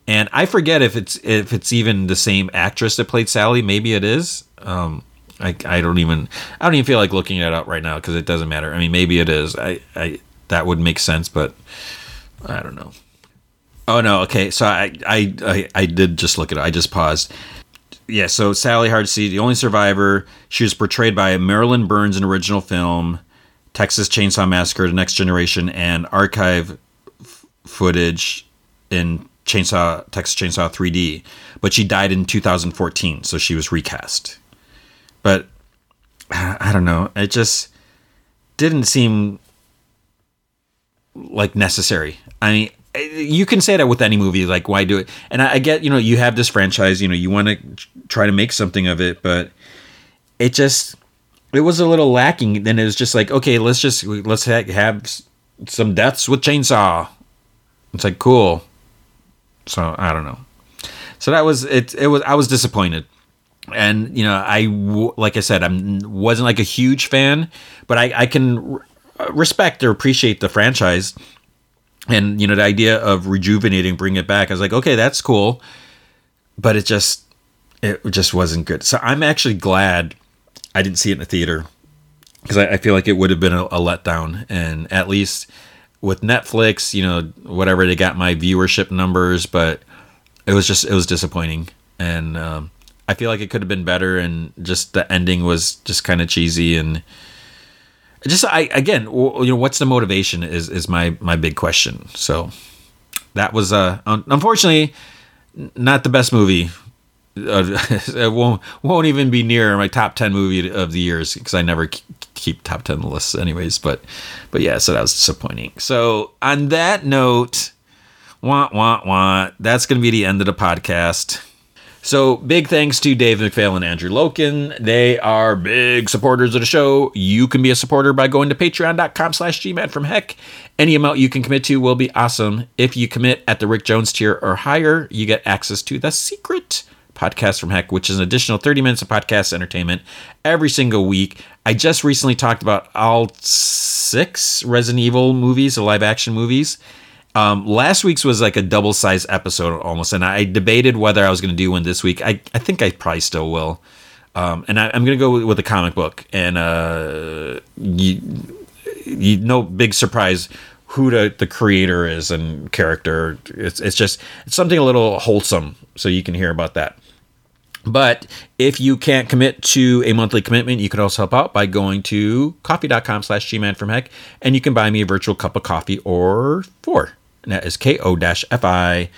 and i forget if it's if it's even the same actress that played sally maybe it is um I, I don't even I don't even feel like looking it up right now because it doesn't matter. I mean, maybe it is. I, I that would make sense, but I don't know. Oh no, okay. So I I I, I did just look at it. I just paused. Yeah, so Sally Hardesty, the only survivor, she was portrayed by Marilyn Burns in original film, Texas Chainsaw Massacre: The Next Generation, and archive f- footage in Chainsaw Texas Chainsaw 3D. But she died in 2014, so she was recast but I don't know. It just didn't seem like necessary. I mean, you can say that with any movie. Like, why do it? And I, get, you know, you have this franchise. You know, you want to try to make something of it, but it just it was a little lacking. Then it was just like, okay, let's just let's ha- have some deaths with chainsaw. It's like cool. So I don't know. So that was it. It was I was disappointed and you know i like i said i wasn't like a huge fan but i, I can respect or appreciate the franchise and you know the idea of rejuvenating bring it back i was like okay that's cool. But it just it just wasn't good. So i'm actually glad i didn't see it in the theater because I, I, feel like it would have been a, a letdown. And at least with netflix you know whatever they got my viewership numbers but it was just it was disappointing. And um, I feel like it could have been better, and just the ending was just kind of cheesy and just I again, you know, what's the motivation is is my my big question. So that was uh unfortunately not the best movie. Uh, it won't won't even be near my top ten movie of the years because I never keep top ten lists anyways. But but yeah, so that was disappointing. So on that note, want want want. That's gonna be the end of the podcast. So big thanks to Dave McPhail and Andrew Loken. They are big supporters of the show. You can be a supporter by going to patreon.com slash gman from heck. Any amount you can commit to will be awesome. If you commit at the Rick Jones tier or higher, you get access to the secret podcast from heck, which is an additional 30 minutes of podcast entertainment every single week. I just recently talked about all six Resident Evil movies, the live action movies. Um, last week's was like a double size episode almost, and I debated whether I was going to do one this week. I, I think I probably still will. Um, and I, am going to go with, with, a comic book, and uh, you, you no big surprise who the, the creator is and character. It's it's just it's something a little wholesome, so you can hear about that. But if you can't commit to a monthly commitment, you can also help out by going to ko-fi.com slash gman from heck, and you can buy me a virtual cup of coffee or four and that is ko-fi.com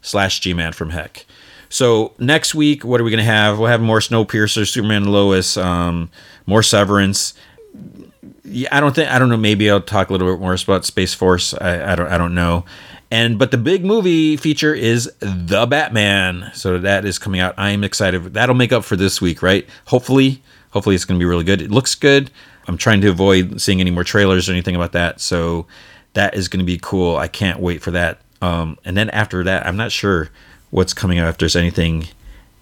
slash gman from heck. So next week, what are we going to have? We'll have more Snowpiercer, Superman Lois, um, more Severance. Yeah, I don't think I don't know. Maybe I'll talk a little bit more about Space Force. I, I don't I don't know. And but the big movie feature is the Batman. So that is coming out. I am excited. That'll make up for this week, right? Hopefully, hopefully it's going to be really good. It looks good. I'm trying to avoid seeing any more trailers or anything about that. So that is going to be cool. I can't wait for that. Um, and then after that, I'm not sure what's coming up. If there's anything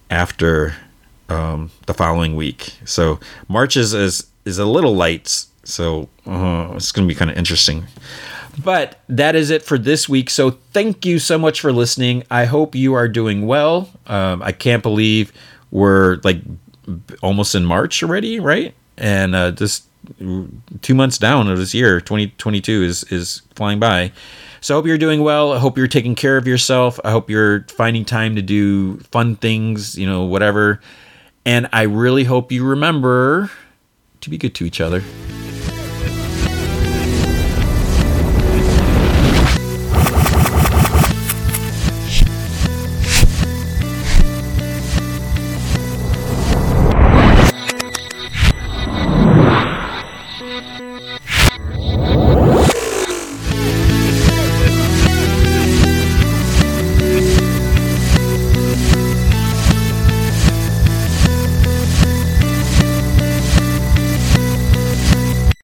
after um, the following week, so March is is, is a little light. So uh, it's going to be kind of interesting. But that is it for this week. So thank you so much for listening. I hope you are doing well. Um, I can't believe we're like almost in March already, right? And uh, just two months down of this year 2022 is is flying by. So i hope you're doing well. I hope you're taking care of yourself. I hope you're finding time to do fun things you know whatever. And i really hope you remember to be good to each other